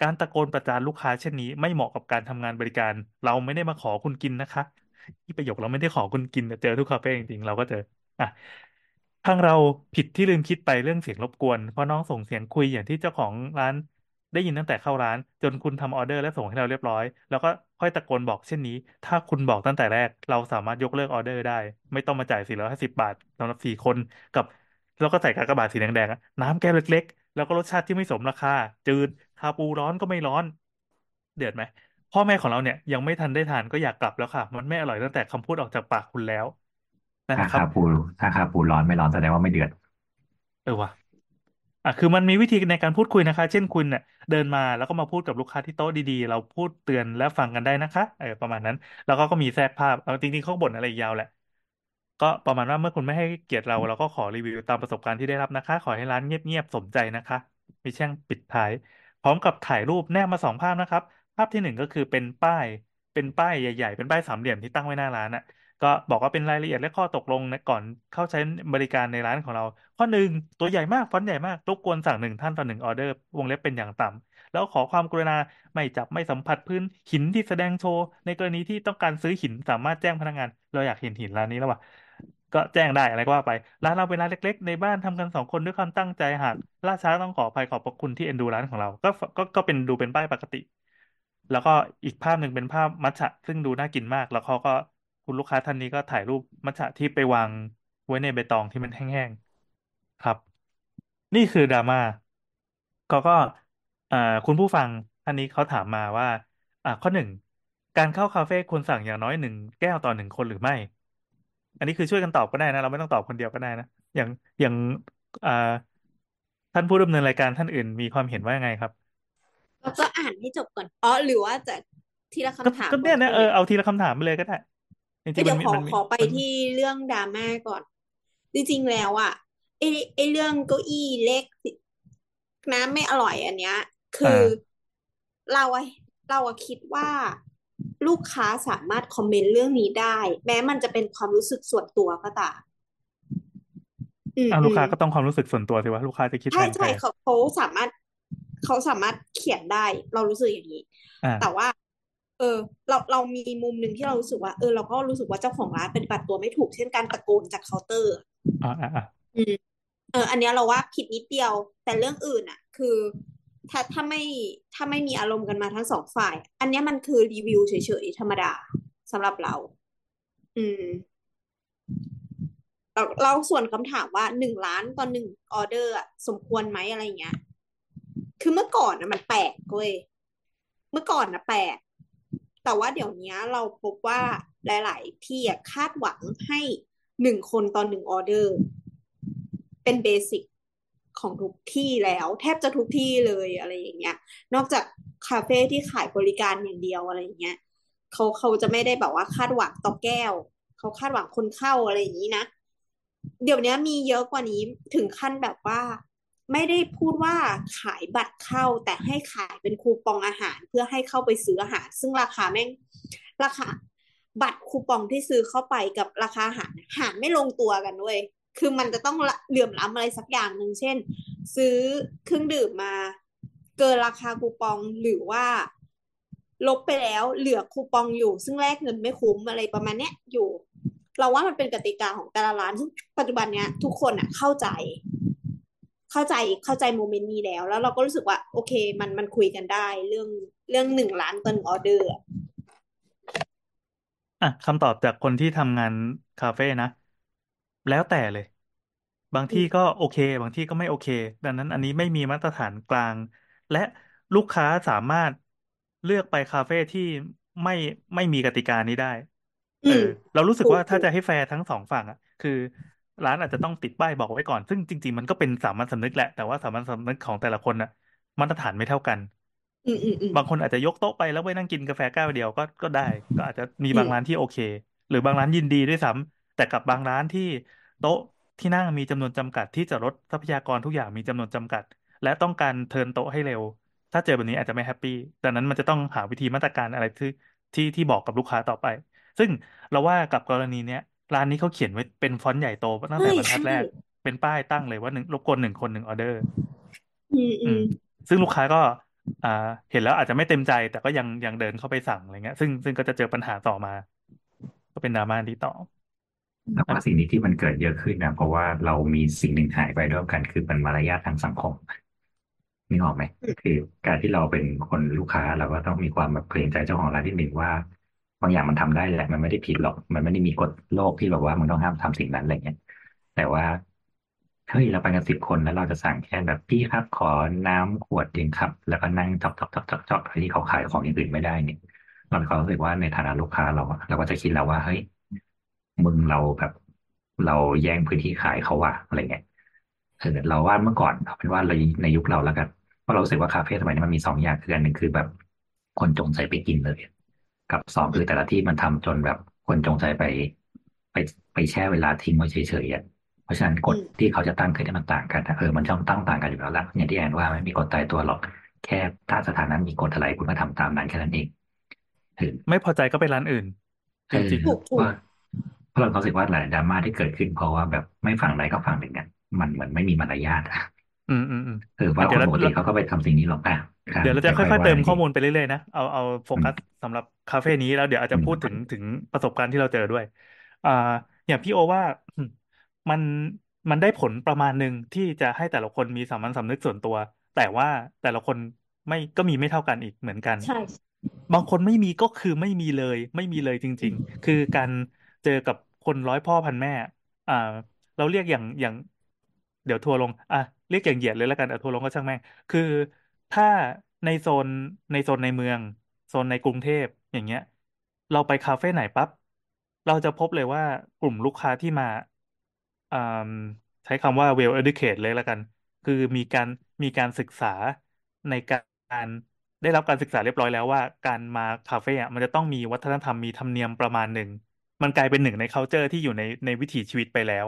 การตะโกนประจานลูกค้าเช่นนี้ ไม่เหมาะกับการทำงานบริการ เราไม่ได้มาขอคุณกินนะคะที่ประโยคเราไม่ได้ขอคุณกินแต่เจอทุกคาเฟ่จริงๆเราก็เจออะ ทางเราผิดที่ลืมคิดไปเรื่องเสียงรบกวน เพราะน้องส่งเสียงคุยอย่างที่เจ้าของร้าน ได้ยินตั้งแต่เข้าร้าน จนคุณทำออเดอร์และส่งให้เราเรียบร้อย แล้วก็ค่อยตะโกนบอกเช่นนี้ ถ้าคุณบอกตั้งแต่แรก เราสามารถยกเลิกออเดอร์ได้ ไม่ต้องมาจ่าย450บาทสำหรับสี่คนกับ แล้วก็ใส่กากบาทสีแดงๆอะน้ำแก้วเล็ก ๆ แล้วก็รสชาติที่ไม่สมราคา จืดคาปูร้อนก็ไม่ร้อน เดือดไหมพ่อแม่ของเราเนี่ยยังไม่ทันได้ทานก็อยากกลับแล้วค่ะ มันไม่อร่อยตั้งแต่คำพูดออกจากปากคุณแล้ว นั่นนะครับถ้าคาปูถ้าคาปูร้อนไม่ร้อนแสดงว่าไม่เดือด เออว่ะอะคือมันมีวิธีในการพูดคุยนะคะ เช่นคุณเนี่ยเดินมาแล้วก็มาพูดกับลูกค้าที่โต๊ะดีๆ เราพูดเตือนและฟังกันได้นะคะเออประมาณนั้น แล้วก็ก็มีแทรกภาพเอาจริงๆเขาบ่นอะไรอีกยาวแหละ ก็ประมาณว่าเมื่อคุณไม่ให้เกียรติเราเราก็ขอรีวิวตามประสบการณ์ที่ได้รับนะคะ ขอให้ร้านเงียบๆสมใจนะคะ มีแช่งปิดท้าย พร้อมกับถ่ายรูปแนบมาสองภาพนะครับ ภาพที่หนึ่งก็คือเป็นป้าย เป็นป้ายใหญ่ ๆ เป็นป้ายสามเหลี่ยมที่ตั้งไว้หน้าร้านน่ะ ก็บอกว่าเป็นรายละเอียดและข้อตกลงในก่อนเข้าใช้บริการในร้านของเรา ข้อหนึ่งตัวใหญ่มากฟอนต์ใหญ่มากรบกวนสั่งหนึ่งท่านต่อหนึ่งออเดอร์วงเล็บเป็นอย่างต่ำแล้วขอความกรุณาไม่จับไม่สัมผัสพื้นหินที่แสดงโชว์ในกรณีที่ต้องการซื้อหินสามารถแจ้งพนักงาน เราอยากเห็นหินร้านนี้แล้วว่ะก็แจ้งได้อะไรก็ว่าไปร้านเราเป็นร้านเล็ก ๆ ในบ้านทำกันสองคนด้วยความตั้งใจหากล่าช้าต้องขออภัยขอบพระคุณที่เอ็นดูร้านของเรา ก็ก็ก็เป็นดูเป็นป้ายปกติ แล้วก็อีกภาพหนึ่งเป็นภาพมัทฉะซึ่งดูน่ากินมาก แล้วเขาก็ คุณลูกค้าท่านนี้ก็ถ่ายรูปมัทฉะที่ไปวางไว้ในใบตองที่มันแห้งๆครับ นี่คือดราม่าเขาก็อ่าคุณผู้ฟังท่านนี้เขาถามมาว่า อ่าข้อหนึ่งการเข้าคาเฟ่ควรสั่งอย่างน้อยหนึ่งแก้วต่อหนึ่งคนหรือไม่ อันนี้คือช่วยกันตอบก็ได้นะ เราไม่ต้องตอบคนเดียวก็ได้นะ อย่างอย่างอ่าท่านผู้ดำเนินรายการท่านอื่นมีความเห็นว่ายังไงครับแล้วก็อ่านให้จบก่อนอ๋อหรือว่าจะทีละก็คำถามก็ก่เนี่อยนนะเออเอาทีละคำถามไปเลยก็ได้ จริเอ้ยงๆเดี๋มัยวนมีขอมันมีขอไปมันที่เรื่องดราม่าก่อน จริงๆแล้วอะไอ้ไอ้เรื่องเก้าอี้เล็กน้ำไม่อร่อยอันเนี้ย คือเราอะเราอะคิดว่าลูกค้าสามารถคอมเมนต์เรื่องนี้ได้ แม้มันจะเป็นความรู้สึกส่วนตัวก็ตามอืมอ่าลูกค้าอืมก็ต้องความรู้สึกส่วนตัวสิว่าลูกค้าจะคิดแทใช่นใครใช่เขาเขาสามารถเขาสามารถเขียนได้ เรารู้สึกอย่างนี้อ่าแต่ว่า เออเราเรามีมุมหนึ่งที่เรารู้สึกว่าเออเราก็รู้สึกว่าเจ้าของร้านปฏิบัติตัวไม่ถูกเช่นการตะโกนจากเคาน์เตอร์อ่าอ่าอ่าอืมเออ อันเนี้ยเราว่าผิดนิดเดียว แต่เรื่องอื่นอะ คือ ถ้าถ้าไม่ถ้าไม่มีอารมณ์กันมาทั้งสองฝ่าย อันเนี้ยมันคือรีวิวเฉยๆธรรมดาสำหรับเรา อืมเราเราส่วนคำถามว่าหนึ่งล้านต่อหนึ่งออเดอร์อะสมควรไหมอะไรเงี้ย คือเมื่อก่อนนะมันแปลกเว้ยเมื่อก่อนนะแปลก แต่ว่าเดี๋ยวนี้เราพบว่าหลาย ๆ ที่คาดหวังให้หนึ่งคนต่อหนึ่งออเดอร์ เป็นเบสิกของทุกที่แล้วแทบจะทุกที่เลยอะไรอย่างเงี้ย นอกจากคาเฟ่ที่ขายบริการอย่างเดียวอะไรอย่างเงี้ยเขาเขาจะไม่ได้แบบว่าคาดหวังต่อแก้ว เขาคาดหวังคนเข้าอะไรอย่างนี้นะ เดี๋ยวนี้มีเยอะกว่านี้ถึงขั้นแบบว่า ไม่ได้พูดว่าขายบัตรเข้าแต่ให้ขายเป็นคูปองอาหาร เพื่อให้เข้าไปซื้ออาหาร ซึ่งราคาแม่งราคาบัตรคูปองที่ซื้อเข้าไปกับราคาอาหารหารไม่ลงตัวกันด้ยคือมันจะต้องเหลื่อมล้ำอะไรสักอย่างหนึ่งเช่น ซื้อเครื่องดื่มมา เกินราคาคูปองหรือว่า ลบไปแล้วเหลือคูปองอยู่ ซึ่งแลกเงินไม่คุ้มอะไรประมาณเนี้ยอยู่ เราว่ามันเป็นกติกาของแต่ละร้านซึ่งปัจจุบันเนี้ยทุกคนอะเข้าใจ เข้าใจเข้าใจโมเมนต์นี้แล้ว แล้วเราก็รู้สึกว่าโอเค มันมันคุยกันได้ เรื่องเรื่องหนึ่งล้านต่อหนึ่งออเดอร์อะอะคำตอบจากคนที่ทำงานคาเฟ่นะแล้วแต่เลย บางที่ก็โอเค บางที่ก็ไม่โอเค ดังนั้นอันนี้ไม่มีมาตรฐานกลาง และลูกค้าสามารถเลือกไปคาเฟ่ที่ไม่ไม่มีกติกานี้ได้อืเออมเรารู้สึกถูกว่าถ้าถูกจะให้แฟร์ทั้งสองฝั่งอะ คือ ร้านอาจจะต้องติดป้ายบอกไว้ก่อน ซึ่งจริง ๆ มันก็เป็นสามัญสำนึกแหละ แต่ว่าสามัญสำนึกของแต่ละคนน่ะ มาตรฐานไม่เท่ากัน อืมอืมอืมบางคนอาจจะยกโต๊ะไปแล้วไปนั่งกินกาแฟแก้วเดียวก็ก็ได้ ก็อาจจะมีอืมบางร้านที่โอเค หรือบางร้านยินดีด้วยซ้ำแต่กับบางร้านที่โต๊ะที่นั่งมีจำนวนจำกัดที่จะลดทรัพยากรทุกอย่างมีจำนวนจำกัด และต้องการ turn โต๊ะให้เร็ว ถ้าเจอแบบนี้อาจจะไม่ happy ดังนั้นมันจะต้องหาวิธีมาตรการอะไรที่ที่ที่บอกกับลูกค้าต่อไป ซึ่งเราว่ากับกรณีเนี้ย ร้านนี้เขาเขียนไว้เป็นฟอนต์ใหญ่โตตั้งแต่ใช่บรรทัดใช่แรก เป็นป้ายตั้งเลยว่าหนึ่งรบกวนหนึ่งคนหนึ่งออเดอร์อืมอือืมมซึ่งลูกค้าก็ อ่า เห็นแล้วอาจจะไม่เต็มใจ แต่ก็ยังยังเดินเข้าไปสั่งอะไรเงี้ย ซึ่งซึ่งก็จะเจอปัญหาต่อมา ก็เป็นดราม่าที่ต่อแต่ว่าสิ่งนี้ที่มันเกิดเยอะขึ้นนะเพราะว่าเรามีสิ่งหนึ่งหายไปร่วมกันคือเป็นมารยาททางสังคมนึกออกไหมอืมคือการที่เราเป็นคนลูกค้าเราก็ต้องมีความแบบเกรงใจเจ้าของร้านที่หนึ่งว่า บางอย่างมันทำได้แหละ มันไม่ได้ผิดหรอก มันไม่ได้มีกฎโลกที่แบบว่ามึงต้องห้ามทำสิ่งนั้นอะไรเงี้ยแต่ว่าเฮ้ยเราไปกันสิบคนแล้วเราจะสั่งแค่แบบพี่ครับขอน้ำขวดเดียวครับ แล้วก็นั่งจอกจอกจอกจอกจอกที่เขาขายของอย่างอื่นไม่ได้เนี่ยเราเขารู้สึกว่าในฐานะลูกค้าเราเราก็จะคิดแล้วว่าเฮ้ยมึงเราแบบเราแย่งพื้นที่ขายเขาว่ะอะไรเงี้ยเออเราว่าเมื่อก่อนเอาเป็นว่าเราในยุคเราแล้วกันเพราะเรารู้สึกว่าคาเฟ่สมัยนี้มันมีสองอย่างคืออันหนึ่งคือแบบคนจงใจไปกินเลย กับสองคือแต่ละที่มันทำจนแบบคนจงใจไป ไปไปแช่เวลาทิ้งไว้เฉยๆอะเพราะฉะนั้นกฎอืมที่เขาจะตั้งขึ้นเนี่ยมันต่างกันนะเออมันช่องตั้งต่างกันอยู่แล้วละอย่างที่แอนว่าไม่มีกฎตายตัวหรอก แค่ถ้าสถานะมีกฎอะไรคุณก็ทำตามนั้นแค่นั้นเองเออไม่พอใจก็ไปร้านอื่นเอจอริงถูกถูกว่าเพราะเรารู้สึกว่าหลายดราม่าที่เกิดขึ้นเพราะว่าแบบไม่ฝั่งใดก็ฝั่งหนึ่งอะมันเหมือนไม่มีมารยาทอะๆ อืมอืมอืมเออว่าอะคเดี๋ยวนเราปกติเขาก็ไปทำสิ่งนี้หรอกอะครับเดี๋ยวเราจะค่ค่อยอยๆๆเติว่ามอีกข้อทีมูลไปเรื่อยๆนะเอาเอาโฟกัสสำหรับคาเฟ่นี้แล้วเดี๋ยวอาจจะพูดถึงถึงประสบการณ์ที่เราเจอด้วยอ่าอย่างพี่โอว่า มันมันได้ผลประมาณหนึ่งที่จะให้แต่ละคนมีสามัญสำนึกส่วนตัว แต่ว่าแต่ละคนไม่ก็มีไม่เท่ากันอีกเหมือนกัน ใช่บางคนไม่มีก็คือไม่มีเลย ไม่มีเลยจริง ๆ คือการเจอกับคนร้อยพ่อพันแม่ อ่า เราเรียกอย่างอย่าง เดี๋ยวทัวร์ลง อะ เรียกอย่างเหยียดเลยแล้วกันอะทัวร์ลงก็ช่างแม่งคือถ้าในโซนในโซนในเมือง โซนในกรุงเทพอย่างเงี้ย เราไปคาเฟ่ไหนปั๊บเราจะพบเลยว่ากลุ่มลูกค้าที่มาอ่าใช้คำว่า well educated เลยแล้วกัน คือมีการมีการศึกษาในการได้รับการศึกษาเรียบร้อยแล้วว่า การมาคาเฟ่อะมันจะต้องมีวัฒนธรรมมีธรรมเนียมประมาณหนึ่งมันกลายเป็นหนึ่งใน culture ที่อยู่ในในวิถีชีวิตไปแล้ว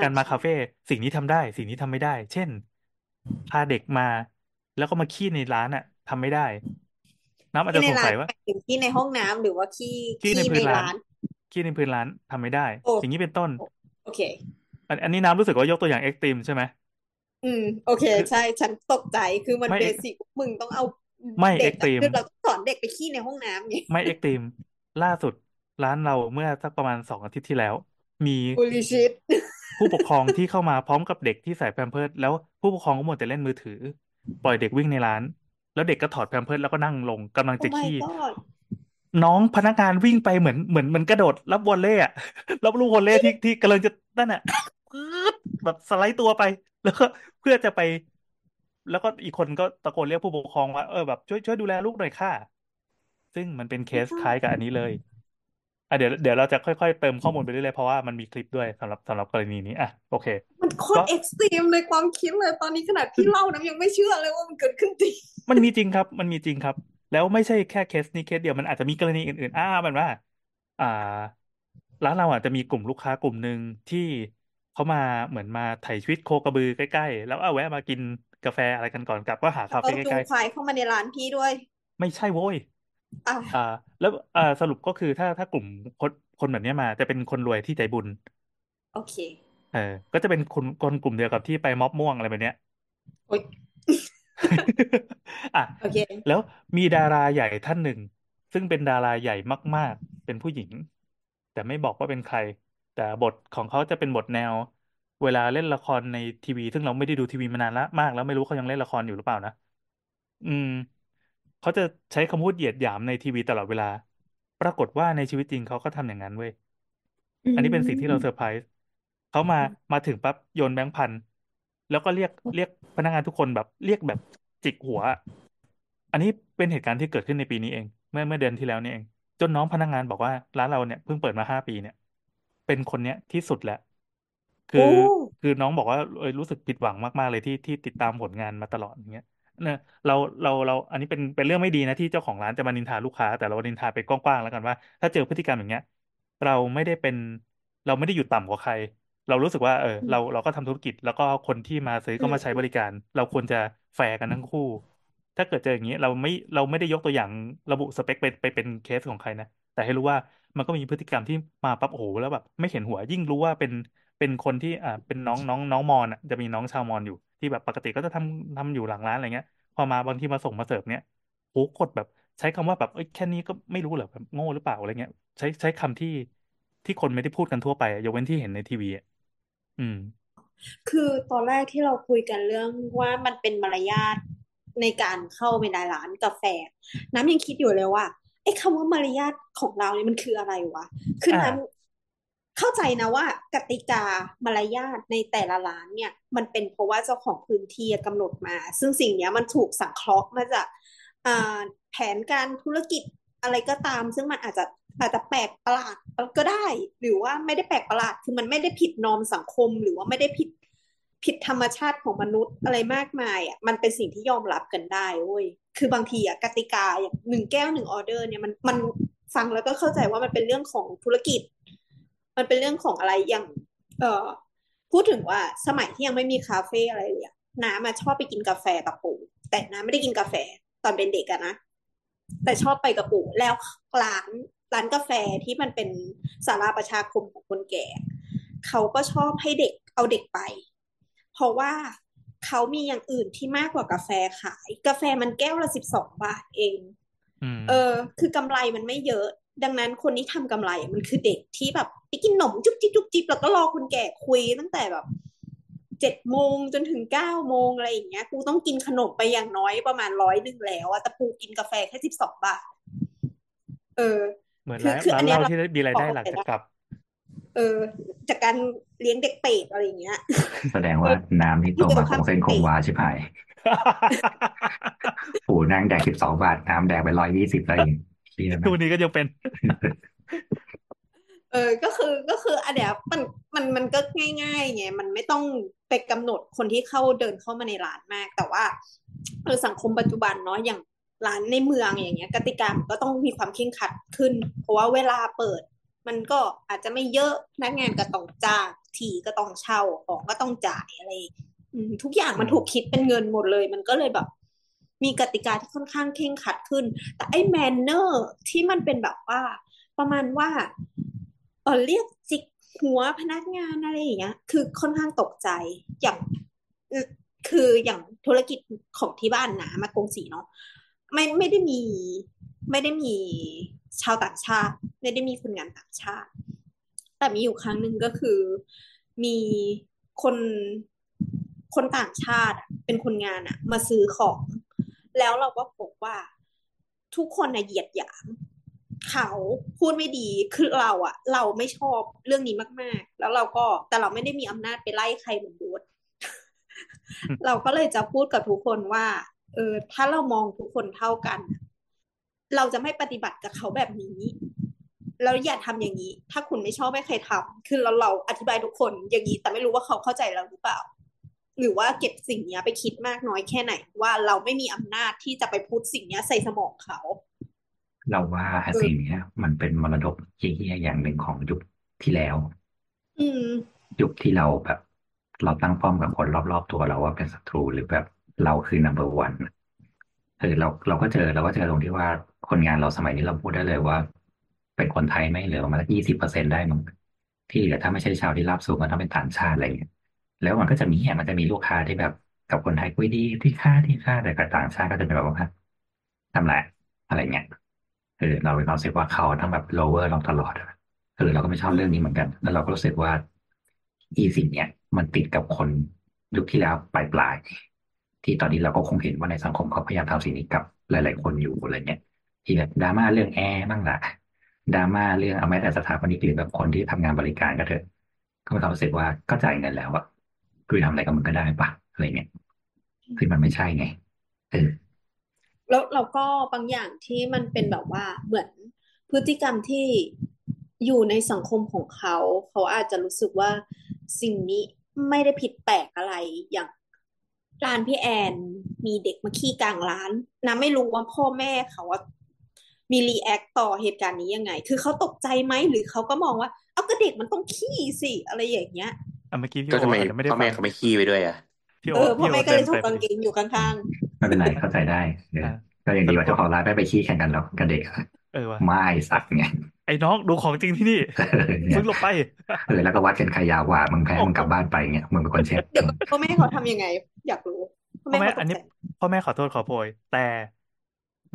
การมาใช่คาเฟ่สิ่งนี้ทำได้ สิ่งนี้ทำไม่ได้ เช่นพาเด็กมา แล้วก็มาขี้ในร้านอะทำไม่ได้ น้ำอาจที่จะในสงร้าสันยว่าหมายถึงที่ในห้องน้ำหรือว่าขี้ขี้ในขี้พื้ในนร้านร้านขี้ในพื้นร้านทำไม่ได้โอ้อย่างนี้เป็นต้น โอเคอันอันนี้น้ำรู้สึกว่ายกตัวอย่างเอ็กตรีมใช่ไหมอืม โอเคคือใช่ ฉันตกใจคือมันไม่เบสิกมึงต้องเอาไม่เด็เอ็กกตรีอะมคือเราต้องสอนเด็กไปขี้ในห้องน้ำไงไม่เอ็กตรีมล่าสุดร้านเราเมื่อสักประมาณสองอาทิตย์ที่แล้ว มีบุลิชิต ผู้ปกครองที่เข้ามาพร้อมกับเด็กที่ใส่แพมเพิร์สแล้วผู้ปกครองก็หมดแต่เล่นมือถือ ปล่อยเด็กวิ่งในร้าน แล้วเด็กก็ถอดแพมเพิร์สแล้วก็นั่งลงกำลังโอ้จะ my ขี้ god น้องพนักงานวิ่งไปเหมือนเหมือนเหมือนกระโดดรับวอลเลย์อะรับลูกวอลเลย์ที่ที่กำลังจะนั่นอะปื๊ดแบบสไลด์ตัวไป แล้วก็เพื่อจะไป แล้วก็อีกคนก็ตะโกนเรียกผู้ปกครองว่าเออแบบช่วยช่วยดูแลลูกหน่อยค่ะ ซึ่งมันเป็นเคสคล้ายกับอันนี้เลย อะเดี๋ยวเดี๋ยวเราจะค่อยๆ เติมข้อมูลไปเรื่อยๆเพราะว่ามันมีคลิปด้วยสำหรับสำหรับกรณีนี้อะโอเค มันโคตก็รเอ็กซ์ตรีมในความคิดเลยตอนนี้ขนาดพี่เล่านะยังไม่เชื่อเลยว่ามันเกิดขึ้นจริงมันมีจริงครับ มันมีจริงครับ แล้วไม่ใช่แค่เคสนี้เคสเดียวมันอาจจะมีกรณีอื่นๆอ้ามันว่า อ่าร้านเราอาจจะมีกลุ่มลูกค้ากลุ่มหนึ่งที่เขามาเหมือนมาไถ่ชีวิตโคกระบือใกล้ๆ แล้วเอาแวะมากินกาแฟอะไรกันก่อนกลับก็หาคาเราเฟ่จูใกงล้ควายเข้ามาในร้านพี่ด้วยๆไม่ใช่โว้ย อะอ่า แล้วอ่าสรุปก็คือถ้าถ้ากลุ่มคนคนแบบเนี้ยมา จะเป็นคนรวยที่ใจบุญ โอเค เออ ก็จะเป็นคนคนกลุ่มเดียวกับที่ไปม็อบม่วงอะไรแบบเนี้ย โอ๊ยอะโอเค แล้วมีดาราใหญ่ท่านหนึ่ง ซึ่งเป็นดาราใหญ่มากๆ เป็นผู้หญิง แต่ไม่บอกว่าเป็นใคร แต่บทของเขาจะเป็นบทแนว เวลาเล่นละครในทีวี ซึ่งเราไม่ได้ดูทีวีมานานละมาก แล้วไม่รู้เขายังเล่นละครอยู่หรือเปล่านะอืม เขาจะใช้คำพูดเหยียดหยามในทีวีตลอดเวลา ปรากฏว่าในชีวิตจริงเขาก็ทำอย่างนั้นเว้ย อือันนี้เป็นสิ่งที่เราเซอมร์ไพรส์เขามามาถึงปั๊บโยนแบงค์พัน แล้วก็เรียกเรียกพนักงานทุกคนแบบเรียกแบบจิกหัว อันนี้เป็นเหตุการณ์ที่เกิดขึ้นในปีนี้เอง เมื่อเมื่อเดือนที่แล้วนี่เอง จนน้องพนักงานบอกว่าร้านเราเนี่ยเพิ่งเปิดมาห้าปีเนี่ย เป็นคนเนี้ยที่สุดแล้วคืโอ้อคือน้องบอกว่าเออรู้สึกผิดหวังมากๆเลยที่ที่ติดตามผลงานมาตลอดอย่างเงี้ยเนี่ยเราเราเราอันนี้เป็นเป็นเรื่องไม่ดีนะที่เจ้าของร้านจะมานินทาลูกค้า แต่เรานินทาไปกว้างๆแล้วกันว่า ถ้าเจอพฤติกรรมอย่างเงี้ย เราไม่ได้เป็น เราไม่ได้อยู่ต่ำกว่าใคร เรารู้สึกว่าเออเราเราก็ทำธุรกิจ แล้วก็คนที่มาซื้อก็มาใช้บริการ เราควรจะแฟร์กันทั้งคู่ ถ้าเกิดเจออย่างนี้เราไม่เราไม่ได้ยกตัวอย่างระบุสเปคไปไปเป็นเคสของใครนะแต่ให้รู้ว่ามันก็มีพฤติกรรมที่มาปั๊บโอ้โหแล้วแบบไม่เห็นหัวยิ่งรู้ว่าเป็นเป็นคนที่อ่าเป็นน้องน้องน้องมอญอะจะมีน้องชาวมอญอยู่ ที่แบบปกติก็จะทำทำอยู่หลังร้านอะไรเงี้ย พอมาบางทีมาส่งมาเสิร์ฟเนี้ยโหกดแบบใช้คำว่าแบบเอ้ยแค่นี้ก็ไม่รู้เหรอแบบโง่หรือเปล่าอะไรเงี้ย ใช้ใช้คำที่ที่คนไม่ได้พูดกันทั่วไปยกเว้นที่เห็นในทีวีอะอืม คือตอนแรกที่เราคุยกันเรื่องว่ามันเป็นมารยาทในการเข้าไปในร้านกาแฟ น้ำยังคิดอยู่เลยว่าไอ้คำว่ามารยาทของเราเนี่ยมันคืออะไรวะ คือน้ำ เข้าใจนะว่ากติกามารยาทในแต่ละร้านเนี่ย มันเป็นเพราะว่าเจ้าของพื้นที่กำหนดมา ซึ่งสิ่งนี้มันถูกสังเคราะห์มาจากแผนการธุรกิจอะไรก็ตาม ซึ่งมันอาจจะอาจจะแปลกประหลาดก็ได้ หรือว่าไม่ได้แปลกประหลาดคือมันไม่ได้ผิดนอมสังคม หรือว่าไม่ได้ผิดผิดธรรมชาติของมนุษย์อะไรมากมายอะมันเป็นสิ่งที่ยอมรับกันได้เว้ยคือบางทีอะกติกาอย่างหนึ่งแก้วหนึ่งออเดอร์เนี่ยมันมันฟังแล้วก็เข้าใจว่ามันเป็นเรื่องของธุรกิจ มันเป็นเรื่องของอะไรอย่าง เอ่อพูดถึงว่าสมัยที่ยังไม่มีคาเฟ่อะไรเลยอะน้ามาชอบไปกินกาแฟกับปู่แต่น้าไม่ได้กินกาแฟตอนเป็นเด็กอะนะแต่ชอบไปกับปู่แล้วร้านร้านกาแฟที่มันเป็นศาลาประชาคมของคนแก่ เขาก็ชอบให้เด็กเอาเด็กไป เพราะว่าเขามีอย่างอื่นที่มากกว่ากาแฟขาย กาแฟมันแก้วละสิบสองบาทเองอืมเออ คือกำไรมันไม่เยอะ ดังนั้นคนที่ทำกำไรอะมันคือเด็กที่แบบไปกินขนมจุ๊บจิ๊บจุ๊บจิ๊บแล้วก็รอคนแก่คุยตั้งแต่แบบเจ็ดโมงจนถึงเก้าโมงอะไรอย่างเงี้ยกูต้องกินขนมไปอย่างน้อยประมาณร้อยหนึ่งแล้วอะแต่กูกินกาแฟแค่สิบสองบาทเออ เหมือนคือร้านคือร้าอันนเนี้เหยล้าเราที่ได้มีรายพอได้หเข้าลังใจจากได้กลับ เออ จากการเลี้ยงเด็กเป็ดอะไรอย่างเงี้ย แสดงว่าน้ำนี่ลูโตกเอมาลคข้างงเส้นคเป็งดวาชิบหายโอ้นั่งแดกสิบสองบาท น้ำแดกไปร้อยยี่สิบอะไรอย่างเงี้ย เชี่ยทุนะกนี้ก็ยังเป็น เออ ก็คือก็คืออันเนี้ยมันมันมันก็ง่ายๆไงมันไม่ต้องไปกำหนดคนที่เข้าเดินเข้ามาในร้านมาก แต่ว่าเออสังคมปัจจุบันเนาะอย่างร้านในเมืองอย่างเงี้ย กติกามันก็ต้องมีความเคร่งครัดขึ้น เพราะว่าเวลาเปิด มันก็อาจจะไม่เยอะพนักงานก็ต้องจ้างทีก็ต้องเช่าของก็ต้องจ่ายอะไรอืมทุกอย่างมันอืมถูกคิดเป็นเงินหมดเลย มันก็เลยแบบ มีกติกาที่ค่อนข้างเคร่งครัดขึ้น แต่ไอ้แมนเนอร์ที่มันเป็นแบบว่า ประมาณว่าเออเรียกจิกหัวพนักงานอะไรอย่างเงี้ย คือค่อนข้างตกใจอย่างคืออย่างธุรกิจของที่บ้านนะมากงสีเนาะไม่ไม่ได้มีไม่ได้มีชาวต่างชาติ ไม่ได้มีคนงานต่างชาติ แต่มีอยู่ครั้งหนึ่งก็คือมีคนคนต่างชาติเป็นคนงานอะมาซื้อของ แล้วเราก็พบว่าทุกคนน่ะเหยียดหยามเขาพูดไม่ดีคือเราอะเราไม่ชอบเรื่องนี้มาก ๆ แล้วเราก็แต่เราไม่ได้มีอำนาจไปไล่ใครเหมือนโบ๊ทเราก็เลยจะพูดกับทุกคนว่า เออ ถ้าเรามองทุกคนเท่ากัน เราจะไม่ปฏิบัติกับเขาแบบนี้แล้วอย่าทำอย่างนี้ ถ้าคุณไม่ชอบให้ใครทำคือเราเราอธิบายทุกคนอย่างนี้ แต่ไม่รู้ว่าเขาเข้าใจเราหรือเปล่า หรือว่าเก็บสิ่งเนี้ยไปคิดมากน้อยแค่ไหน ว่าเราไม่มีอำนาจที่จะไปพูดสิ่งเนี้ยใส่สมองเขา เราว่าสิ่งเนี้ยมันเป็นมรดกเยี่ยๆอย่างหนึ่งของยุคที่แล้ว อืมยุคที่เราแบบ เราตั้งป้อมกับคนรอบๆตัวเราว่าเป็นศัตรูหรือแบบเราคือ number one เออเราเราก็เจอเราก็เจอตรงที่ว่าคนงานเราสมัยนี้เราพูดได้เลยว่า เป็นคนไทยไม่เหลือประมาณยี่สิบเปอร์เซ็นได้มั้งที่เหลือถ้าไม่ใช่ชาวที่ราบสูงก็ต้องเป็นต่างชาติอะไรอย่างเงี้ย แล้วมันก็จะมีอะมันจะมีลูกค้าที่แบบกับคนไทยคุยดีที่ค่าที่ค่าแต่กับต่างชาติก็จะเป็นแบบว่าทำไรอะไรเงี้ยเออเราเป็นความรู้สึกว่าเขาทั้งแบบ lower เราตลอดอะเออเราก็ไม่ชอบเรื่องนี้เหมือนกัน แล้วเราก็รู้สึกว่าอีสิ่งเนี้ยมันติดกับคนยุคที่แล้วปลายปลายที่ตอนนี้เราก็คงเห็นว่าในสังคมเขาพยายามทำสิ่งนี้กับหลาย ๆ คนอยู่อะไรเงี้ยที่แบบดราม่าเรื่องแอร์บ้างละดราม่าเรื่องเอาแม้แต่สถาปนิกหรือแบบคนที่ทำงานบริการก็เถอะก็มีความรู้สึกว่าก็จ่ายเงินแล้วอะ คือทำอะไรกับมันก็ได้ปะอะไรเงี้ยซึ่งมันไม่ใช่ไงเออแล้วเราก็บางอย่างที่มันเป็นแบบว่าเหมือนพฤติกรรมที่อยู่ในสังคมของเขา เขาอาจจะรู้สึกว่าสิ่งนี้ไม่ได้ผิดแปลกอะไรอย่างร้านพี่แอนมีเด็กมาขี้กลางร้านนะไม่รู้ว่าพ่อแม่เขาว่ามีรีแอคต่อเหตุการณ์นี้ยังไง คือเขาตกใจไหมหรือเขาก็มองว่า เอาก็เด็กมันต้องขี้สิอะไรอย่างเงี้ย อะเมื่อกี้พี่ก็โอทำไมอาจจะไม่ได้พ่อฟัแม่งเขาไม่ขี้ไปด้วยอะ พี่โอเออพ่อพี่โอแม่ก็เติเลมยถกเต็มกางเกงอยู่ข้างไม่เป็นไรเข้าใจได้เอออ่าก็ยังสดีรุกปว่าเจ้าของร้านไม่ไปขี้แข่งกันหรอกกับเด็กอะเออว่ะไม่สักไงไอ้น้องดูของจริงที่นี่เออเนี่มึยงหลบไป เออแล้วก็วัดกันใครยาวกว่ามึงแพ้มึงกลับบ้านไปเงี้ยมึงเป็นคนเช็ดๆ เดี๋ยวก่อนพ่อแม่เขาทำยังไง อยากรู้พ่อพ่อแม่แม่เขาตอันกนี้ใจพ่อแม่ขอโทษขอโพย แต่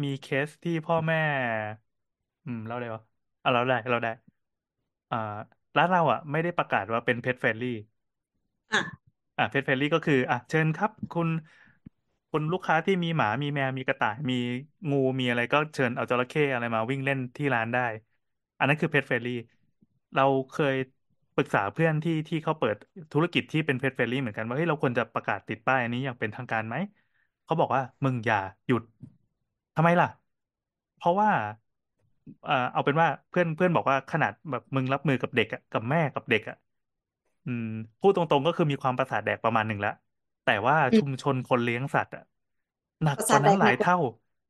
มีเคสที่พ่อแม่ อืมเล่าได้ปะอะเราได้เราได้ อ่า ร้านเราอะไม่ได้ประกาศว่าเป็นเพ t เฟรนลี่อะอะเพ t เฟรนลี่ก็คือ อะเชิญครับ คุณคุณลูกค้าที่มีหมามีแมวมีกระต่ายมีงูมีอะไรก็เชิญเอาจระเข้อะไรมาวิ่งเล่นที่ร้านได้ อันนั้นคือเพ t เฟรนลี่เราเคยปรึกษาเพื่อนที่ที่เขาเปิดธุรกิจที่เป็นเพ t เฟรนลี่เหมือนกันว่าเฮ้ยเราควรจะประกาศติดป้ายอันนี้อย่างเป็นทางการไหมเขาบอกว่ามึงอย่าหยุดทำไมล่ะ เพราะว่า เอ่อเอาเป็นว่าเพื่อนเพื่อนบอกว่าขนาดแบบมึงรับมือกับเด็กอะกับแม่กับเด็กอะอืมพูดตรงๆก็คือมีความประสาทแดกประมาณหนึ่งแล้วแต่ว่าอืมชุมชนคนเลี้ยงสัตว์อะหนักประกสาทว่าแดนั้นกหลายมากกว่าเท่า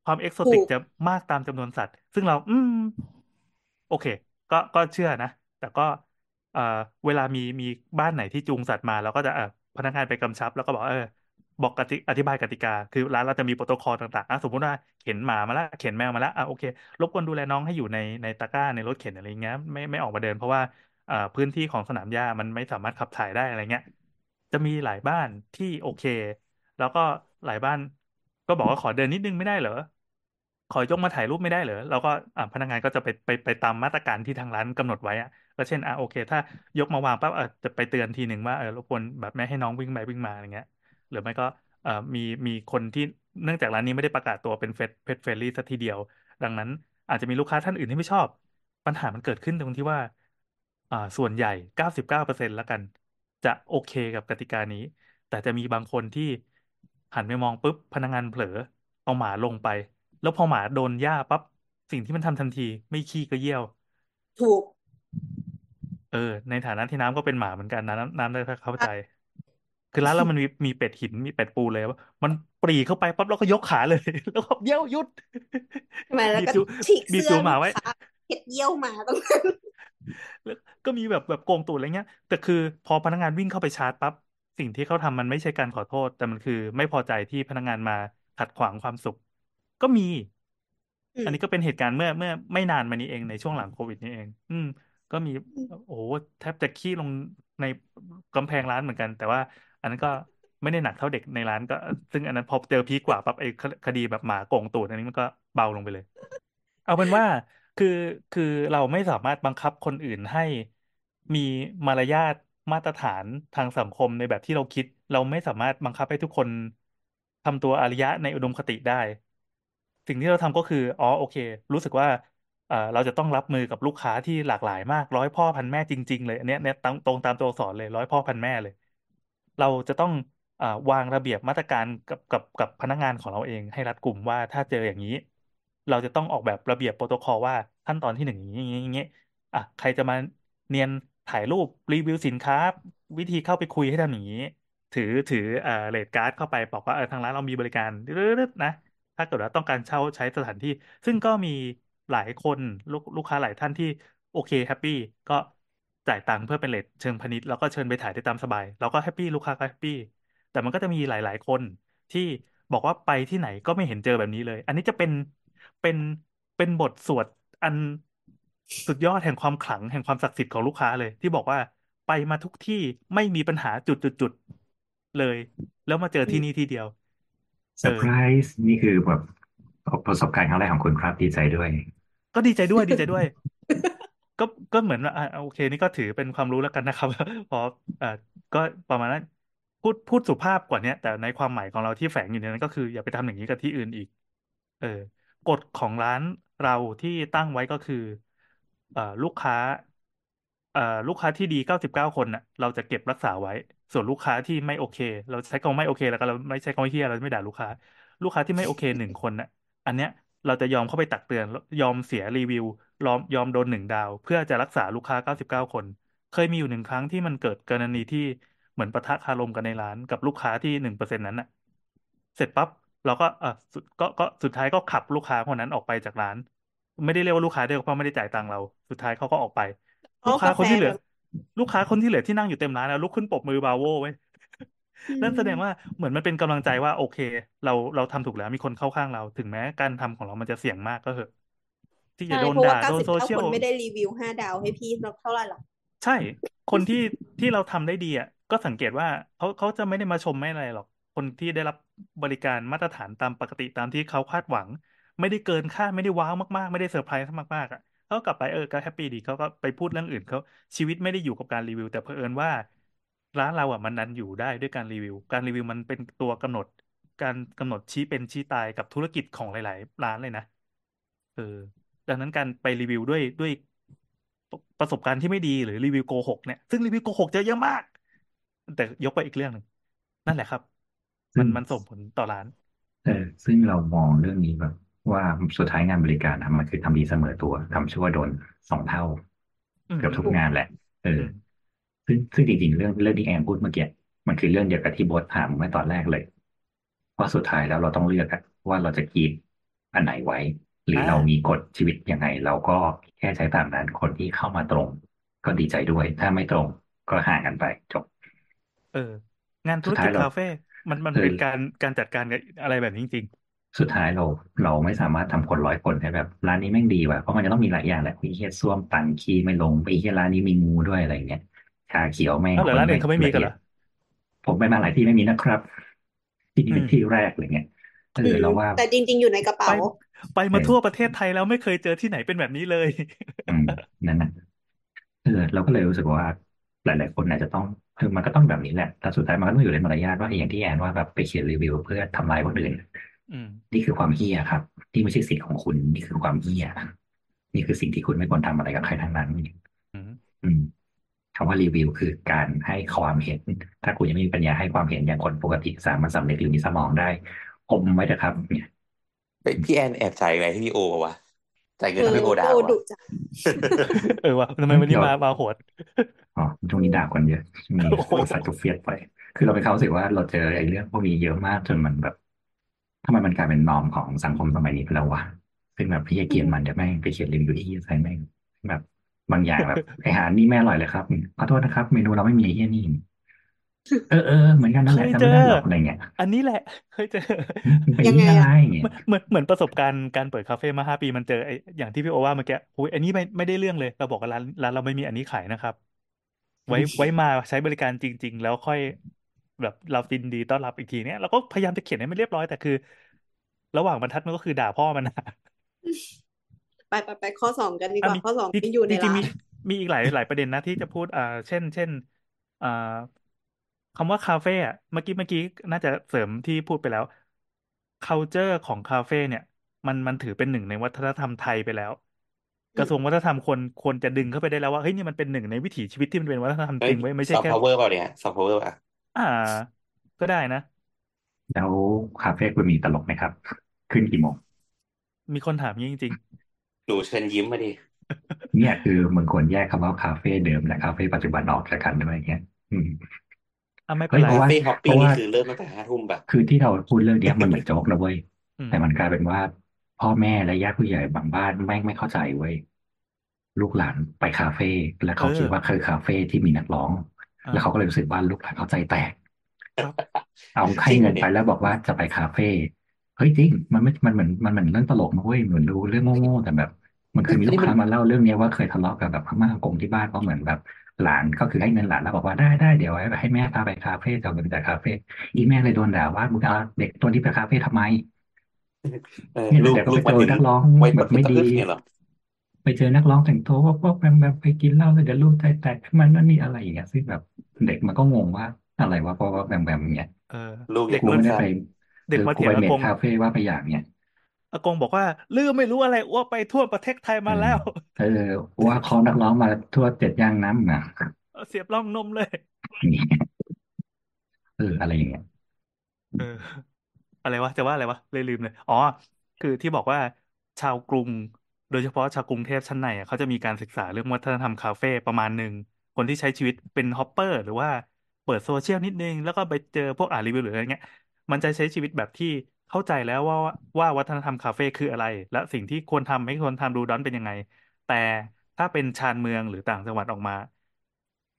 ความเอกโซถูติกกจะมากตามจำนวนสัตว์ ซึ่งเรา อืม โอเค ก็ก็เชื่อนะ แต่ก็ เอ่อ เวลามีมีบ้านไหนที่จูงสัตว์มาเราก็จะเอ่อพนักงานไปกำชับ แล้วก็บอกเออ บอกกติอธิบายกติกา คือร้านเราจะมีโปรโตคอลต่างๆอะสมมุติว่าเข็นหมามาล้วเข็นแมวมาล้วอะโอเค รบกวนดูแลน้องให้อยู่ในในตะกร้าในรถเข็นอะไรเงี้ยไม่ไม่ออกมาเดินเพราะว่าอ่อพื้นที่ของสนามหญ้ามันไม่สามารถขับถ่ายได้อะไรเงี้ยจะมีหลายบ้านที่โอเค แล้วก็หลายบ้านก็บอกว่าขอเดินนิดนึงไม่ได้เหรอ ขอยกมาถ่ายรูปไม่ได้เหรอเราก็อ่าพนักงานก็จะไปไปไปตามมาตรการที่ทางร้านกำหนดไว้อะก็เช่นอะโอเค ถ้ายกมาวางปั๊บออจะไปเตือนทีหนึ่งว่าเออรบกวนแบบไม่ให้น้องวิ่งไปวิ่งมาอะไรเงี้ย หรือไม่ก็เอ่อมีมีคนที่เนื่องจากร้านนี้ไม่ได้ประกาศตัวเป็น pet pet friendly สักทีเดียว ดังนั้นอาจจะมีลูกค้าท่านอื่นที่ไม่ชอบ ปัญหามันเกิดขึ้นตรงที่ว่าอ่าส่วนใหญ่99%แล้วกัน จะโอเคกับกติกานี้ แต่จะมีบางคนที่หันไปมองปุ๊บพนักงานเผลอเอาหมาลงไป แล้วพอหมาโดนหญ้าปั๊บสิ่งที่มันทำทันที ไม่ขี้ก็เยี่ยว ถูก เออ ในฐานะที่น้ำก็เป็นหมาเหมือนกันนะน้ำน้ำได้เข้าใจ คือร้านเรามันมีมีเป็ดหินมีเป็ดปูเลยว่ามันปรีเข้าไปปั๊บแล้วก็ยกขาเลย แล้วก็เยี่ยวหยุดทำไมแล้วบีบก็จูฉีกบีบเสื้อจูหลูมากไว้ ค้าเห็ดเยี่ยวหมาตรงนั้นแล้วก็มีแบบแบบโกงตูดอะไรเงี้ย แต่คือพอพนักงานวิ่งเข้าไปชาร์จปั๊บสิ่งที่เขาทำมันไม่ใช่การขอโทษ แต่มันคือไม่พอใจที่พนักงานมาขัดขวางความสุข ก็มี อือันมนี้ก็เป็นเหตุการณ์เมื่อเมื่อไม่นานมานี้เองในช่วงหลังโควิดนี่เอง อืม ก็มีอืมโอ้โหแทบจะขี้ลงในกำแพงร้านเหมือนกัน แต่ว่า อันนั้นก็ไม่ได้หนักเท่าเด็กในร้านก็ ซึ่งอันนั้นพอเจอพีกว่าปั๊บไอ้คดีแบบหมาโกงตูดอันนี้มันก็เบาลงไปเลย เอาเป็นว่าคือคือเราไม่สามารถบังคับคนอื่นให้มีมารยาทมาตรฐานทางสังคมในแบบที่เราคิด เราไม่สามารถบังคับให้ทุกคนทำตัวอารยะในอุดมคติได้ สิ่งที่เราทำก็คืออ๋อโอเค รู้สึกว่าเอ่อเราจะต้องรับมือกับลูกค้าที่หลากหลายมากร้อยพ่อพันแม่จริง ๆ เลยอันเนี้ยเนี่ยตรงตรงตามตัวอักษรเลยร้อยพ่อพันแม่เลย เราจะต้องอวางระเบียบมาตรการกับกับกับพนักงานของเราเองให้รัดกลุ่มว่าถ้าเจออย่างนี้ เราจะต้องออกแบบระเบียบโปรโตคอลว่าขั้นตอนที่หนึ่งอย่างนี้อย่างนี้อะใครจะมาเนียนถ่ายรูปรีวิวสินค้า วิธีเข้าไปคุยให้ทำอย่างนี้ ถือถือเอ่อ rate card เข้าไปบอกว่าเออทางร้านเรามีบริการรึดนะ ถ้าเกิดว่าต้องการเช่าใช้สถานที่ ซึ่งก็มีหลายคนลูกลูกค้าหลายท่านที่โอเค happy ก็ จ่ายตังค์เพื่อเป็น rate เชิงพาณิชย์แล้วก็เชิญไปถ่ายได้ตามสบาย เราก็ happy ลูกค้าก็ happy แต่มันก็จะมีหลาย ๆ คนที่บอกว่าไปที่ไหนก็ไม่เห็นเจอแบบนี้เลย อันนี้จะเป็นเป็นเป็นบทสวดอันสุดยอดแห่งความขลังแห่งความศักดิ์สิทธิ์ของลูกค้าเลย ที่บอกว่าไปมาทุกที่ไม่มีปัญหาจุดจุดจุดเลย แล้วมาเจอที่นี่ที่เดียวเซอร์ไพรส์นี่คือแบบประสบการณ์ครั้งแรกของคุณครับดีใจด้วย ก็ดีใจด้วยดีใจด้วย ก็ก็เหมือนว่าอ่าโอเค นี่ก็ถือเป็นความรู้แล้วกันนะครับ เพออ่าก็ประมาณนั้นพูดพูดสุภาพกว่าเนี้ยแต่ในความหมายของเราที่แฝงอยู่ในนั้นก็คือ อย่าไปทำอย่างนี้กับที่อื่นอีก เออกฎของร้านเราที่ตั้งไว้ก็คือเอ่อลูกค้าอ่าลูกค้าที่ดีเก้าสิบเก้าคนน่ะ เราจะเก็บรักษาไว้ ส่วนลูกค้าที่ไม่โอเค เราใช้คำว่าไม่โอเค แล้วก็เราไม่ใช้คำว่าเฮียเราไม่ด่าลูกค้า ลูกค้าที่ไม่โอเคหนึ่งคนน่ะ อันเนี้ยเราจะยอมเข้าไปตักเตือนยอมเสียรีวิว ยอมยอมโดนหนึ่งดาว เพื่อจะรักษาลูกค้าเก้าสิบเก้าคน เคยมีอยู่หนึ่งครั้งที่มันเกิดกรณีที่เหมือนปะทะคารมกันในร้านกับลูกค้าที่หนึ่งเปอร์เซ็นต์นั้นน่ะเสร็จปั๊บเราก็เออสุดก็ก็สุดท้ายก็ขับลูกค้าคนนั้นออกไปจากร้าน ไม่ได้เรียกว่าลูกค้าด้วยเพราะไม่ได้จ่ายตังค์เรา สุดท้ายเขาก็ออกไป ลูเอากค้ากาคนแฟที่เหลือแบบลูกค้าคนที่เหลือที่นั่งอยู่เต็มร้านแล้วลุกขึ้นปรบมือบราโวไว้ยอืนั่นแสดงมว่าเหมือนมันเป็นกำลังใจว่าโอเค เราเราทำถูกแล้วมีคนเข้าข้างเรา ถึงแม้การทำของเรามันจะเสี่ยงมากก็เถอะ ที่จะใช่โดนเพราะด่าว่าเก้าโดนสิบโซเก้าเชียคลนไม่ได้รีวิวห้าดาวให้พี่เท่าไหร่หรอกใช่ คนที่ที่เราทำได้ดีอะก็สังเกตว่าเขาเขาจะไม่ได้มาชมไม่อะไรหรอก คนที่ได้รับบริการมาตรฐานตามปกติตามที่เขาคาดหวัง ไม่ได้เกินคาดไม่ได้ว้าวมากๆ ไม่ได้เซอร์ไพรส์มากๆอะเขากลับไปเออก็แฮปปี้ดีเขาก็ไปพูดเรื่องอื่นเขาชีวิตไม่ได้อยู่กับการรีวิว แต่เผอิญว่า ร้านเราอะมันนันอยู่ได้ด้วยการรีวิว การรีวิวมันเป็นตัวกำหนด การกำหนดชี้เป็นชี้ตายกับธุรกิจของหลาย ๆ ร้านเลยนะเออ ดังนั้นการไปรีวิวด้วยด้วยประสบการณ์ที่ไม่ดีหรือรีวิวโกหกเนี่ยซึ่งรีวิวโกหกเจอเยอะมาก แต่ยกไปอีกเรื่องหนึ่งนั่นแหละครับ มัซึ่นงมันส่งผลต่อร้าน เออซึ่งเรามองเรื่องนี้แบบ ว่าสุดท้ายงานบริการนะมันคือทำดีเสมอตัวทำชั่วโดนสองเท่าอืมเกือบทุกงานแหละ เออือมซึ่งซึ่งจริงๆเรื่องเรื่องที่แอนพูดเมื่อกี้มันคือเรื่องเดียวกับที่โบทถามเมื่อตอนแรกเลยเพราะสุดท้ายแล้วเราต้องเลือกอะว่าเราจะกีดอันไหนไว้ หรืออ่าเรามีกฎชีวิตยังไง เราก็แค่ใช้ตามนั้นคนที่เข้ามาตรง ก็ดีใจด้วย ถ้าไม่ตรงก็ห่างกันไปจบ เออ งานธุสุรดท้ากิยจเราคาเฟ่ มันมันเอเป็นอการการจัดการกับอะไรแบบนี้จริงสุดท้ายเราเราไม่สามารถทำคนร้อยคนให้แบบ ร้านนี้แม่งดีว่ะเพราะมันจะต้องมีหลายอย่างแหละไอ้เหี้ยส้วมตันขี้ไม่ลงไอ้เหี้ยร้านนี้มีงูด้วยอะไรเงี้ยชาเขียวๆแม่งเอ้าเหรอคนร้านอื่ไม่นเขาไม่มีละกันเอีเหยรดอผมไปมาหลายที่ไม่มีนะครับ ที่นี่อืเป็นมที่แรกอะไรเงี้ยเออือมเราว่าแต่จริง ๆ อยู่ในกระไปเป๋า ไปเอมาอทั่วประเทศไทยแล้วไม่เคยเจอที่ไหนเป็นแบบนี้เลยอืมนั่นนะเออเราก็เลยรู้สึกว่าหลาย ๆ คนอาจจะต้องคือมันก็ต้องแบบนี้แหละแต่สุดท้ายมันก็ต้องอยู่ในมารยาทว่าอย่างที่แอนว่าแบบไปเขียนรีวิวเพื่อทำลายคนอื่นอืมนี่คือความเหี้ยครับนี่ไม่ใช่สิทธิ์ของคุณ นี่คือความเหี้ยนี่คือสิ่งที่คุณไม่ควรทำอะไรกับใครทั้งนั้นอืมอืมคำว่ารีวิวคือการให้ความเห็น ถ้าคุณยังไม่มีปัญญาให้ความเห็นอย่างคนปกติสามัญสำนึกหรือมีสมองได้อมไว้เถอะครับ เนี่ย เฮ้ยพี่แอนแอบจ่ายอะไรให้พี่โอป่าวะจ่ายเงิเอนอให้พี่โอด่าโอวะ ดุจังเออว่ะทำไมวันนี้เดี๋ยวมามาโหด อ๋อช่วงนี้ด่าคนเยอะช่วงนี้โอ้โหใส่ตัวเฟียดไป คือเราไปเข้ารู้สึกว่าเราเจอไอ้เรื่องพวกนี้เยอะมากจนมันแบบทำไมมันกลายเป็นนอมของสังคมสมัยนี้ไปแล้ววะซึ่งแบบพี่เกลียดมันจะแม่งไปเขียนรีวิวที่ใส่แม่งแบบ บางอย่างแบบไออาหารนี่ไม่อร่อยเลยครับขอโทษนะครับ เมนูเราไม่มีไอ้เหี้ยนี่ เออเออเหมือนกันนั่นเคแหละยจำเจไม่อได้หรอกอะไรเงี้ย อันนี้แหละเคยเจอมันเป็นยังไงที่อะไรอะเงี้ยเหมือนเหมือนเหมือนประสบการณ์การเปิดคาเฟ่มาห้าปีมันเจอไอ้อย่างที่พี่โอว่าเมื่อกี้โอ้ยอันนี้ไม่ไม่ได้เรื่องเลย เราบอกกับร้านร้านเราไม่มีอันนี้ขายนะครับ ไว้ไว้มาใช้บริการจริง ๆ แล้วค่อยแบบเรายินดีต้อนรับอีกทีเนี้ยเราก็พยายามจะเขียนให้มันเรียบร้อยแต่คือ ระหว่างบรรทัดมันก็คือด่าพ่อมันนะไปไปไปข้อสองกันดีกอะว่ามีข้อสองจริงที่อยู่ในจริงร้าๆมีนมีอีกหลายหลายประเด็นนะที่จะพูดอ่าเช่น เช่นอ่า คำว่าคาเฟ่อะเมื่อกี้เมื่อกี้น่าจะเสริมที่พูดไปแล้ว culture ของคาเฟ่เนี่ย มันมันถือเป็นหนึ่งในวัฒนธรรมไทยไปแล้ว อืระทรวงวัฒนธรรมควรควรจะดึงเข้าไปได้แล้วว่าเฮ้ยนี่มันเป็นหนึ่งในวิถีชีวิตที่มันเป็นวัฒนธรรมเฮ้ยจริงไว้ยไม่ใช่แค่ ซอฟต์แค่ พาวเวอร์เปล่าเนี่ยซอฟต์พาวเวอร์อะอ่า ก็ได้นะ แล้วคาเฟ่คุณมีตลกไหมครับ ขึ้นกี่โมง มีคนถามงี้จริง หนูเชิญยิ้มมาดิเนี่ยคือมึงควรแยกคำว่าคาเฟ่เดิมและคาเฟ่ปัจจุบันออกจากกันด้วยเงี้ยอืมๆ อะเฮ้ยไม่เป็นไรเพราะว่าคาเฟ่ hopping นี่ คือเริ่มตั้งแต่ห้าทุ่มป่ะ คือที่เราพูดเรื่องเนี้ยมันเหมือนโจ๊กนะเว้ย อืมแต่มันกลายเป็นว่า พ่อแม่และญาติผู้ใหญ่บางบ้านแม่งไม่เข้าใจเว้ยลูกหลานไปคาเฟ่แล้วเอเขาคิดว่าคือคาเฟ่ที่มีนักร้อง อ่า แล้วเขาก็เลยรู้สึกว่าลูกหลานเขาใจแตก ครับ เอาจให้ริงเหรเงิอนเนี่ไปยแล้วบอกว่าจะไปคาเฟ่เฮ้ยจริง มันไม่มันเหมือนมันเหมือนเรื่องตลกนะเว้ยเหมือนดูเรื่องโง่ๆแต่แบบ มันเคยมีอันลูนี้กมันค้ามาเล่าเรื่องเนี้ยว่าเคยทะเลาะกับแบบอาม่าอากงที่บ้านเพราะเหมือนแบบ หลานก็คือให้เงินหลานแล้วบอกว่าได้ได้เดี๋ยวให้แม่พาไปคาเฟ่จะเอาเงินไปจ่ายคาเฟ่อีแม่เลยโดนด่าว่ามึงเอาเด็กตัวนี้ไปคาเฟ่ทำไมเออเนี่ยลูกเดี๋ยวก็ลูไปกมาเจอถึงนักร้องไว้แบปะบพึไม่ตะดีพึดเนี่ยเหรอไปเจอนักร้องแต่งตัวว่าว่าแบบแบบไปกินเหล้าแล้วเดี๋ยวลูกใจแตกขึ้นมานั่นนี่อะไรอย่างเงี้ยซึ่งแบบเด็กมันก็งงว่าอะไรวะเพราะว่าแบบแบบอย่างเงี้ยเออลูกอเด็ยากกกูมาไม่ได้สั้นไปเด็กเออมากูเถียไปงอาเมกดงคาเฟ่ว่าไปอย่างเนี้ย อากงบอกว่าลือไม่รู้อะไรอ้วไปทั่วประเทศไทยเอมาอแล้ว เออว่าคอนักร้องมาทั่วเจ็ดย่างน้ำนะเสียบร่องนมเลยนี่เอออะไรอย่างเงี้ยเออ อะไรวะจะว่าอะไรวะเลยลืมเลยอ๋อ คือที่บอกว่าชาวกรุง โดยเฉพาะชาวกรุงเทพชั้นในอะเขาจะมีการศึกษาเรื่องวัฒนธรรมคาเฟ่ประมาณหนึ่งคนที่ใช้ชีวิตเป็น hopper หรือว่าเปิดโซเชียลนิดนึง แล้วก็ไปเจอพวกอ่านรีวิวหรืออะไรเงี้ย มันจะใช้ชีวิตแบบที่ เข้าใจแล้วว่าว่าวัฒนธรรมคาเฟ่คืออะไร และสิ่งที่ควรทำไม่ควรทำ do don't เป็นยังไง แต่ถ้าเป็นชานเมืองหรือต่างจังหวัดออกมา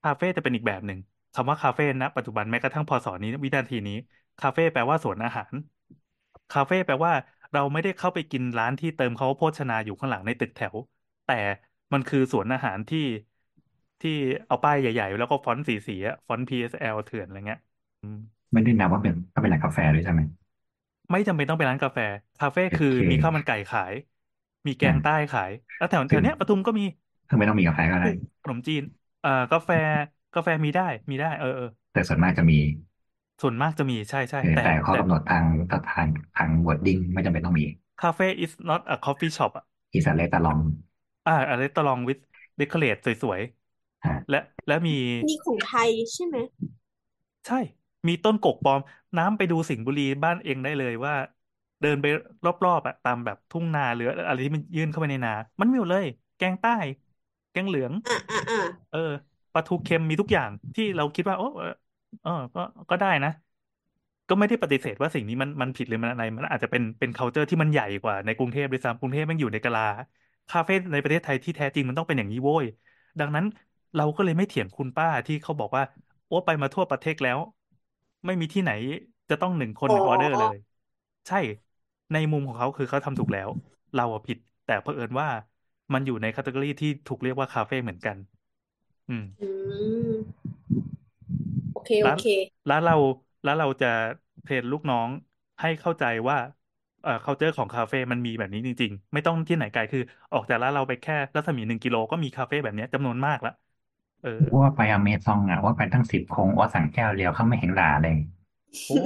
คาเฟ่จะเป็นอีกแบบหนึ่งคำว่าคาเฟ่ณปัจจุบันแม้กระทั่งพศนี้วินาทีนี้ คาเฟ่แปลว่าสวนอาหาร คาเฟ่แปลว่า เราไม่ได้เข้าไปกินร้านที่เติมเขาโภชนาอยู่ข้างหลังในตึกแถว แต่มันคือสวนอาหารที่ที่เอาป้ายใหญ่ ๆ แล้วก็ฟอนต์สีๆอะฟอนต์ PSL เถื่อนอะไรเงี้ยอืมไม่ได้นับว่าเป็นก็เป็นร้านกาแฟด้วยใช่ไหม ไม่จำเป็นต้องเป็นร้านกาแฟ คาเฟ่โอเคคือมีข้าวมันไก่ขาย มีอ่าแกงใต้ขาย แล้วแถวแถซึ่งวเนี้ยปทุมก็มีซึ่งไม่ต้องมีกาแฟก็ได้ขนมจีน เอ่อกาแฟกาแฟมีได้มีได้เออเออแต่ส่วนมากจะมี ส่วนมากจะมีใช่ใช่เออแต่แต่ข้อแต่กำหนดทางทางทาง wording ไม่จำเป็นต้องมี cafe is not a coffee shop อะ is a restaurantอ่า a restaurant with decorate สวยอ่าๆและและมีนี่ของไทยใช่ไหมใช่ มีต้นกกปลอม น้ำไปดูสิงห์บุรีบ้านเองได้เลยว่า เดินไปรอบๆอะตามแบบทุ่งนาหรืออะไรที่มันยื่นเข้าไปในนา มันมีหมดเลย แกงใต้ แกงเหลือง อะอะอะเออปลาทูเค็มมีทุกอย่างที่เราคิดว่าโอ้เออเออก็ก็ได้นะ ก็ไม่ได้ปฏิเสธว่าสิ่งนี้มันมันผิดหรือมันอะไร มันอาจจะเป็นเป็น culture ที่มันใหญ่กว่าในกรุงเทพด้วยซ้ำกรุงเทพมันอยู่ในกะลา คาเฟ่ในประเทศไทยที่แท้จริงมันต้องเป็นอย่างนี้โว้ย ดังนั้นเราก็เลยไม่เถียงคุณป้าที่เขาบอกว่า โอ้ไปมาทั่วประเทศแล้ว ไม่มีที่ไหนจะต้องหนึ่งคนหนึ่งออเดอร์เลย ใช่ในมุมของเขาคือเขาทำถูกแล้ว เราอะผิด แต่เผอิญว่ามันอยู่ในคัตเกอรี่ที่ถูกเรียกว่าคาเฟ่เหมือนกัน อืมอืมโอเคโอร้านเคแล้วเราแล้วเราจะเทรนลูกน้องให้เข้าใจว่าเอ่อ culture ของคาเฟ่มันมีแบบนี้จริง ๆ ไม่ต้องที่ไหนไกลคือ ออกจากร้านเราไปแค่รัศมีหนึ่งกิโลก็มีคาเฟ่แบบเนี้ยจำนวนมากละ เออว่าไปอเมซองอะว่าไปตั้งสิบคงว่าสั่งแก้วเดียวเขาไม่เห็นด่าเลย โอ้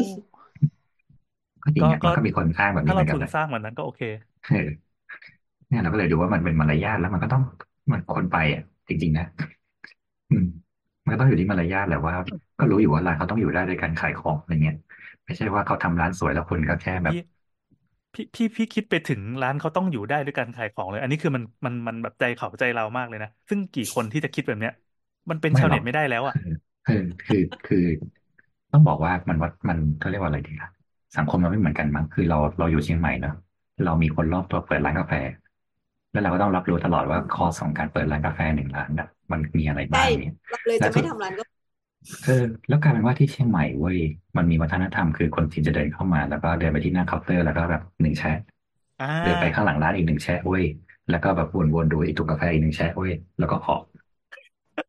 ก็จริงก็อะก็มันก็มีคนสร้างแบบถ้านี้เหมืเราอนกันทุนเลยสร้างแบบนั้นก็โอเค เออเนี่ยเราก็เลยดูว่ามันเป็นมารยาทแล้วมันก็ต้องมันคนไปอะจริง ๆ นะอืม มันก็ต้องอยู่ที่มารยาทแหละว่า ก็รู้อยู่ว่าร้านเขาต้องอยู่ได้ด้วยการขายของอะไรเงี้ยไม่ใช่ว่าเขาทำร้านสวยแล้วคนก็แค่แบบ พี่พี่พี่พี่คิดไปถึงร้านเขาต้องอยู่ได้ด้วยการขายของเลย อันนี้คือมันมันมันแบบใจเขาใจเรามากเลยนะ ซึ่งกี่คนที่จะคิดแบบเนี้ย มันเป็นไม่ชาวหรเน็อกตไม่ได้แล้วอะคือคือคือต้องบอกว่ามันวัดมันเขาเรียกว่าอะไรดีอะสังคมมันไม่เหมือนกันมั้งคือเราเราอยู่เชียงใหม่เนอะเรามีคนรอบตัวเปิดร้านกาแฟ แล้วเราก็ต้องรับรู้ตลอดว่าคอสของการเปิดร้านกาแฟหนึ่งร้านน่ะมันมีอะไรบ้าใช่งเนี่ยเราเลยและจะสุไม่ดทำร้านก็เออแล้วกลายเป็นว่าที่เชียงใหม่เว้ยมันมีวัฒนธรรมคือคนจีนจะเดินเข้ามา แล้วก็เดินไปที่หน้าเคาน์เตอร์แล้วก็แบบหนึ่งแชะอ่าเดินไปข้างหลังร้านอีกหนึ่งแชะเว้ยแล้วก็แบบวนๆดูอีกถุงกาแฟอีกหนึ่งแชะเว้ยแล้วก็ออก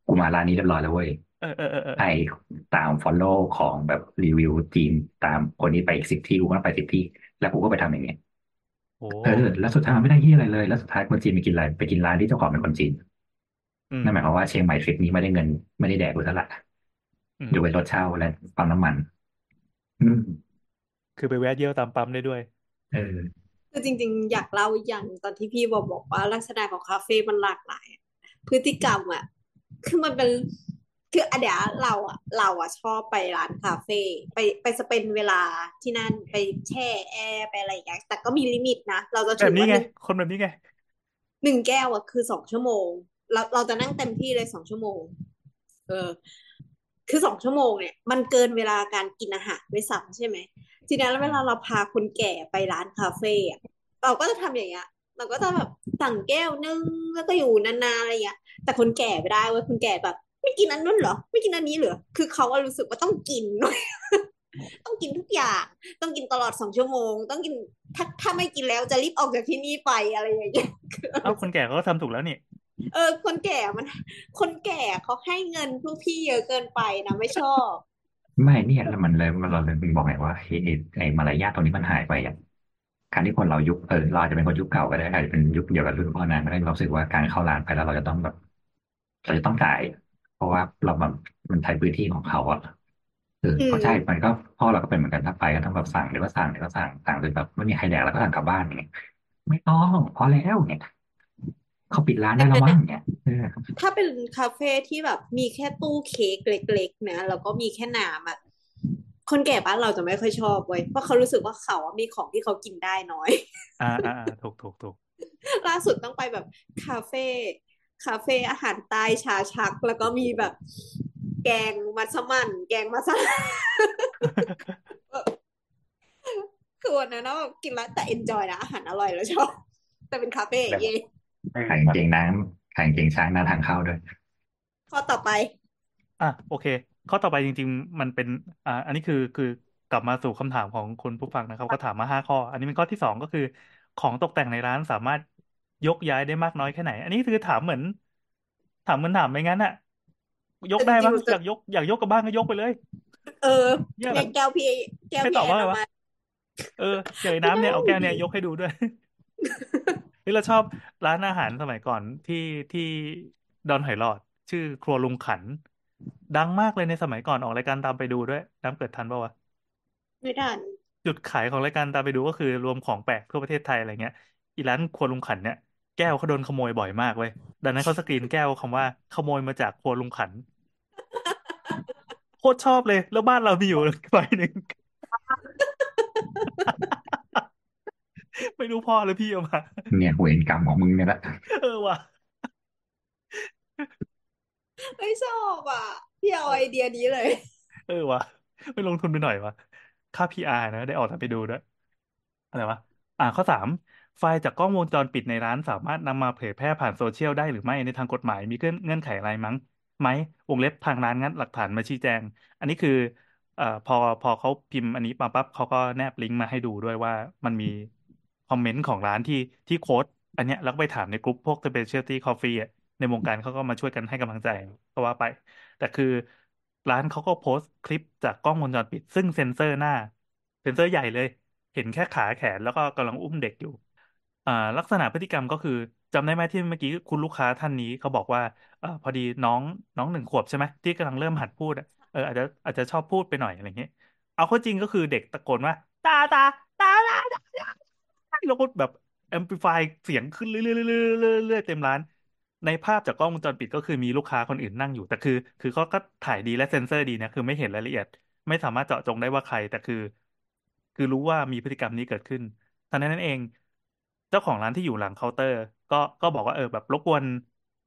กูมาร้านนี้เรียบร้อยแล้วเว้ยเออเออเออเออไอตาม follow ของแบบรีวิวจีนตามคนนี้ไปอีกสิบที่กูก็ไปสิบที่ แล้วกูก็ไปทำอย่างเงี้ยโอ้เออแล้วสุดท้ายมันไม่ได้ยี่อะไรเลย แล้วสุดท้ายคนจีนไปกินอะไรไปกินร้านที่เจ้าของเป็นคนจีนอืมนั่นหมายความว่าเชียงใหม่ทริปนี้ไม่ได้เงินไม่ได้แดกกูเท่าไหร่อืมดูเป็นรถเช่าและปั๊มน้ำมัน อืมคือไปแวะเยี่ยวตามปั๊มได้ด้วย เออ คือจริงๆ อยากเล่าอีกอย่างหนึ่งตอนที่พี่บอกบอกว่าลักษณะของคาเฟ่มันหลากหลายอะพฤติกรรมอะ คือมันเป็นคืออะเดี๋ยวเราอะเราอะชอบไปร้านคาเฟ่ไปไปสเปนเวลาที่นั่นไปแช่แอร์ไปอะไรอย่างเงี้ยแต่ก็มีลิมิตนะ เราจะแบถืบอนี้ว่าไงหนึ่งคนแบบนี้ไง หนึ่งแก้วอะคือสองชั่วโมง เราเราจะนั่งเต็มที่เลยสองชั่วโมง เออ คือสองชั่วโมงเนี่ย มันเกินเวลาการกินอาหารด้วยซ้ำใช่ไหม ทีนั้นแล้วเวลาเราพาคนแก่ไปร้านคาเฟ่อะเราก็จะทำอย่างเงี้ยเราก็จะแบบสั่งแก้วนึงแล้วก็อยู่นานๆอะไรอย่างเงี้ย แต่คนแก่ไม่ได้เว้ยคนแก่แบบ ไม่กินอันนู้นเหรอ ไม่กินอันนี้เหรอคือเขาอะรู้สึกว่าต้องกินด้วยต้องกินทุกอย่าง ต้องกินตลอดสองชั่วโมง ต้องกินถ้าถ้าไม่กินแล้วจะรีบออกจากที่นี่ไปอะไรอย่างเงี้ยเอ้าคนแก่เขาก็ทำถูกแล้วนี่เออ คนแก่มัน คนแก่เขาให้เงินพวกพี่เยอะเกินไปนะไม่ชอบ ไม่เนี่ยแล้วมันเลยมันเราเลยบอกไงว่าไอ้ไอ้ไอ้มารยาทตรงนี้มันหายไปอะการที่คนเรายุคเออเราอาจจะเป็นคนยุคเก่าก็ได้อาจจะเป็นยุคเดียวกับรุ่นพ่อนานก็ได้เรารู้สึกว่าการเข้าร้านไปแล้วเราจะต้องแบบ เราจะต้องจ่าย เพราะว่าเราแบบมันใช้พื้นที่ของเขาอะเอออืมก็ใช่มันก็พ่อเราก็เป็นเหมือนกันถ้าไปก็ต้องแบบสั่งเดี๋ยวก็สั่งเดี๋ยวก็สั่งสั่งจนแบบไม่มีใครแดกแล้วก็สั่งกลับบ้านอย่างเงี้ยไม่ต้องพอแล้วเนี่ยเขาปิดร้านได้แล้วมั้งเนี่ยเออถ้าเป็นคาเฟ่ที่แบบมีแค่ตู้เค้กเล็กๆนะแล้วก็มีแค่น้ำอะคนแก่บ้านเราจะไม่ค่อยชอบเว้ยเพราะเขารู้สึกว่าเขาอะมีของที่เขากินได้น้อย อ่าอ่าอ่าถูกถูกถูกล่าสุดต้องไปแบบคาเฟ่ คาเฟ่อาหารใต้ชาชัก แล้วก็มีแบบ แกงมัสมั่น แกงมัสมั่นคือวันนั้นเราแบบกินแล้วแต่ enjoy นะอาหารอร่อยแล้วชอบ แต่เป็นคาเฟ่เย่ขายกางเกงน้ำขายกางเกงช้างหน้าทางเข้าด้วย ข้อต่อไป อะโอเค ข้อต่อไปจริง ๆ มันเป็น อ่า อันนี้คือคือกลับมาสู่คำถามของคุณผู้ฟังนะครับ ก็ถามมาห้าข้อ อันนี้เป็นข้อที่สองก็คือ ของตกแต่งในร้านสามารถ ยกย้ายได้มากน้อยแค่ไหน อันนี้คือถามเหมือน ถามเหมือนถามไม่งั้นอะยกแต่จได้ริงปะๆรู้สึอกยากยกอยากยกกับบ้านก็ยกไปเลย เออเนี่ยในแก้วพี่แก้วให้พี่ตอบแอนว่าอะไรเอาวะมาเอออย่างไอ้น้ำเนี่ยเอาแก้วเนี่ยยกให้ดูด้วยเฮ้ยเราชอบร้านอาหารสมัยก่อนที่ที่ดอนหอยหลอด ชื่อครัวลุงขัน ดังมากเลยในสมัยก่อนออกรายการตามไปดูด้วย น้ำเกิดทันปะวะไม่ทันจุดขายของรายการตามไปดูก็คือรวมของแปลกทั่วประเทศไทยอะไรเงี้ยอีร้านครัวลุงขันเนี่ย แก้วเขาโดนขโมยบ่อยมากเว้ยดังนั้นเขาสกรีนแก้วคำว่า ขโมยมาจากครัวลุงขันโคตรชอบเลย แล้วบ้านเรามีอยู่ใบหนึ่งไม่รู้พ่อหรือพี่เอามา เนี่ยเวรกรรมของมึงเนี่ยแหละเออว่ะไม่ชอบอะ พี่เอาไอเดียนี้เลย เออวะไม่ลงทุนไปหน่อยวะค่า PR นะ ได้ออกตามไปดูด้วยอะไรวะอ่าข้อสาม ไฟล์จากกล้องวงจรปิดในร้านสามารถนำมาเผยแพร่ผ่านโซเชียลได้หรือไม่ในทางกฎหมายมีเงื่อนไขอะไรมั้งไหมวงเล็บทางร้านงั้นหลักฐานมาชี้แจง อันนี้คือเอ่อพอพอเขาพิมพ์อันนี้มาปั๊บเขาก็แนบลิงก์มาให้ดูด้วยว่ามันมีคอมเมนต์ของร้านที่ที่โค้ดอันเนี้ยแล้วก็ไปถามในกลุ่มพวก Specialty Coffee อะในวงการเขาก็มาช่วยกันให้กำลังใจก็ว่าไป แต่คือร้านเขาก็โพสต์คลิปจากกล้องวงจรปิด ซึ่งเซ็นเซอร์หน้า เซ็นเซอร์ใหญ่เลย เห็นแค่ขาแขนแล้วก็กำลังอุ้มเด็กอยู่ อ่าลักษณะพฤติกรรมก็คือจำได้ไหมที่เมื่อกี้คุณลูกค้าท่านนี้เขาบอกว่าเออพอดีน้องน้องหนึ่งขวบใช่ไหมที่กำลังเริ่มหัดพูดอะเอออาจจะอาจจะชอบพูดไปหน่อยอะไรเงี้ยเอาเข้าจริงก็คือเด็กตะโกนว่า ตาตาตาตาตาตาแล้วก็แบบ amplify เสียงขึ้นเรื่อยๆเรื่อยๆเรื่อยๆเรื่อยๆเต็มร้าน ในภาพจากกล้องวงจรปิดก็คือมีลูกค้าคนอื่นนั่งอยู่ แต่คือ คือเขาก็ถ่ายดีและเซ็นเซอร์ดีนะคือไม่เห็นรายละเอียด ไม่สามารถเจาะจงได้ว่าใคร แต่คือ คือรู้ว่ามีพฤติกรรมนี้เกิดขึ้นทันใดนั้นเอง เจ้าของร้านที่อยู่หลังเคาน์เตอร์ ก็ก็บอกว่าเออแบบรบกวน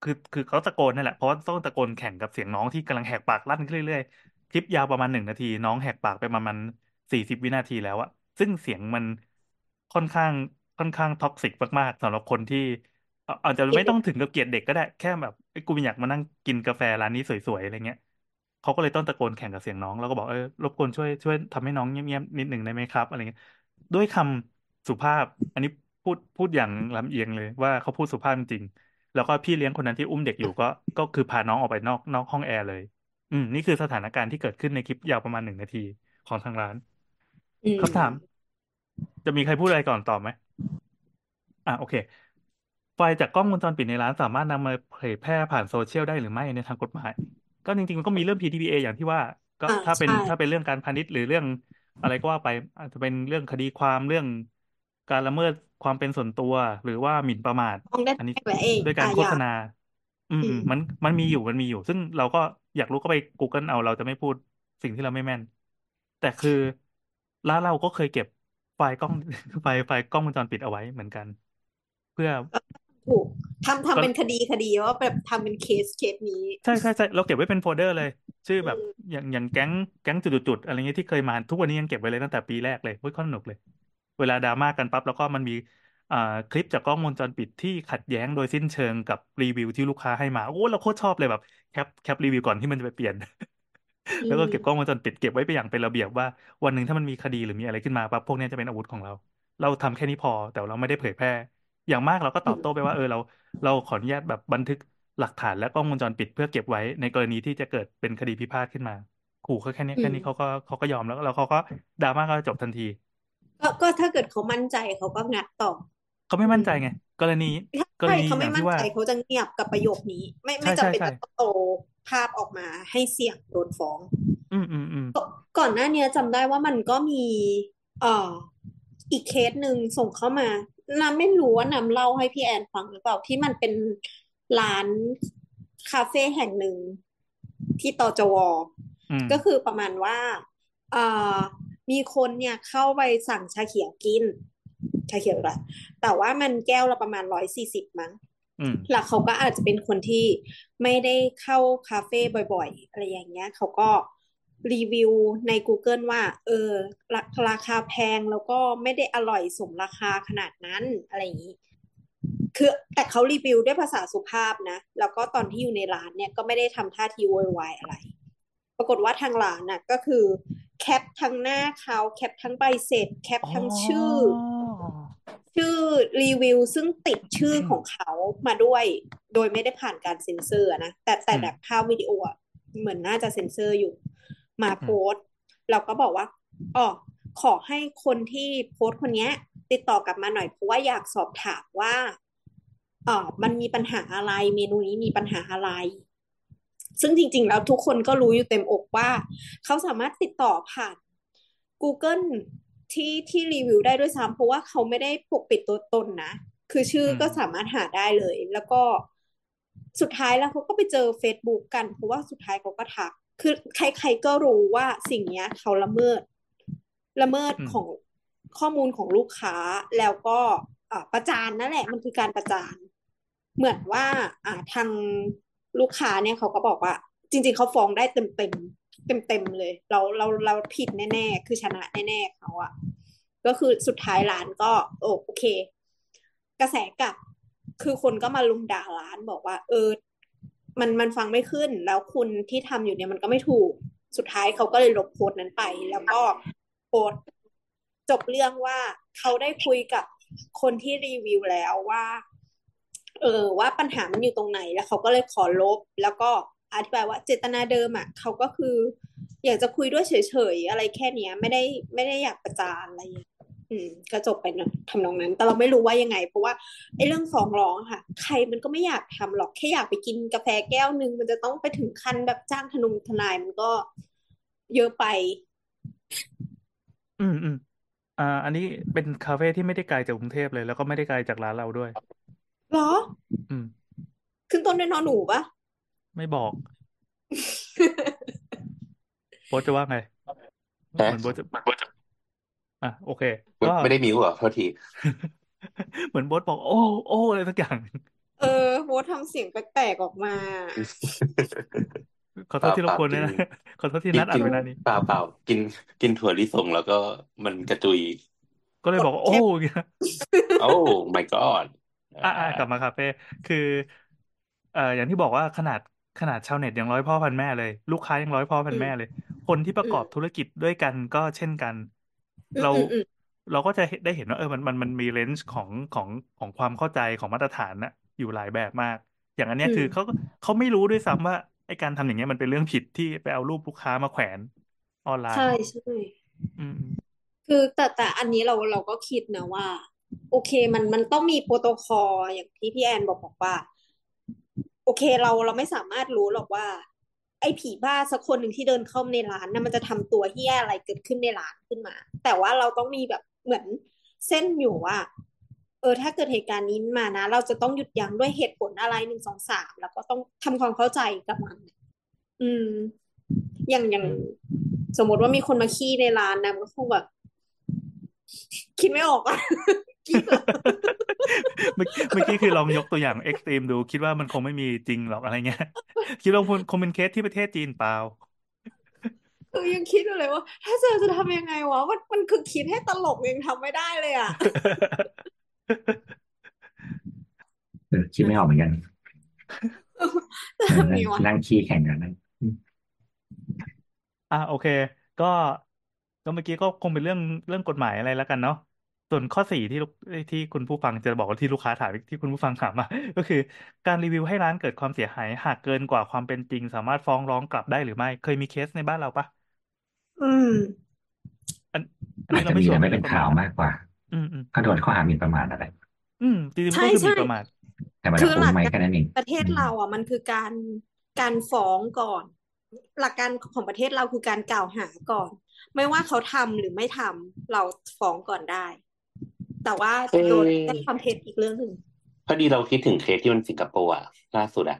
คือคือเขาตะโกนนั่นแหละเพราะว่าต้องตะโกนแข่งกับเสียงน้องที่กำลังแหกปากลั่นขึ้นเรื่อยๆคลิปยาวประมาณหนึ่งนาที น้องแหกปากไปประมาณสี่สิบวินาทีแล้วอะซึ่งเสียงมันค่อนข้างค่อนข้าง toxic มากๆสำหรับคนที่อาจจะไม่ต้องถึงกับเกลียดเด็กก็ได้ แค่แบบไอ้กูอยากมานั่งกินกาแฟร้านนี้สวยๆอะไรเงี้ยเขาก็เลยต้องตะโกนแข่งกับเสียงน้องแล้วก็บอกเออรบกวนช่วยช่วยทำให้น้องเงียบๆนิดหนึ่งได้ไหมครับ อะไรเงี้ยด้วยคำสุภาพ อันนี้ พูดพูดอย่างลำเอียงเลยว่าเขาพูดสุภาพจริงๆแล้วก็พี่เลี้ยงคนนั้นที่อุ้มเด็กอยู่ก็ก็คือพาน้องออกไปนอกนอกห้องแอร์เลย อืมนี่คือสถานการณ์ที่เกิดขึ้นในคลิปยาวประมาณหนึ่งนาทีของทางร้านอืมคำถาม จะมีใครพูดอะไรก่อนตอบไหมอะโอเค ไฟล์จากกล้องวงจรปิดในร้านสามารถนำมาเผยแพร่ผ่านโซเชียลได้หรือไม่ในทางกฎหมาย ก็จริงๆมันก็มีเรื่อง PDPA อย่างที่ว่า ก็อ่าถ้าเป็นใช่ถ้าเป็นเรื่องการพาณิชย์หรือเรื่องอะไรก็ว่าไป อาจจะเป็นเรื่องคดีความเรื่องการละเมิด ความเป็นส่วนตัว หรือว่าหมิ่นประมาทต้องได้อันนี้แหละเองด้วยการอาโฆญาษณา อืมอือืมมมันมันมีอยู่มันมีอยู่ ซึ่งเราก็อยากรู้ก็ไป Google เอาเราจะไม่พูดสิ่งที่เราไม่แม่น แต่คือร้านเราก็เคยเก็บไฟล์กล้องไฟล์ไฟล์กล้องวงจรปิดเอาไว้เหมือนกัน เพื่อถูกทำก็ทำเป็นคดีคดีว่าแบบทำเป็นเคสเคสนี้ ใช่ใช่ใช่เราเก็บไว้เป็นโฟลเดอร์เลย ชื่อแบบอืมอย่างอย่างแก๊งแก๊งจุดๆๆอะไรเงี้ยที่เคยมาทุกวันนี้ยังเก็บไว้เลยตั้งแต่ปีแรกเลยเฮ้ยค่อนสนุกเลย เวลาดราม่ากันปั๊บแล้วก็มันมีอ่าคลิปจากกล้องวงจรปิดที่ขัดแย้งโดยสิ้นเชิงกับรีวิวที่ลูกค้าให้มา โอ้เราโคตรชอบเลยแบบแคปแคปรีวิวก่อนที่มันจะไปเปลี่ยน อืมแล้วก็ เก็บกล้องวงจรปิดเก็บไว้เป็นอย่างเป็นระเบียบว่า วันหนึ่งถ้ามันมีคดีหรือมีอะไรขึ้นมาปั๊บพวกเนี้ยจะเป็นอาวุธของเรา เราทำแค่นี้พอ แต่เราไม่ได้เผยแพร่ อย่างมากเราก็ตอบโต้ไปว่าเออเรา เราขออนุญาตแบบบันทึกหลักฐานและกล้องวงจรปิดเพื่อเก็บไว้ในกรณีที่จะเกิดเป็นคดีพิพาทขึ้นมา ขู่เขาแค่เนี้ยอืแค่ม นี้เขาก็เขาก็ยอมแล้วแล้วเขาก็ดราม่าก็จบทันที ก็ก็ถ้าเกิดเขามั่นใจเขาก็งัดต่อเขาไม่อืมั่นมใจไงกรณีกรใช่ณีเขาอไม่ย่างมั่ที่นว่า ใจเขาจะเงียบกับประโยคนี้ ไม่ใช่ไม่จำใช่เป็นใช่จะต้องโตภาพออกมาให้เสี่ยงโดนฟ้อง อืมอืมอืมก็ก่อนหน้าเนี้ยจำได้ว่ามันก็มีเอ่ออีกเคสหนึ่งส่งเข้ามาน้ำไม่รู้ว่าน้ำเล่าให้พี่แอนฟังหรือเปล่าที่มันเป็นร้านคาเฟ่แห่งหนึ่งที่ตจว อืมก็คือประมาณว่าเอ่อ มีคนเนี่ยเข้าไปสั่งชาเขียวกิน ชาเขียวแหละแต่ว่ามันแก้วละประมาณร้อยสี่สิบมั้งอืมแล้วเขาก็อาจจะเป็นคนที่ไม่ได้เข้าคาเฟ่บ่อยๆ อะไรอย่างเงี้ย เขาก็รีวิวใน Google ว่า เออราราคาแพงแล้วก็ไม่ได้อร่อยสมราคาขนาดนั้นอะไรอย่างนี้ คือแต่เขารีวิวด้วยภาษาสุภาพนะ แล้วก็ตอนที่อยู่ในร้านเนี่ยก็ไม่ได้ทำท่าทีโวยวายอะไร ปรากฏว่าทางร้านน่ะก็คือแคปทั้งหน้าเขาแคปทั้งใบเสร็จ แคปทั้งชื่อ ชื่อรีวิวซึ่งติดชื่อของเขามาด้วย โดยไม่ได้ผ่านการเซ็นเซอร์อะนะแต่แต่อืมแบบภาพวิดีโออะเหมือนน่าจะเซ็นเซอร์อยู่ มาโพสต์เราก็บอกว่าอ๋อขอให้คนที่โพสต์คนเนี้ยติดต่อกลับมาหน่อยเพราะว่าอยากสอบถามว่าเออมันมีปัญหาอะไร เมนูนี้มีปัญหาอะไร ซึ่งจริง ๆ แล้วทุกคนก็รู้อยู่เต็มอกว่า เขาสามารถติดต่อผ่าน Google ที่ที่รีวิวได้ด้วยซ้ำเพราะว่าเขาไม่ได้ปกปิดตัวตนนะ คือชื่ออมก็สามารถหาได้เลย แล้วก็สุดท้ายแล้วเขาก็ไปเจอ Facebook กันเพราะว่าสุดท้ายเขาก็ทัก คือใครๆก็รู้ว่าสิ่งเนี้ยเขาละเมิด ละเมิดอืมของข้อมูลของลูกค้าแล้วก็อ่าประจานนั่นแหละมันคือการประจาน เหมือนว่าอ่าทาง ลูกค้าเนี่ยเขาก็บอกว่า จริง ๆเขาฟ้องได้เต็มเต็มเต็มเต็มเลย เราเราเราผิดแน่ๆ คือชนะแน่ๆเขาอะก็คือสุดท้ายร้านก็ โอโอเค กระแสกลับ คือคนก็มาลุมด่าร้านบอกว่า เออ มันมันฟังไม่ขึ้น แล้วคุณที่ทำอยู่เนี่ยมันก็ไม่ถูก สุดท้ายเขาก็เลยลบโพสต์นั้นไป แล้วก็โพสต์จบเรื่องว่าเขาได้คุยกับคนที่รีวิวแล้วว่า เออว่าปัญหามันอยู่ตรงไหนแล้วเขาก็เลยขอลบ แล้วก็อธิบายว่าเจตนาเดิมอะเขาก็คือ อยากจะคุยด้วยเฉยๆอะไรแค่เนี้ย ไม่ได้ไม่ได้อยากประจานอะไรอืมก็จบไปเนอะทำนองนั้น แต่เราไม่รู้ว่ายังไง เพราะว่าไอ้เรื่องฟ้องร้องค่ะ ใครมันก็ไม่อยากทำหรอกแค่อยากไปกินกาแฟแก้วหนึ่งมันจะต้องไปถึงขั้นแบบจ้างทนงทนายมันก็เยอะไป อืมอืมอ่า อันนี้เป็นคาเฟ่ที่ไม่ได้ไกลจากกรุงเทพเลย แล้วก็ไม่ได้ไกลจากร้านเราด้วย หรอ อืม ขึ้นต้นด้วยนอนหนูปะไม่บอก โบทจะว่าไงเหฮะมือนโบทจะอะโอเคไม่ก็ ไม่ได้มิวเหรอโทษที เหมือนโบทบอก โอ้โอ้อะไรสักอย่าง เออโบททำเสียงแปลกๆออกมา ขอโทษที่รบกวนเปด้วล่ายนะขอโทษที่กินนัดอักิดนเวลานี้ เปล่าเปล่ากินกินถั่วลิสงแล้วก็มันกระจุย ก็เลยบอกว่ากดโอ้แคปอย่างเงี้ย โอ้ my god อ่าอ่าอ่ากลับมาคาเฟ่คือ เอ่ออย่างที่บอกว่าขนาดขนาดชาวเน็ตยังร้อยพ่อพันแม่เลย ลูกค้ายังร้อยพ่อพันอืมแม่เลย คนที่ประอืกอม บธุรกิจด้วยกันก็เช่นกัน อืมเราอืมอืมเราก็จะได้เห็นว่าเออมันมันมันมีเลนส์ของของของความเข้าใจของมาตรฐานนะอยู่หลายแบบมาก อย่างอันเนี้ยอืคือมเขาเขาไม่รู้ด้วยซ้ำว่าไอการทำอย่างเงี้ยมันเป็นเรื่องผิดที่ไปเอารูปลูกค้ามาแขวนออนไลใช่น์ ใช่ อืมคือแต่แต่อันนี้เราเราก็คิดนะว่า โอเคมันมันต้องมีโปรโตคอลอย่างที่พี่แอนบอกบอกว่า โอเคเราเราไม่สามารถรู้หรอกว่า ไอ้ผีบ้าสักคนหนึ่งที่เดินเข้ามในร้านนะมันจะทำตัวเฮี้ยอะไรเกิดขึ้นในร้านขึ้นมา แต่ว่าเราต้องมีแบบเหมือนเส้นอยู่ว่า เออ ถ้าเกิดเหตุการณ์นี้มานะ เราจะต้องหยุดยั้งด้วยเหตุผลอะไรหนึ่งสองสามแล้วก็ต้องทำความเข้าใจกับมัน อืม อย่างอย่างสมมติว่ามีคนมาขี้ในร้านนะมันก็คงแบบคิดไม่ออกอะ คิดเหรอเมื่อเมื่อกี้คือลองยกตัวอย่าง extreme ดู คิดว่ามันคงไม่มีจริงหรอกอะไรเงี้ย คิดว่าคงเป็นเคสที่ประเทศจีนเปล่าคือยังคิดอยู่เลยว่า ถ้าเจอจะทำยังไงวะมันมันคือคิดให้ตลกยังทำไม่ได้เลยอะเออคิดไม่ออกเหมือนกันจะเออทำนั่ไงงวะนั่งขี้แข่งกันนั่นอะโอเค ก็ก็เมื่อกี้ก็คงเป็นเรื่องเรื่องกฎหมายอะไรแล้วกันเนาะ ส่วนข้อสี่ที่ลูกที่คุณผู้ฟังจะบอกว่าที่ลูกค้าถามที่คุณผู้ฟังถามมาก็คือการรีวิวให้ร้านเกิดความเสียหายหากเกินกว่าความเป็นจริง สามารถฟ้องร้องกลับได้หรือไม่ เคยมีเคสในบ้านเราปะอืมอันอันอานี้จเราจะไม่มีชัวแต่ร์ไม่เรื่เป็อนงกฎหข่าวมายนะมากกว่า อืมอืมก็โดนข้อหาหมิ่นประมาทอะไร อืมจริงๆมันใช่ก็คือหใช่มิ่นประมาทแต่มันคืจะอคุ้หมลักไหมการแค่นั้นเองประเทศอืมเราอะมันคือการการฟ้องก่อน หลักการของประเทศเราคือการกล่าวหาก่อน ไม่ว่าเขาทำหรือไม่ทำเราฟ้องก่อนได้ แต่ว่าเอ้โดนยได้ความเท็จอีกเรื่องหนึ่งพอดีเราคิดถึงเคสที่มันสิงคโปร์อะล่าสุดอะ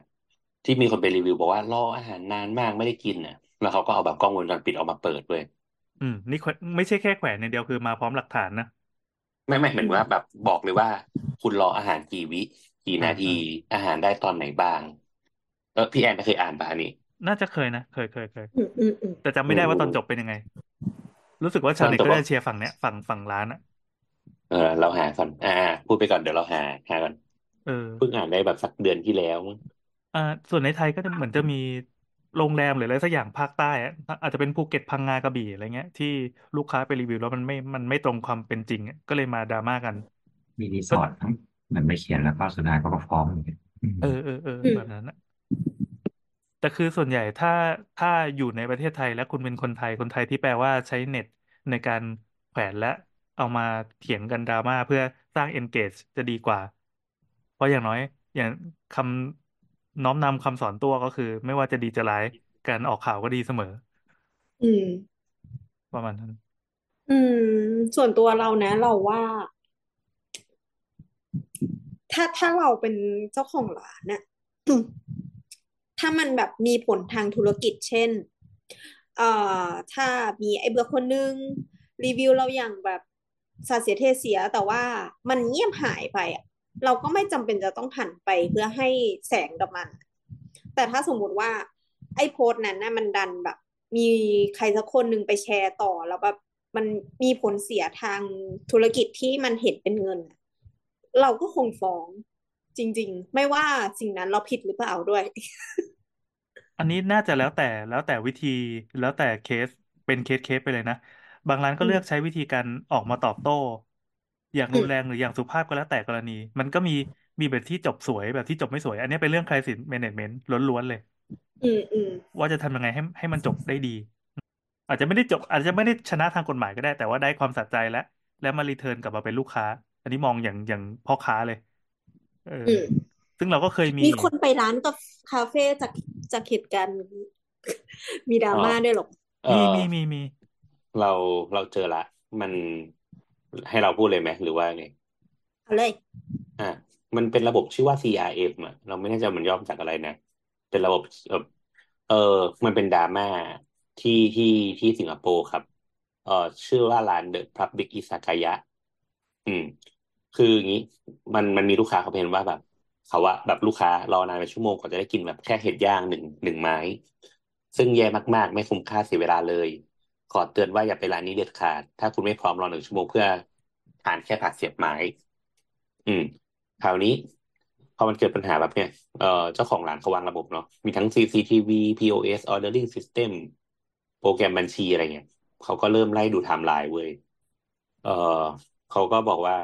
ที่มีคนไปรีวิวบอกว่ารออาหารนานมากไม่ได้กินอะแล้วเขาก็เอาแบบกล้องวงจรปิดออกมาเปิดเลยอืมนี่แขวนไม่ใช่แค่แขวนอย่างเดียวคือมาพร้อมหลักฐานนะไม่ไม่เหมือนว่าแบบบอกเลยว่า คุณรออาหารกี่วิกี่นาทีอาหารได้ตอนไหนบ้าง เออพี่แอนเคยอ่านป่ะอันนี้ น่าจะเคยนะเคยเคยเคยอืมอืมอืมแต่จำไม่ได้ว่าตอนจบเป็นยังไง รู้สึกว่าชาวเน็ตตอนจบก็จะเชียร์ฝั่งเนี้ยฝั่งฝั่งร้านอะ เออเราหาก่อนอ่า พูดไปก่อนเดี๋ยวเราหาหาก่อนเออ เพิ่งอ่านได้แบบสักเดือนที่แล้วมั้งอ่า ส่วนในไทยก็จะเหมือนจะมีโรงแรมหรืออะไรสักอย่างภาคใต้อะอาจจะเป็นภูเก็ตพังงากระบี่อะไรเงี้ย ที่ลูกค้าไปรีวิวแล้วมันไม่มันไม่ตรงความเป็นจริงอะก็เลยมาดราม่ากัน มีรีสอร์ททั้งเหมือนไม่เขียนแล้วก็สุดท้ายเขาก็ฟ้องอย่างเงี้ยอืมเออเออเออแบบนั้นอะแต่คือส่วนใหญ่ถ้าถ้าอยู่ในประเทศไทยและคุณเป็นคนไทยคนไทยที่แปลว่าใช้เน็ตในการแขวนและ เอามาเถียงกันดราม่าเพื่อสร้าง engage จะดีกว่า เพราะอย่างน้อย อย่างคำน้อมนำคำสอนตัวก็คือ ไม่ว่าจะดีจะร้ายการออกข่าวก็ดีเสมอ อืม ประมาณนั้น อืม ส่วนตัวเรานะ เราว่า ถ้าถ้าเราเป็นเจ้าของร้านน่ะถ้ามันแบบมีผลทางธุรกิจเช่น เอ่อ ถ้ามีไอ้เบื่อคนนึง รีวิวเราอย่างแบบ สาเสียเทเสียแต่ว่ามันเงียบหายไปอะเราก็ไม่จำเป็นจะต้องหันไปเพื่อให้แสงกับมัน แต่ถ้าสมมุติว่า ไอ้โพสต์นั้นนะมันดันแบบ มีใครสักคนหนึ่งไปแชร์ต่อแล้วแบบมันมีผลเสียทางธุรกิจที่มันเห็นเป็นเงิน เราก็คงฟ้องจริง ๆ ไม่ว่าสิ่งนั้นเราผิดหรือเปล่าด้วย อันนี้น่าจะแล้วแต่แล้วแต่วิธีแล้วแต่เคสเป็นเคสเคสไปเลยนะ บางร้านก็อืมเลือกใช้วิธีการออกมาตอบโต้ อย่างอืรุนแรงหรืออย่างสุภาพก็แล้วแต่กรณี มันก็มีมีแบบที่จบสวยแบบที่จบไม่สวย อันนี้เป็นเรื่อง crisis management ล้วนๆเลย อืมอืมว่าจะทำยังไงให้ให้มันจบได้ดี อาจจะไม่ได้จบ อาจจะไม่ได้ชนะทางกฎหมายก็ได้ แต่ว่าได้ความสะใจและ และมา return กลับมาเป็นลูกค้า อันนี้มองอย่างอย่างพ่อค้าเลยเอออืมซึ่งเราก็เคยมีมีคนไปร้านกับคาเฟ่จากจากเหตุการณ์นี้มีดราอ๋อม่าด้วยเหรอเอมีอมีมีมี เราเราเจอละ มันให้เราพูดเลยไหมหรือว่าไงเอาเลย อะมันเป็นระบบชื่อว่า CRM อะเราไม่แน่ใจมันย่อมาจากอะไรนะ เป็นระบบเออเออมันเป็นดราม่าที่ที่ที่สิงคโปร์ครับ เออชื่อว่าร้าน The Public Izakaya อืม คืออย่างนี้ มันมันมีลูกค้าเขาเห็นว่าแบบเขาว่าแบบลูกค้ารอนานเป็นชั่วโมงกว่าจะได้กินแบบแค่เห็ดย่างหนึ่งหนึ่งไม้ ซึ่งแย่มากๆ ไม่คุ้มค่าเสียเวลาเลย ขอเตือนว่าอย่าไปร้านนี้เด็ดขาด ถ้าคุณไม่พร้อมรอหนึ่งชั่วโมงเพื่อทานแค่ผักเสียบไม้ อืมคราวนี้พอมันเกิดปัญหาแบบเนี้ยเอ่อเจ้าของร้านเขาวางระบบเนาะมีทั้ง CCTV POS Ordering System โปรแกรมบัญชีอะไรเงี้ยเขาก็เริ่มไล่ดูไทม์ไลน์เว้ยเออเขาก็บอกว่า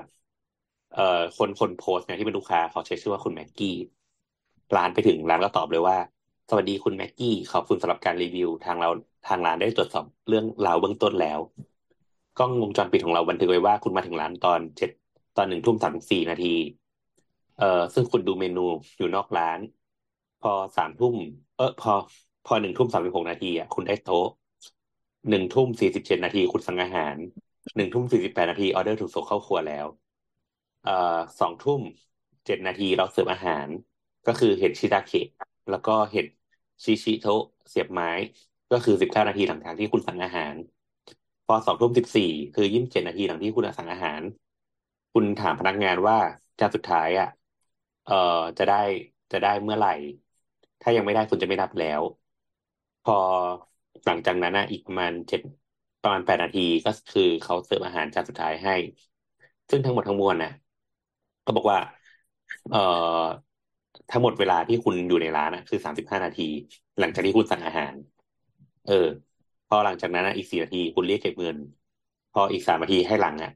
เอ่อคนคนโพสต์เนี่ยที่เป็นลูกค้าเขาใช้ชื่อว่าคุณแม็กกี้ร้านไปถึงร้านก็ตอบเลยว่า สวัสดีคุณแม็กกี้ขอบคุณสำหรับการรีวิว ทางเรา ทางร้านได้ตรวจสอบเรื่องราวเบื้องต้นแล้ว กล้องวงจรปิดของเราบันทึกไว้ว่าคุณมาถึงร้านตอนเจ็ดตอนหนึ่งทุ่มสามสิบสี่นาทีเอ่อซึ่งคุณดูเมนูอยู่นอกร้าน พอสามทุ่มเออพอ พอหนึ่งทุ่มสามสิบหกนาทีอะคุณได้โต๊ะหนึ่งทุ่มสี่สิบเจ็ดนาทีคุณสั่งอาหารหนึ่งทุ่มสี่สิบแปดนาทีออเดอร์ถูกส่งเข้าครัวแล้วเอ่อสองทุ่มเจ็ดนาทีเราเสิร์ฟอาหาร ก็คือเห็ดชิตาเคะแล้วก็เห็ดชิชิโทะเสียบไม้ ก็คือสิบเก้านาทีหลังจากที่คุณสั่งอาหาร พอสองทุ่มสิบสี่คือยี่สิบเจ็ดนาทีหลังที่คุณสั่งอาหาร คุณถามพนักงานว่าจานสุดท้ายอะเอ่อจะได้จะได้เมื่อไหร่ ถ้ายังไม่ได้คุณจะไม่รับแล้ว พอหลังจากนั้นนะอีกประมาณเจ็ดประมาณแปดนาทีก็คือเขาเสิร์ฟอาหารจานสุดท้ายให้ ซึ่งทั้งหมดทั้งมวลนะเขาบอกว่า เอ่อทั้งหมดเวลาที่คุณอยู่ในร้านนะคือสามสิบห้านาที หลังจากที่คุณสั่งอาหาร เออ พอหลังจากนั้นนะอีกสี่นาทีคุณเรียกเก็บเงิน พออีกสามนาทีให้หลังอะ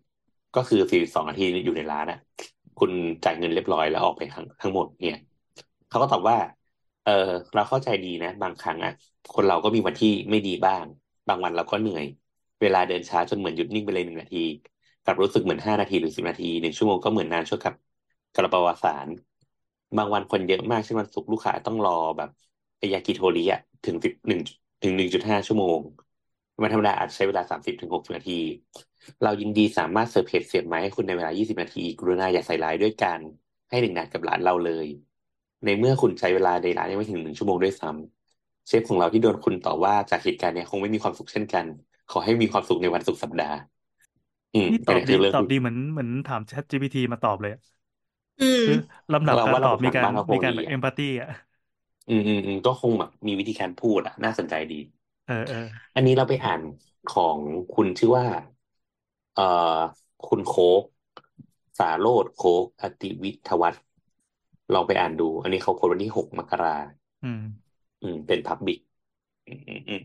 ก็คือสี่สองนาทีอยู่ในร้านอะ คุณจ่ายเงินเรียบร้อยแล้วออกไปทั้งทั้งหมดเนี่ยเขาก็ตอบว่า เออเราเข้าใจดีนะ บางครั้งอะ คนเราก็มีวันที่ไม่ดีบ้าง บางวันเราก็เหนื่อย เวลาเดินช้าจนเหมือนหยุดนิ่งไปเลยหนึ่งนาทีกลับรู้สึกเหมือนห้านาทีหรือสิบนาทีหนึ่งชั่วโมงก็เหมือนนานชั่วกับกระประวัติศารบางวันคนเยอะมากเช่นวันศุกร์ลูกค้าต้องรอแบบไอยากิโทริอะถึงสิบหนึ่ง ถึงหนึ่งจุดห้าชั่วโมงวันธรรมดาอาจใช้เวลาสามสิบถึงหกสิบนาที เรายินดีสามารถเสิร์ฟเผ็ดเสียบไม้ให้คุณในเวลายี่สิบนาที กรุณาอย่าใส่ร้ายด้วยการให้หนึ่งนานกับร้านเราเลย ในเมื่อคุณใช้เวลาในร้านยังไม่ถึงหนึ่งชั่วโมงด้วยซ้ำเชฟของเราที่โดนคุณต่อว่าจากเหตุการณ์เนี้ยคงไม่มีความสุขเช่นกัน ขอให้มีความสุขในวันศุกร์สัปดาห์ อืมนี่ตอัอนบนี้ดีคือเรื่องตอบดีเหมือนเหมือนถาม Chat GPT มาตอบเลยอะอืมคือลำดับเราการว่าตระอบบมีหลังการบ้านเราคมีงการดีแบบอะเอมพัตตีอะ อืมอืมอืมก็คงแบบมีวิธีการพูดอะ น่าสนใจดี เออเอออันนี้เราไปอ่านของคุณชื่อว่า เอ่อคุณโคกสาโรธโคกอติวิทวัฒน์ลองไปอ่านดู อันนี้เขาโพสต์วันที่หกมกราอืม อืม เป็นพับบิกอืมอืมอืม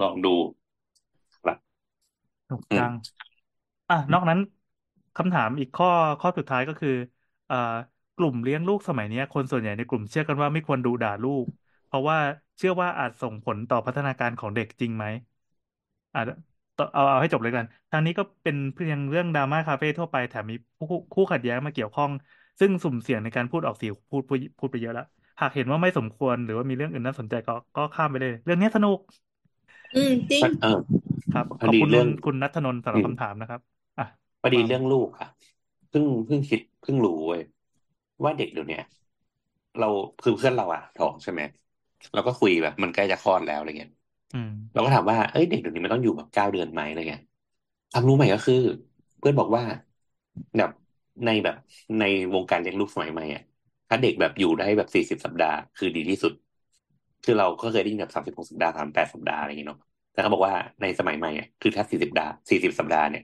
ลองดูครับถูกอืมจังอะนอกนั้นคำถามอีกข้อข้อสุดท้ายก็คืออ่า กลุ่มเลี้ยงลูกสมัยเนี้ยคนส่วนใหญ่ในกลุ่มเชื่อกันว่าไม่ควรดุด่าลูก เพราะว่าเชื่อว่าอาจส่งผลต่อพัฒนาการของเด็กจริงไหมอะต่อเอาเอาให้จบเลยกัน ทางนี้ก็เป็นเพียงเรื่องดราม่าคาเฟ่ทั่วไปแถมมีคู่คู่ขัดแย้งมาเกี่ยวข้อง ซึ่งสุ่มเสี่ยงในการพูดออกเสียงพูดพูดพูดไปเยอะแล้วหากเห็นว่าไม่สมควรหรือว่ามีเรื่องอื่นน่าสนใจก็ก็ข้ามไปเลย เรื่องนี้สนุก อืมจริงเออครับพขออบดีคุณเรื่องคุณนัทนนท์สำหรัอืบมคำถามนะครับอะพอดีว่าเรื่องลูกค่ะเพิ่งเพิ่งคิดเพิ่งรู้เว้ย ว่าเด็กเดี๋ยวเนี้ยเราคือเพื่อนเราอะท้องใช่ไหมเราก็คุยแบบ มันใกล้จะคลอดแล้วอะไรเงี้ยอืมเราก็ถามว่าเอ้ยเด็กเดี๋ยวนี้มันต้องอยู่แบบเก้าเดือนไหมอะไรเงี้ยความรู้ใหม่ก็คือ เพื่อนบอกว่าแบบในแบบในวงการเลี้ยงลูกสมัยใหม่อะถ้าเด็กแบบอยู่ได้แบบสี่สิบสัปดาห์คือดีที่สุด คือเราก็เคยได้ยินแบบสามสิบหกสัปดาห์สามแปดสัปดาห์อะไรอย่างเงี้ยเนาะแต่เขาบอกว่าในสมัยใหม่อะคือถ้าสี่สิบดาสี่สิบสัปดาห์เนี่ย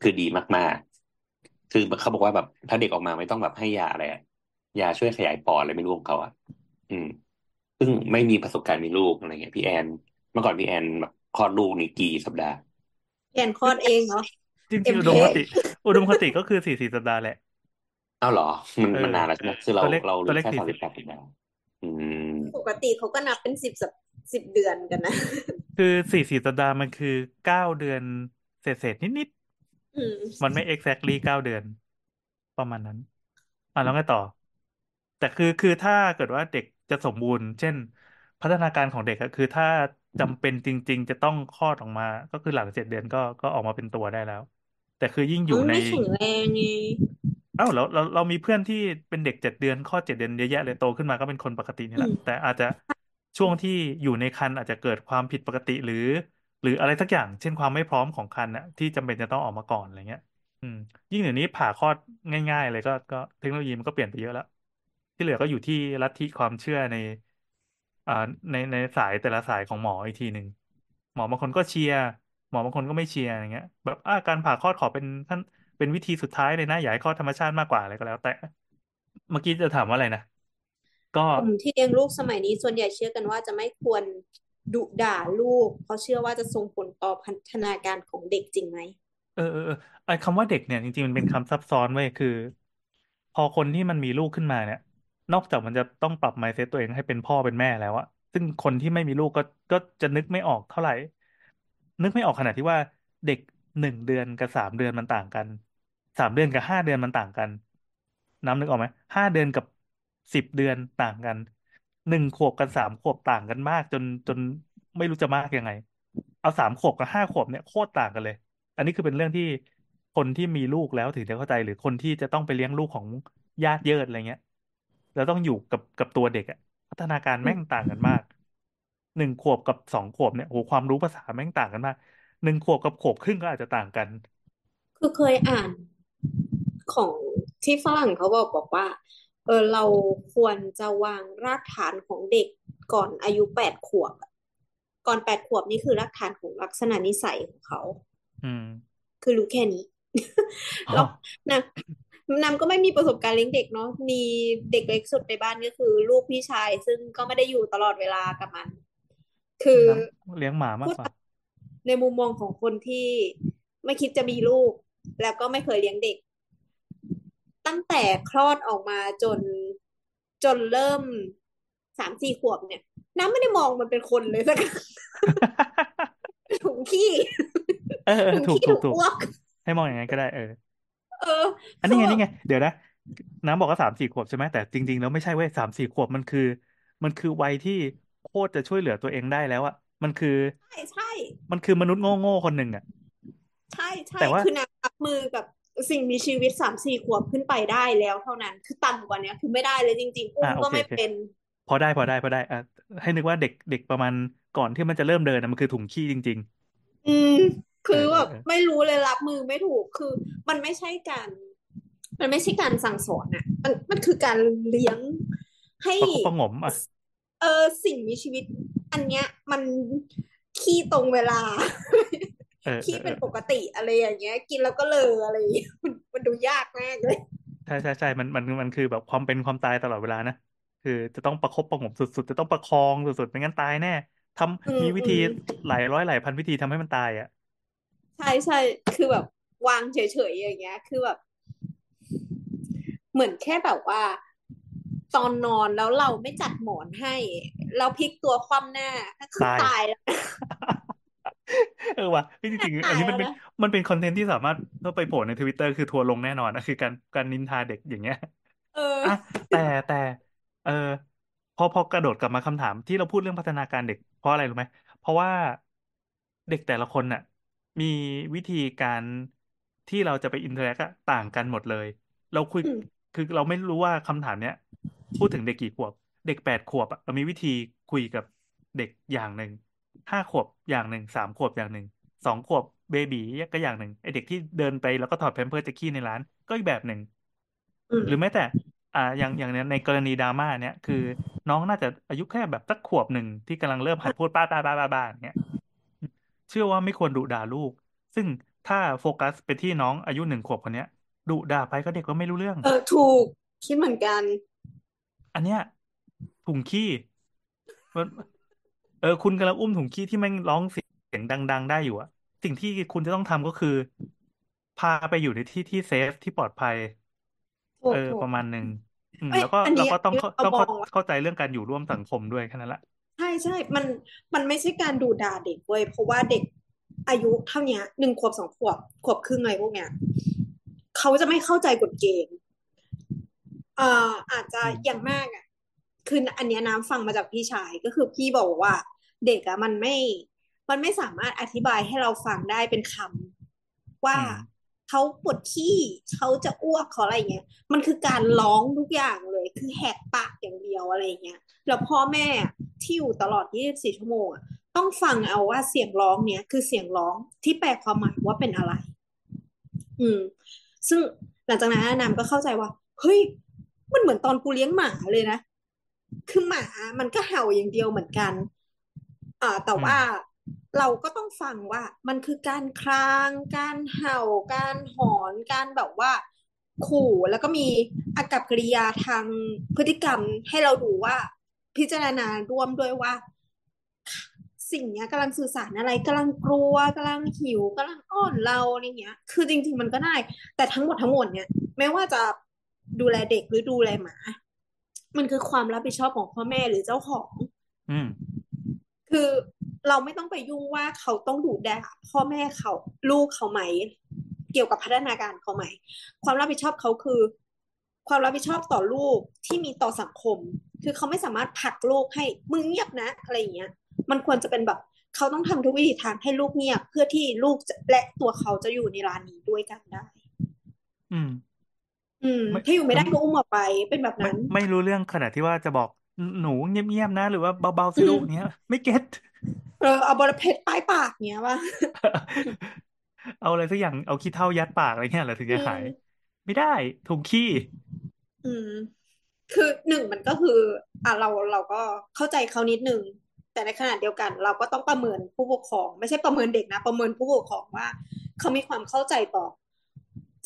คือดีมากๆ คือเขาบอกว่าแบบถ้าเด็กออกมาไม่ต้องแบบให้ยาอะไรอะ ยาช่วยขยายปอดอะไรไม่รู้ของเขาอะอืมซึ่งไม่มีประสบการณ์มีลูกอะไรเงี้ยพี่แอน เมื่อก่อนพี่แอนแบบคลอดลูกนี่กี่สัปดาห์เปลี่ยนคลอดเองเหรอจริงเอ็ๆมอุเคดมคติ อุดมคติก็คือสี่สี่สัปดาห์แหละเอ้าเหรอ มันเออมันนานแล้วใช่ไหมคือเราตัวเลขเราตัวรู้เลขแค่สี่สามสิสิบบแปดสัปดาห์อืมปกติเขาก็นับเป็นสิบสัปสิบเดือนกันนะ คือสี่สี่สัปดาห์มันคือเก้าเดือนเศษเศษนิดนิดอืมๆมันไม่ exactly เก้าเดือน ประมาณนั้น อะแล้วไงต่อ แต่คือคือถ้าเกิดว่าเด็กจะสมบูรณ์ เช่น พัฒนาการของเด็กอะคือถ้าจำเป็นจริง ๆ จะต้องคลอดออกมา ก็คือหลังเจ็ดเดือนก็ก็ออกมาเป็นตัวได้แล้ว แต่คือยิ่งอมัยู่นใน ไม่แข็งแรงไงเอ้าเราเราเรามีเพื่อนที่เป็นเด็กเจ็ดเดือนคลอดเจ็ดเดือนเยอะแยะเลยโตขึ้นมาก็เป็นคนปกตินี่แหละอืมแต่อาจจะช่วงที่อยู่ในครรภ์อาจจะเกิดความผิดปกติหรือ หรืออะไรสักอย่าง เช่นความไม่พร้อมของครรภ์น่ะที่จำเป็นจะต้องออกมาก่อนอะไรเงี้ย อืม ยิ่งเดี๋ยวนี้ผ่าคลอดง่าย ๆ เลยก็ก็เทคโนโลยีมันก็เปลี่ยนไปเยอะแล้ว ที่เหลือก็อยู่ที่ลัทธิความเชื่อในอ่าในในสายแต่ละสายของหมออีกทีหนึ่งหมอบางคนก็เชียร์หมอบางคนก็ไม่เชียร์อย่างเงี้ย แบบอ่าการผ่าคลอดขอเป็นขั้นเป็นวิธีสุดท้ายเลยนะอย่าให้คลอดธรรมชาติมากกว่าอะไรก็แล้ว แต่เมื่อกี้จะถามว่าอะไรนะก็กลุ่มที่เลี้ยงลูกสมัยนี้ส่วนใหญ่เชื่อกันว่าจะไม่ควรดุด่าลูก เพราะเชื่อว่าจะส่งผลต่อพัฒนาการของเด็กจริงไหมเออเออเออไอ้คำว่าเด็กเนี่ยจริงๆมันเป็นคำซับซ้อนเว้ยคือ พอคนที่มันมีลูกขึ้นมาเนี่ย นอกจากมันจะต้องปรับ mindset ตัวเองให้เป็นพ่อเป็นแม่แล้วอะซึ่งคนที่ไม่มีลูกก็ก็จะนึกไม่ออกเท่าไหร่ นึกไม่ออกขนาดที่ว่าเด็กหนึ่งเดือนกับสามเดือนมันต่างกันสามเดือนกับห้าเดือนมันต่างกันน้ำนึกออกไหมห้าเดือนกับสิบเดือนต่างกันหนึ่งขวบกับสามขวบต่างกันมาก จนจนไม่รู้จะมากยังไง เอาสามขวบกับห้าขวบเนี่ยโคตรต่างกันเลย อันนี้คือเป็นเรื่องที่คนที่มีลูกแล้วถึงจะเข้าใจหรือคนที่จะต้องไปเลี้ยงลูกของญาติเยิดอะไรเงี้ย แล้วต้องอยู่กับกับตัวเด็กอะพัฒนาการแม่งต่างกันมากหนึ่งขวบกับสองขวบเนี่ยโอ้โหความรู้ภาษาแม่งต่างกันมากหนึ่งขวบกับขวบครึ่งก็อาจจะต่างกัน คือเคยอ่านของที่ฝรั่งเขาบอกบอกว่า เออเราควรจะวางรากฐานของเด็กก่อนอายุแปดขวบอะก่อนแปดขวบนี่คือรากฐานของลักษณะนิสัยของเขา อืม คือรู้แค่นี้อ๋อแล้วนะ นำก็ไม่มีประสบการณ์เลี้ยงเด็กเนาะมีเด็กเล็กสุดในบ้านก็คือ ลูกพี่ชาย ซึ่งก็ไม่ได้อยู่ตลอดเวลากับมัน คือน้ำเลี้ยงหมามากพูดกว่าในมุมมองของคนที่ไม่คิดจะมีลูก แล้วก็ไม่เคยเลี้ยงเด็ก ตั้งแต่คลอดออกมาจนจนเริ่มสามสี่ขวบเนี่ย น้ำไม่ได้มองมันเป็นคนเลยสักถุงขี้เออเออถุงถูกขี้ถูกถูกถุงอ้วกให้มองอย่างนั้นก็ได้เออ เออ อันนี้ไงคือนี่ไง เดี๋ยวนะ น้ำบอกว่าสามสี่ขวบใช่ไหมแต่จริงๆแล้วไม่ใช่เว้ยสามสี่ขวบมันคือ มันคือวัยที่โคตรจะช่วยเหลือตัวเองได้แล้วอะมันคือ ใช่ใช่ มันคือมนุษย์โง่ๆคนหนึ่งอะใช่ใช่แต่ว่า คือนางรับมือกับสิ่งมีชีวิตสามสี่ขวบขึ้นไปได้แล้วเท่านั้น คือต่ำกว่าเนี้ย คือไม่ได้เลยจริง ๆ อุ้มอ่าโอก็เคไม่โอเค เป็น พอได้พอได้พอได้อะให้นึกว่าเด็กเด็กประมาณก่อนที่มันจะเริ่มเดินนะมันคือถุงขี้จริง อืม คือเออแบบเออไม่รู้เลยรับมือไม่ถูกคือ มันไม่ใช่การ มันไม่ใช่การสั่งสอนอะมันมันคือการเลี้ยงให้ๆประคบประหงมอะเออสิ่งมีชีวิต อันเนี้ย มันขี้ตรงเวลาเออขี้เออเป็นเออปกติอะไรอย่างเงี้ย กินแล้วก็เลออะไรอย่างเงี้ยมันมันดูยากมากเลยใช่ใช่ใช่มันมันมันคือแบบความเป็นความตายตลอดเวลานะคือจะต้องประคบประหงมสุดๆ จะต้องประคองสุดๆไม่งั้นตายแน่ทำอืมมีวิธีอืมหลายร้อยหลายพันวิธีทำให้มันตายอะ ใช่ใช่คือแบบวางเฉยๆอย่างเงี้ย คือแบบ เหมือนแค่แบบว่า ตอนนอนแล้วเราไม่จัดหมอนให้ เราพลิกตัวคว่ำหน้าก็คือตายตายแล้วเออว่ะเฮ้ยจริงๆอันนี้มันเป็นตายแล้วมันเป็นคอนเทนต์ที่สามารถเข้าไปโผล่ในทวิตเตอร์คือทัวร์ลงแน่นอนนะคือการการนินทาเด็กอย่างเงี้ย เอออะแต่แต่ เออพอพอกระโดดกลับมาคำถามที่เราพูดเรื่องพัฒนาการเด็กเพราะอะไรรู้ไหมเพราะว่าเด็กแต่ละคนน่ะ มีวิธีการที่เราจะไป interact ต่างกันหมดเลย เราคุยอืมคือเราไม่รู้ว่าคำถามเนี้ย พูดถึงเด็กกี่ขวบ เด็กแปดขวบอะเรามีวิธีคุยกับเด็กอย่างหนึ่งห้าขวบอย่างหนึ่งสามขวบอย่างหนึ่งสองขวบ baby ก็อย่างหนึ่งไอเด็กที่เดินไปแล้วก็ถอดแพมเพิร์สจะขี้ในร้านก็อีกแบบหนึ่งอืมหรือแม้แต่ อ่าอย่างอย่างในในกรณีดราม่าเนี้ยคือ น้องน่าจะอายุแค่แบบสักขวบหนึ่งที่กำลังเริ่มหัดพูดป้าตาบ้าบ้าบ้าอย่างเงี้ย เชื่อว่าไม่ควรดุด่าลูก ซึ่งถ้าโฟกัสไปที่น้องอายุหนึ่งขวบคนเนี้ยดุด่าไปก็เด็กก็ไม่รู้เรื่อง เออถูกคิดเหมือนกัน อันเนี้ยถุงขี้มันเออ คุณกำลังอุ้มถุงขี้ที่แม่งร้องเสียงดัง ๆ ได้อยู่อะสิ่งที่คุณจะต้องทำก็คือ พาไปอยู่ในที่ที่เซฟที่ปลอดภัยถูกเออถูกประมาณหนึ่งอืมเอ้ยแล้วก็อันนี้เราก็ต้องเข้าเราต้องมเข้าองว่าเข้าใจเรื่องการอยู่ร่วมสังคมด้วยแค่นั้นแหละ ใช่ใช่ มัน มันไม่ใช่การดุด่าเด็กเว้ย เพราะว่าเด็กอายุเท่าเนี้ยหนึ่งขวบสองขวบ ขวบครึ่งอะไรพวกเนี้ยเขาจะไม่เข้าใจกฎเกณฑ์เอ่ออาจจะอืมอย่างมากอะ คืออันเนี้ยน้ำฟังมาจากพี่ชายก็คือพี่บอกว่า เด็กอะมันไม่ มันไม่สามารถอธิบายให้เราฟังได้เป็นคำว่าอืมเขาปวดขี้เขาจะอ้วกเขาอะไรเงี้ย มันคือการร้องทุกอย่างเลย คือแหกปากอย่างเดียวอะไรเงี้ย แล้วพ่อแม่ ที่อยู่ตลอด 24 ชั่วโมงอะต้องฟังเอาว่าเสียงร้องเนี้ยคือเสียงร้องที่แปลความหมายว่าเป็นอะไร อืม ซึ่งหลังจากนั้นนามก็เข้าใจว่า เฮ้ย มันเหมือนตอนกูเลี้ยงหมาเลยนะ คือหมามันก็เห่าอย่างเดียวเหมือนกัน อ่า แต่ว่าเราก็ต้องฟังว่ามันคือการคราง การเห่า การหอน การแบบว่า ขู่ แล้วก็มีอากัปกิริยาทางพฤติกรรมให้เราดูว่า พิจารณาร่วมด้วยว่า สิ่งเนี้ยกำลังสื่อสารอะไรกำลังกลัวกำลังหิวกำลังอ้อนเราอะไรเงี้ย คือจริง ๆ มันก็ได้ แต่ทั้งหมดทั้งหมวลเนี่ยไม่ว่าจะดูแลเด็กหรือดูแลหมา มันคือความรับผิดชอบของพ่อแม่หรือเจ้าของ อืมคือเราไม่ต้องไปยุ่งว่าเขาต้องดูแลพ่อแม่เขาลูกเขาไหม เกี่ยวกับพัฒนาการเขาไหม ความรับผิดชอบเขาคือ ความรับผิดชอบต่อลูกที่มีต่อสังคม คือเขาไม่สามารถผลักลูกให้มึงเงียบนะอะไรอย่างเงี้ย มันควรจะเป็นแบบเขาต้องทำทุกวิถีทางให้ลูกเงียบ เพื่อที่ลูกจะและตัวเขาจะอยู่ในร้านนี้ด้วยกันได้ อืม อืมไม่ถ้าอยู่ไม่ได้ก็อุ้มออกไปเป็นแบบไม่นั้น ไม่รู้เรื่องขนาดที่ว่าจะบอกหนูเงียบๆนะ หรือว่าเบาๆสิลูกอืมเนี้ย ไม่เก็ตเออเอาบรเพชรป้ายปากเงี้ยว่าเอาอะไรสักอย่างเอาขี้เถ้ายัดปากอะไรเงี้ยเหรอถึงจะหายอืม ไม่ได้ถุงขี้ อืม คือหนึ่งมันก็คือ อะเราเราก็เข้าใจเขานิดนึงแต่ในขณะเดียวกัน เราก็ต้องประเมินผู้ปกครอง ไม่ใช่ประเมินเด็กนะ ประเมินผู้ปกครองว่า เขามีความเข้าใจต่อ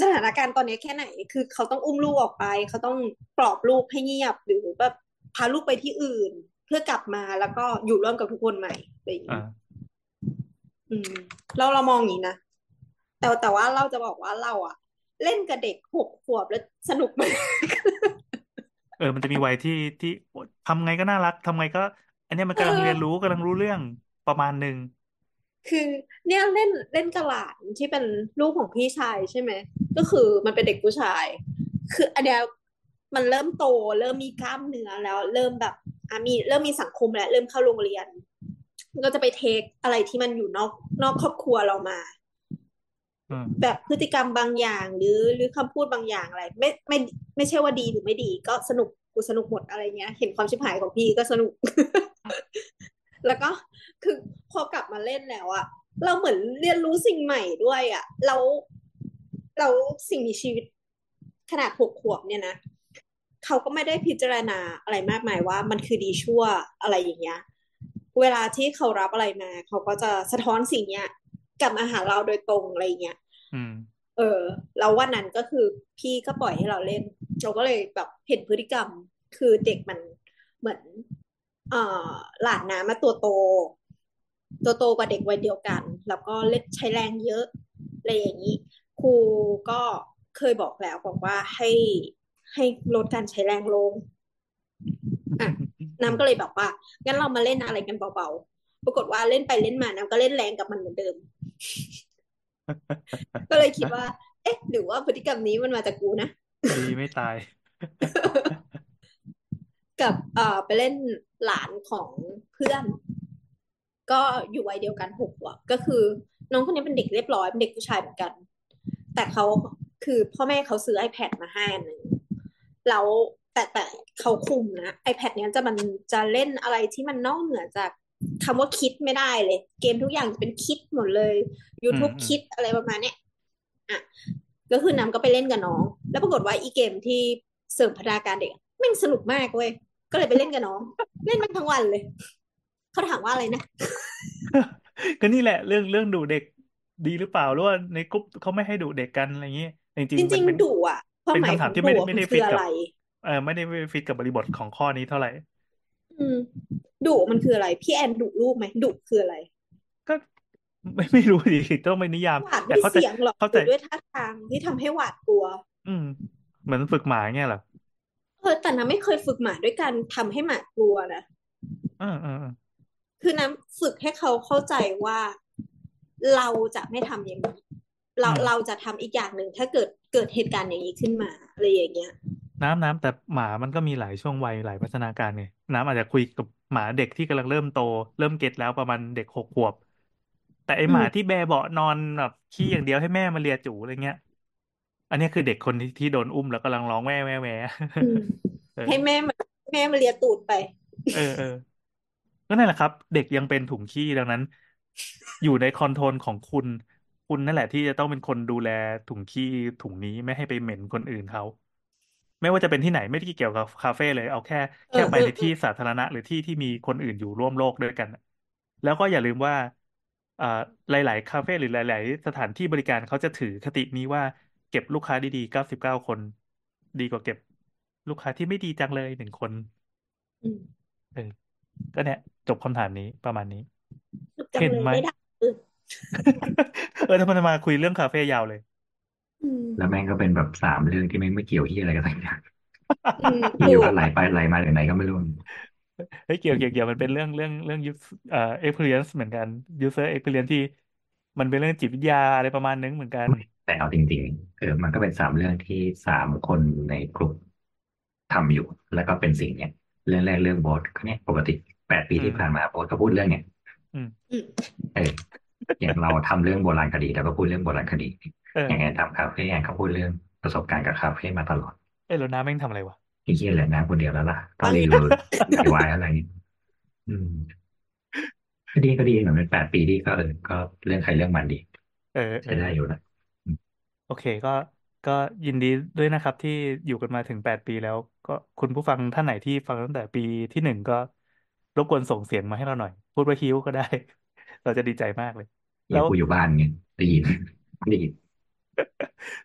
สถานการณ์ตอนนี้แค่ไหน คือเขาต้องอุ้มลูกออกไป เขาต้องปลอบลูกให้เงียบหรือแบบพาลูกไปที่อื่น เพื่อกลับมาแล้วก็อยู่ร่วมกับทุกคนใหม่อะไรอย่างอ่านี้อืม เราเรามองอย่างนี้นะแต่แต่ว่าเราจะบอกว่าเราอะ เล่นกับเด็กหกขวบแล้วสนุกมากเออ มันจะมีวัยที่ที่ทำไงก็น่ารักทำไงก็ อันเนี้ยมันกำลังเรียนรู้กำลังรู้เรื่องประมาณหนึ่งคือเนี่ยเล่นเล่นกับหลานที่เป็นลูกของพี่ชายใช่ไหม ก็คือมันเป็นเด็กผู้ชาย คืออันเนี้ยมันเริ่มโต เริ่มมีกล้ามเนื้อแล้ว เริ่มแบบอะมีเริ่มมีสังคมแล้วเริ่มเข้าโรงเรียน ก็จะไปเทคอะไรที่มันอยู่นอกนอกครอบครัวเรามาอืม แบบพฤติกรรมบางอย่าง หรือหรือคำพูดบางอย่างอะไร ไม่ไม่ไม่ใช่ว่าดีหรือไม่ดี ก็สนุกกูสนุกหมดอะไรเงี้ย เห็นความชิบหายของพี่ก็สนุก แล้วก็คือพอกลับมาเล่นแล้วอะเราเหมือนเรียนรู้สิ่งใหม่ด้วยอะเราเราสิ่งมีชีวิตขนาดหกขวบเนี่ยนะเขาก็ไม่ได้พิจารณาอะไรมากมายว่า มันคือดีชั่วอะไรอย่างเงี้ย เวลาที่เขารับอะไรมา เขาก็จะสะท้อนสิ่งเนี้ย กลับมาหาเราโดยตรงอะไรอย่างเงี้ยอืมเออแล้ววันนั้นก็คือพี่ก็ปล่อยให้เราเล่น เราก็เลยแบบเห็นพฤติกรรม คือเด็กมันเหมือนเอ่อหลานน้ำมาตัวโต ตัวโตกว่าเด็กวัยเดียวกัน แล้วก็เล่นใช้แรงเยอะอะไรอย่างนี้ ครูก็เคยบอกแล้วบอกว่าให้ให้ลดการใช้แรงลงอะน้ำก็เลยแบบว่า งั้นเรามาเล่นอะไรกันเบาๆ ปรากฏว่าเล่นไปเล่นมาน้ำก็เล่นแรงกับมันเหมือนเดิม ก็เลยคิดว่า เอ๊ะ หรือว่าพฤติกรรมนี้มันมาจากกูนะดีไม่ตาย กับเอ่อไปเล่นหลานของเพื่อน ก็อยู่วัยเดียวกันหกขวบก็คือ น้องคนนี้เป็นเด็กเรียบร้อยเป็นเด็กผู้ชายเหมือนกัน แต่เขาคือพ่อแม่เขาซื้อ iPad มาให้อันหนึ่งแล้วแต่แต่เขาคุมนะ iPad เนี้ยจะมันจะเล่นอะไรที่มันนอกเหนือจาก คำว่าคิดไม่ได้เลย เกมทุกอย่างจะเป็นคิดหมดเลย YouTube อืมอืมคิดอะไรประมาณเนี้ยอะก็คือน้ำก็ไปเล่นกับน้อง แล้วปรากฏว่าอีเกมที่เสริมพัฒนาการเด็กอะแม่งสนุกมากเว้ยก็เลยไปเล่นกับน้อง เล่นมันทั้งวันเลยเขาถามว่าอะไรนะก็นี่แหละเรื่องเรื่องดุเด็กดีหรือเปล่าหรือว่าในกลุ่มเขาไม่ให้ดุเด็กกันอะไรอย่างนี้จริงจๆมันริงเป็นๆดุอะความเป็นหมายคำขถาอมงที่ดุไม่ได้อะไม่มันได้คืฟิอตอะกับไรเออไม่ได้ฟิตกับบริบทของข้อนี้เท่าไหร่ อืมดุมันคืออะไร พี่แอนดุลูกไหมดุคืออะไร ก็ไม่ไม่รู้ดิต้องไปนิยาม หวาดแต่ด้วยเข้าใจเสียงหรอกเข้าหใจรือด้วยท่าทางที่ทำให้หวาดกลัว อืม เหมือนฝึกหมาเงี้ยเหรอเออแต่น้ำไม่เคยฝึกหมาด้วยการทำให้หมากลัวนะเออเออเออคือน้ำฝึกให้เขาเข้าใจว่าเราจะไม่ทำอย่างนี้ เราเราจะทำอีกอย่างหนึ่งถ้าเกิดเกิดเหตุการณ์อย่างนี้ขึ้นมาอะไรอย่างเงี้ย น้ำน้ำแต่หมามันก็มีหลายช่วงวัยหลายพัฒนาการไงน้ำอาจจะคุยกับหมาเด็กที่กำลังเริ่มโต เริ่มเก็ตแล้วประมาณเด็กหกขวบ แต่ไอหมาอืมที่แบเบาะนอนแบบขี้อย่างเดียวให้แม่มาเลียจูอะไรเงี้ย อันนี้คือเด็กคนที่ที่โดนอุ้มแล้วกำลังร้องแว่แว่แว่ อืม เออ ให้แม่มาแม่มาเลียตูดไป เออเออ ก็นั่นแหละครับ เด็กยังเป็นถุงขี้ดังนั้น อยู่ในคอนโทรลของคุณ คุณนั่นแหละที่จะต้องเป็นคนดูแลถุงขี้ถุงนี้ไม่ให้ไปเหม็นคนอื่นเขา ไม่ว่าจะเป็นที่ไหนไม่ได้เกี่ยวกับคาเฟ่เลยเอาแค่เอแค่อไปเออในที่สาธารณะ หรือที่ที่มีคนอื่นอยู่ร่วมโลกด้วยกัน แล้วก็อย่าลืมว่าอ่าหลาย ๆ คาเฟ่หรือหลาย ๆ สถานที่บริการเขาจะถือคตินี้ว่าเก็บลูกค้าดีๆเก้าสิบเก้าคน ดีกว่าเก็บลูกค้าที่ไม่ดีจังเลยหนึ่งคนอืมเออก็เนี่ยจบคำถามนี้ประมาณนี้สนุกจังเห็นเลยไหมไม่ได้เออเออถ้ามันมาคุยเรื่องคาเฟ่ยาวเลยอืม แล้วแม่งก็เป็นแบบสามเรื่องที่แม่งไม่เกี่ยวที่อะไรกันสักอย่างอืมอถูยู่ๆกก็ไหลไปไหลมาจากไหนก็ไม่รู้เฮ้ยเกี่ยวเกี่ยวเกี่ยวมันเป็นเรื่องเรื่องเรื่อง use เอ่อ experience เหมือนกัน user experience ที่มันเป็นเรื่องจิตวิทยาอะไรประมาณนึงเหมือนกัน แต่เอาจริงๆเออมันก็เป็นสามเรื่องที่สามคนในกลุ่มทำอยู่ แล้วก็เป็นสิ่งเนี้ยเรื่องแรกเรื่องโบสก็เนี่ยปกติแปดปีอืที่มผ่านมาโบสก็พูดเรื่องเนี้ยอืมอืมเอออย่างเราทำเรื่องโบราณคดีเราก็พูดเรื่องโบราณคดี เออ อย่างไงทำคาเฟ่อย่างเขาพูดเรื่องประสบการณ์กับคาเฟ่มาตลอดเอ้ยแล้วน้าแม่งทำอะไรวะที่เคียเลยนะคนเดียวแล้วล่ะ ต้อฟังงรีนะวิวรีวายอะไรอย่างงี้อืมก็ดีก็ดีเหมือนเป็นแปดปีที่ก็เออก็เรื่องใครเรื่องมันดี เออเอใช้อ ได้อยู่นะโอเคก็ก็ยินดีด้วยนะครับ ที่อยู่กันมาถึงแปดปีแล้ว ก็คุณผู้ฟังท่านไหนที่ฟังตั้งแต่ปีที่หนึ่งก็รบกวนส่งเสียงมาให้เราหน่อย พูดว่าฮิวก็ได้ เราจะดีใจมากเลยอแล้ย่าวกูอยู่บ้านไงได้ยินได้ยิน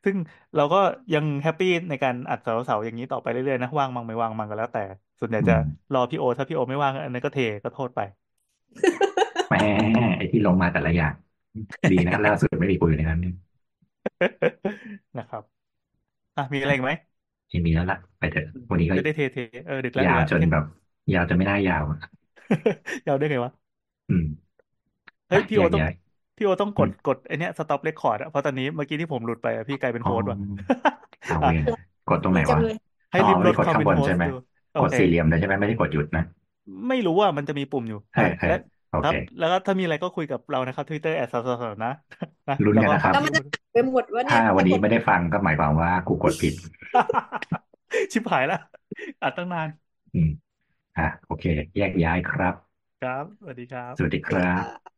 ซึ่งเราก็ยังแฮปปี้ในการอัดเสาๆอย่างนี้ต่อไปเรื่อยๆนะว่างมั่งไม่ว่างมั่งก็แล้วแต่ ส่วนใหญ่อืจะมรอพี่โอ ถ้าพี่โอไม่ว่างอันนั้นก็เทก็โทษไปแหมไอ้ที่ลงมาแต่ละอย่างดีนะล่าสุดไม่มีกูอยู่ในนั้นเนี่ยนะครับอะมีอะไรอีกไหมที่มีแล้วล่ะไปเถอะวันนี้ก็จะได้เทเทเออดึกแล้วยาวดึกจนแล้วแบบ ยาวจนไม่น่ายาวอะยาวได้ไงวะอืมเฮ้ยอะพี่โอแยกต้องย้าย พี่โอต้องกดกดไอเนี้ยสต็อปเรคคอร์ดอะเพราะตอนนี้เมื่อกี้ที่ผมหลุดไปอะพี่กลายเป็นโฮสต์ว่ะกดตรงไหนวะให้ริมรถดคอมข้นบนใช่ไหมกดสี่เหลี่ยมเลใช่ไหมไม่ได้กดหยุดนะไม่รู้ว่ามันจะมีปุ่มอยู่และโอครับแล้วก็ถ้ามีอะไรก็คุยกับเรานะครับทวิตเตอร์แอดสาวสนะนะลุ้นกันนะครับไปหมดว่าถ้าวันนี้ไม่ได้ฟังก็หมายความว่ากูกดผิด ชิบหายละอัดตั้งนานอืมอะโอเค แยกย้ายครับ ครับสวัสดีครับสวัสดีครับ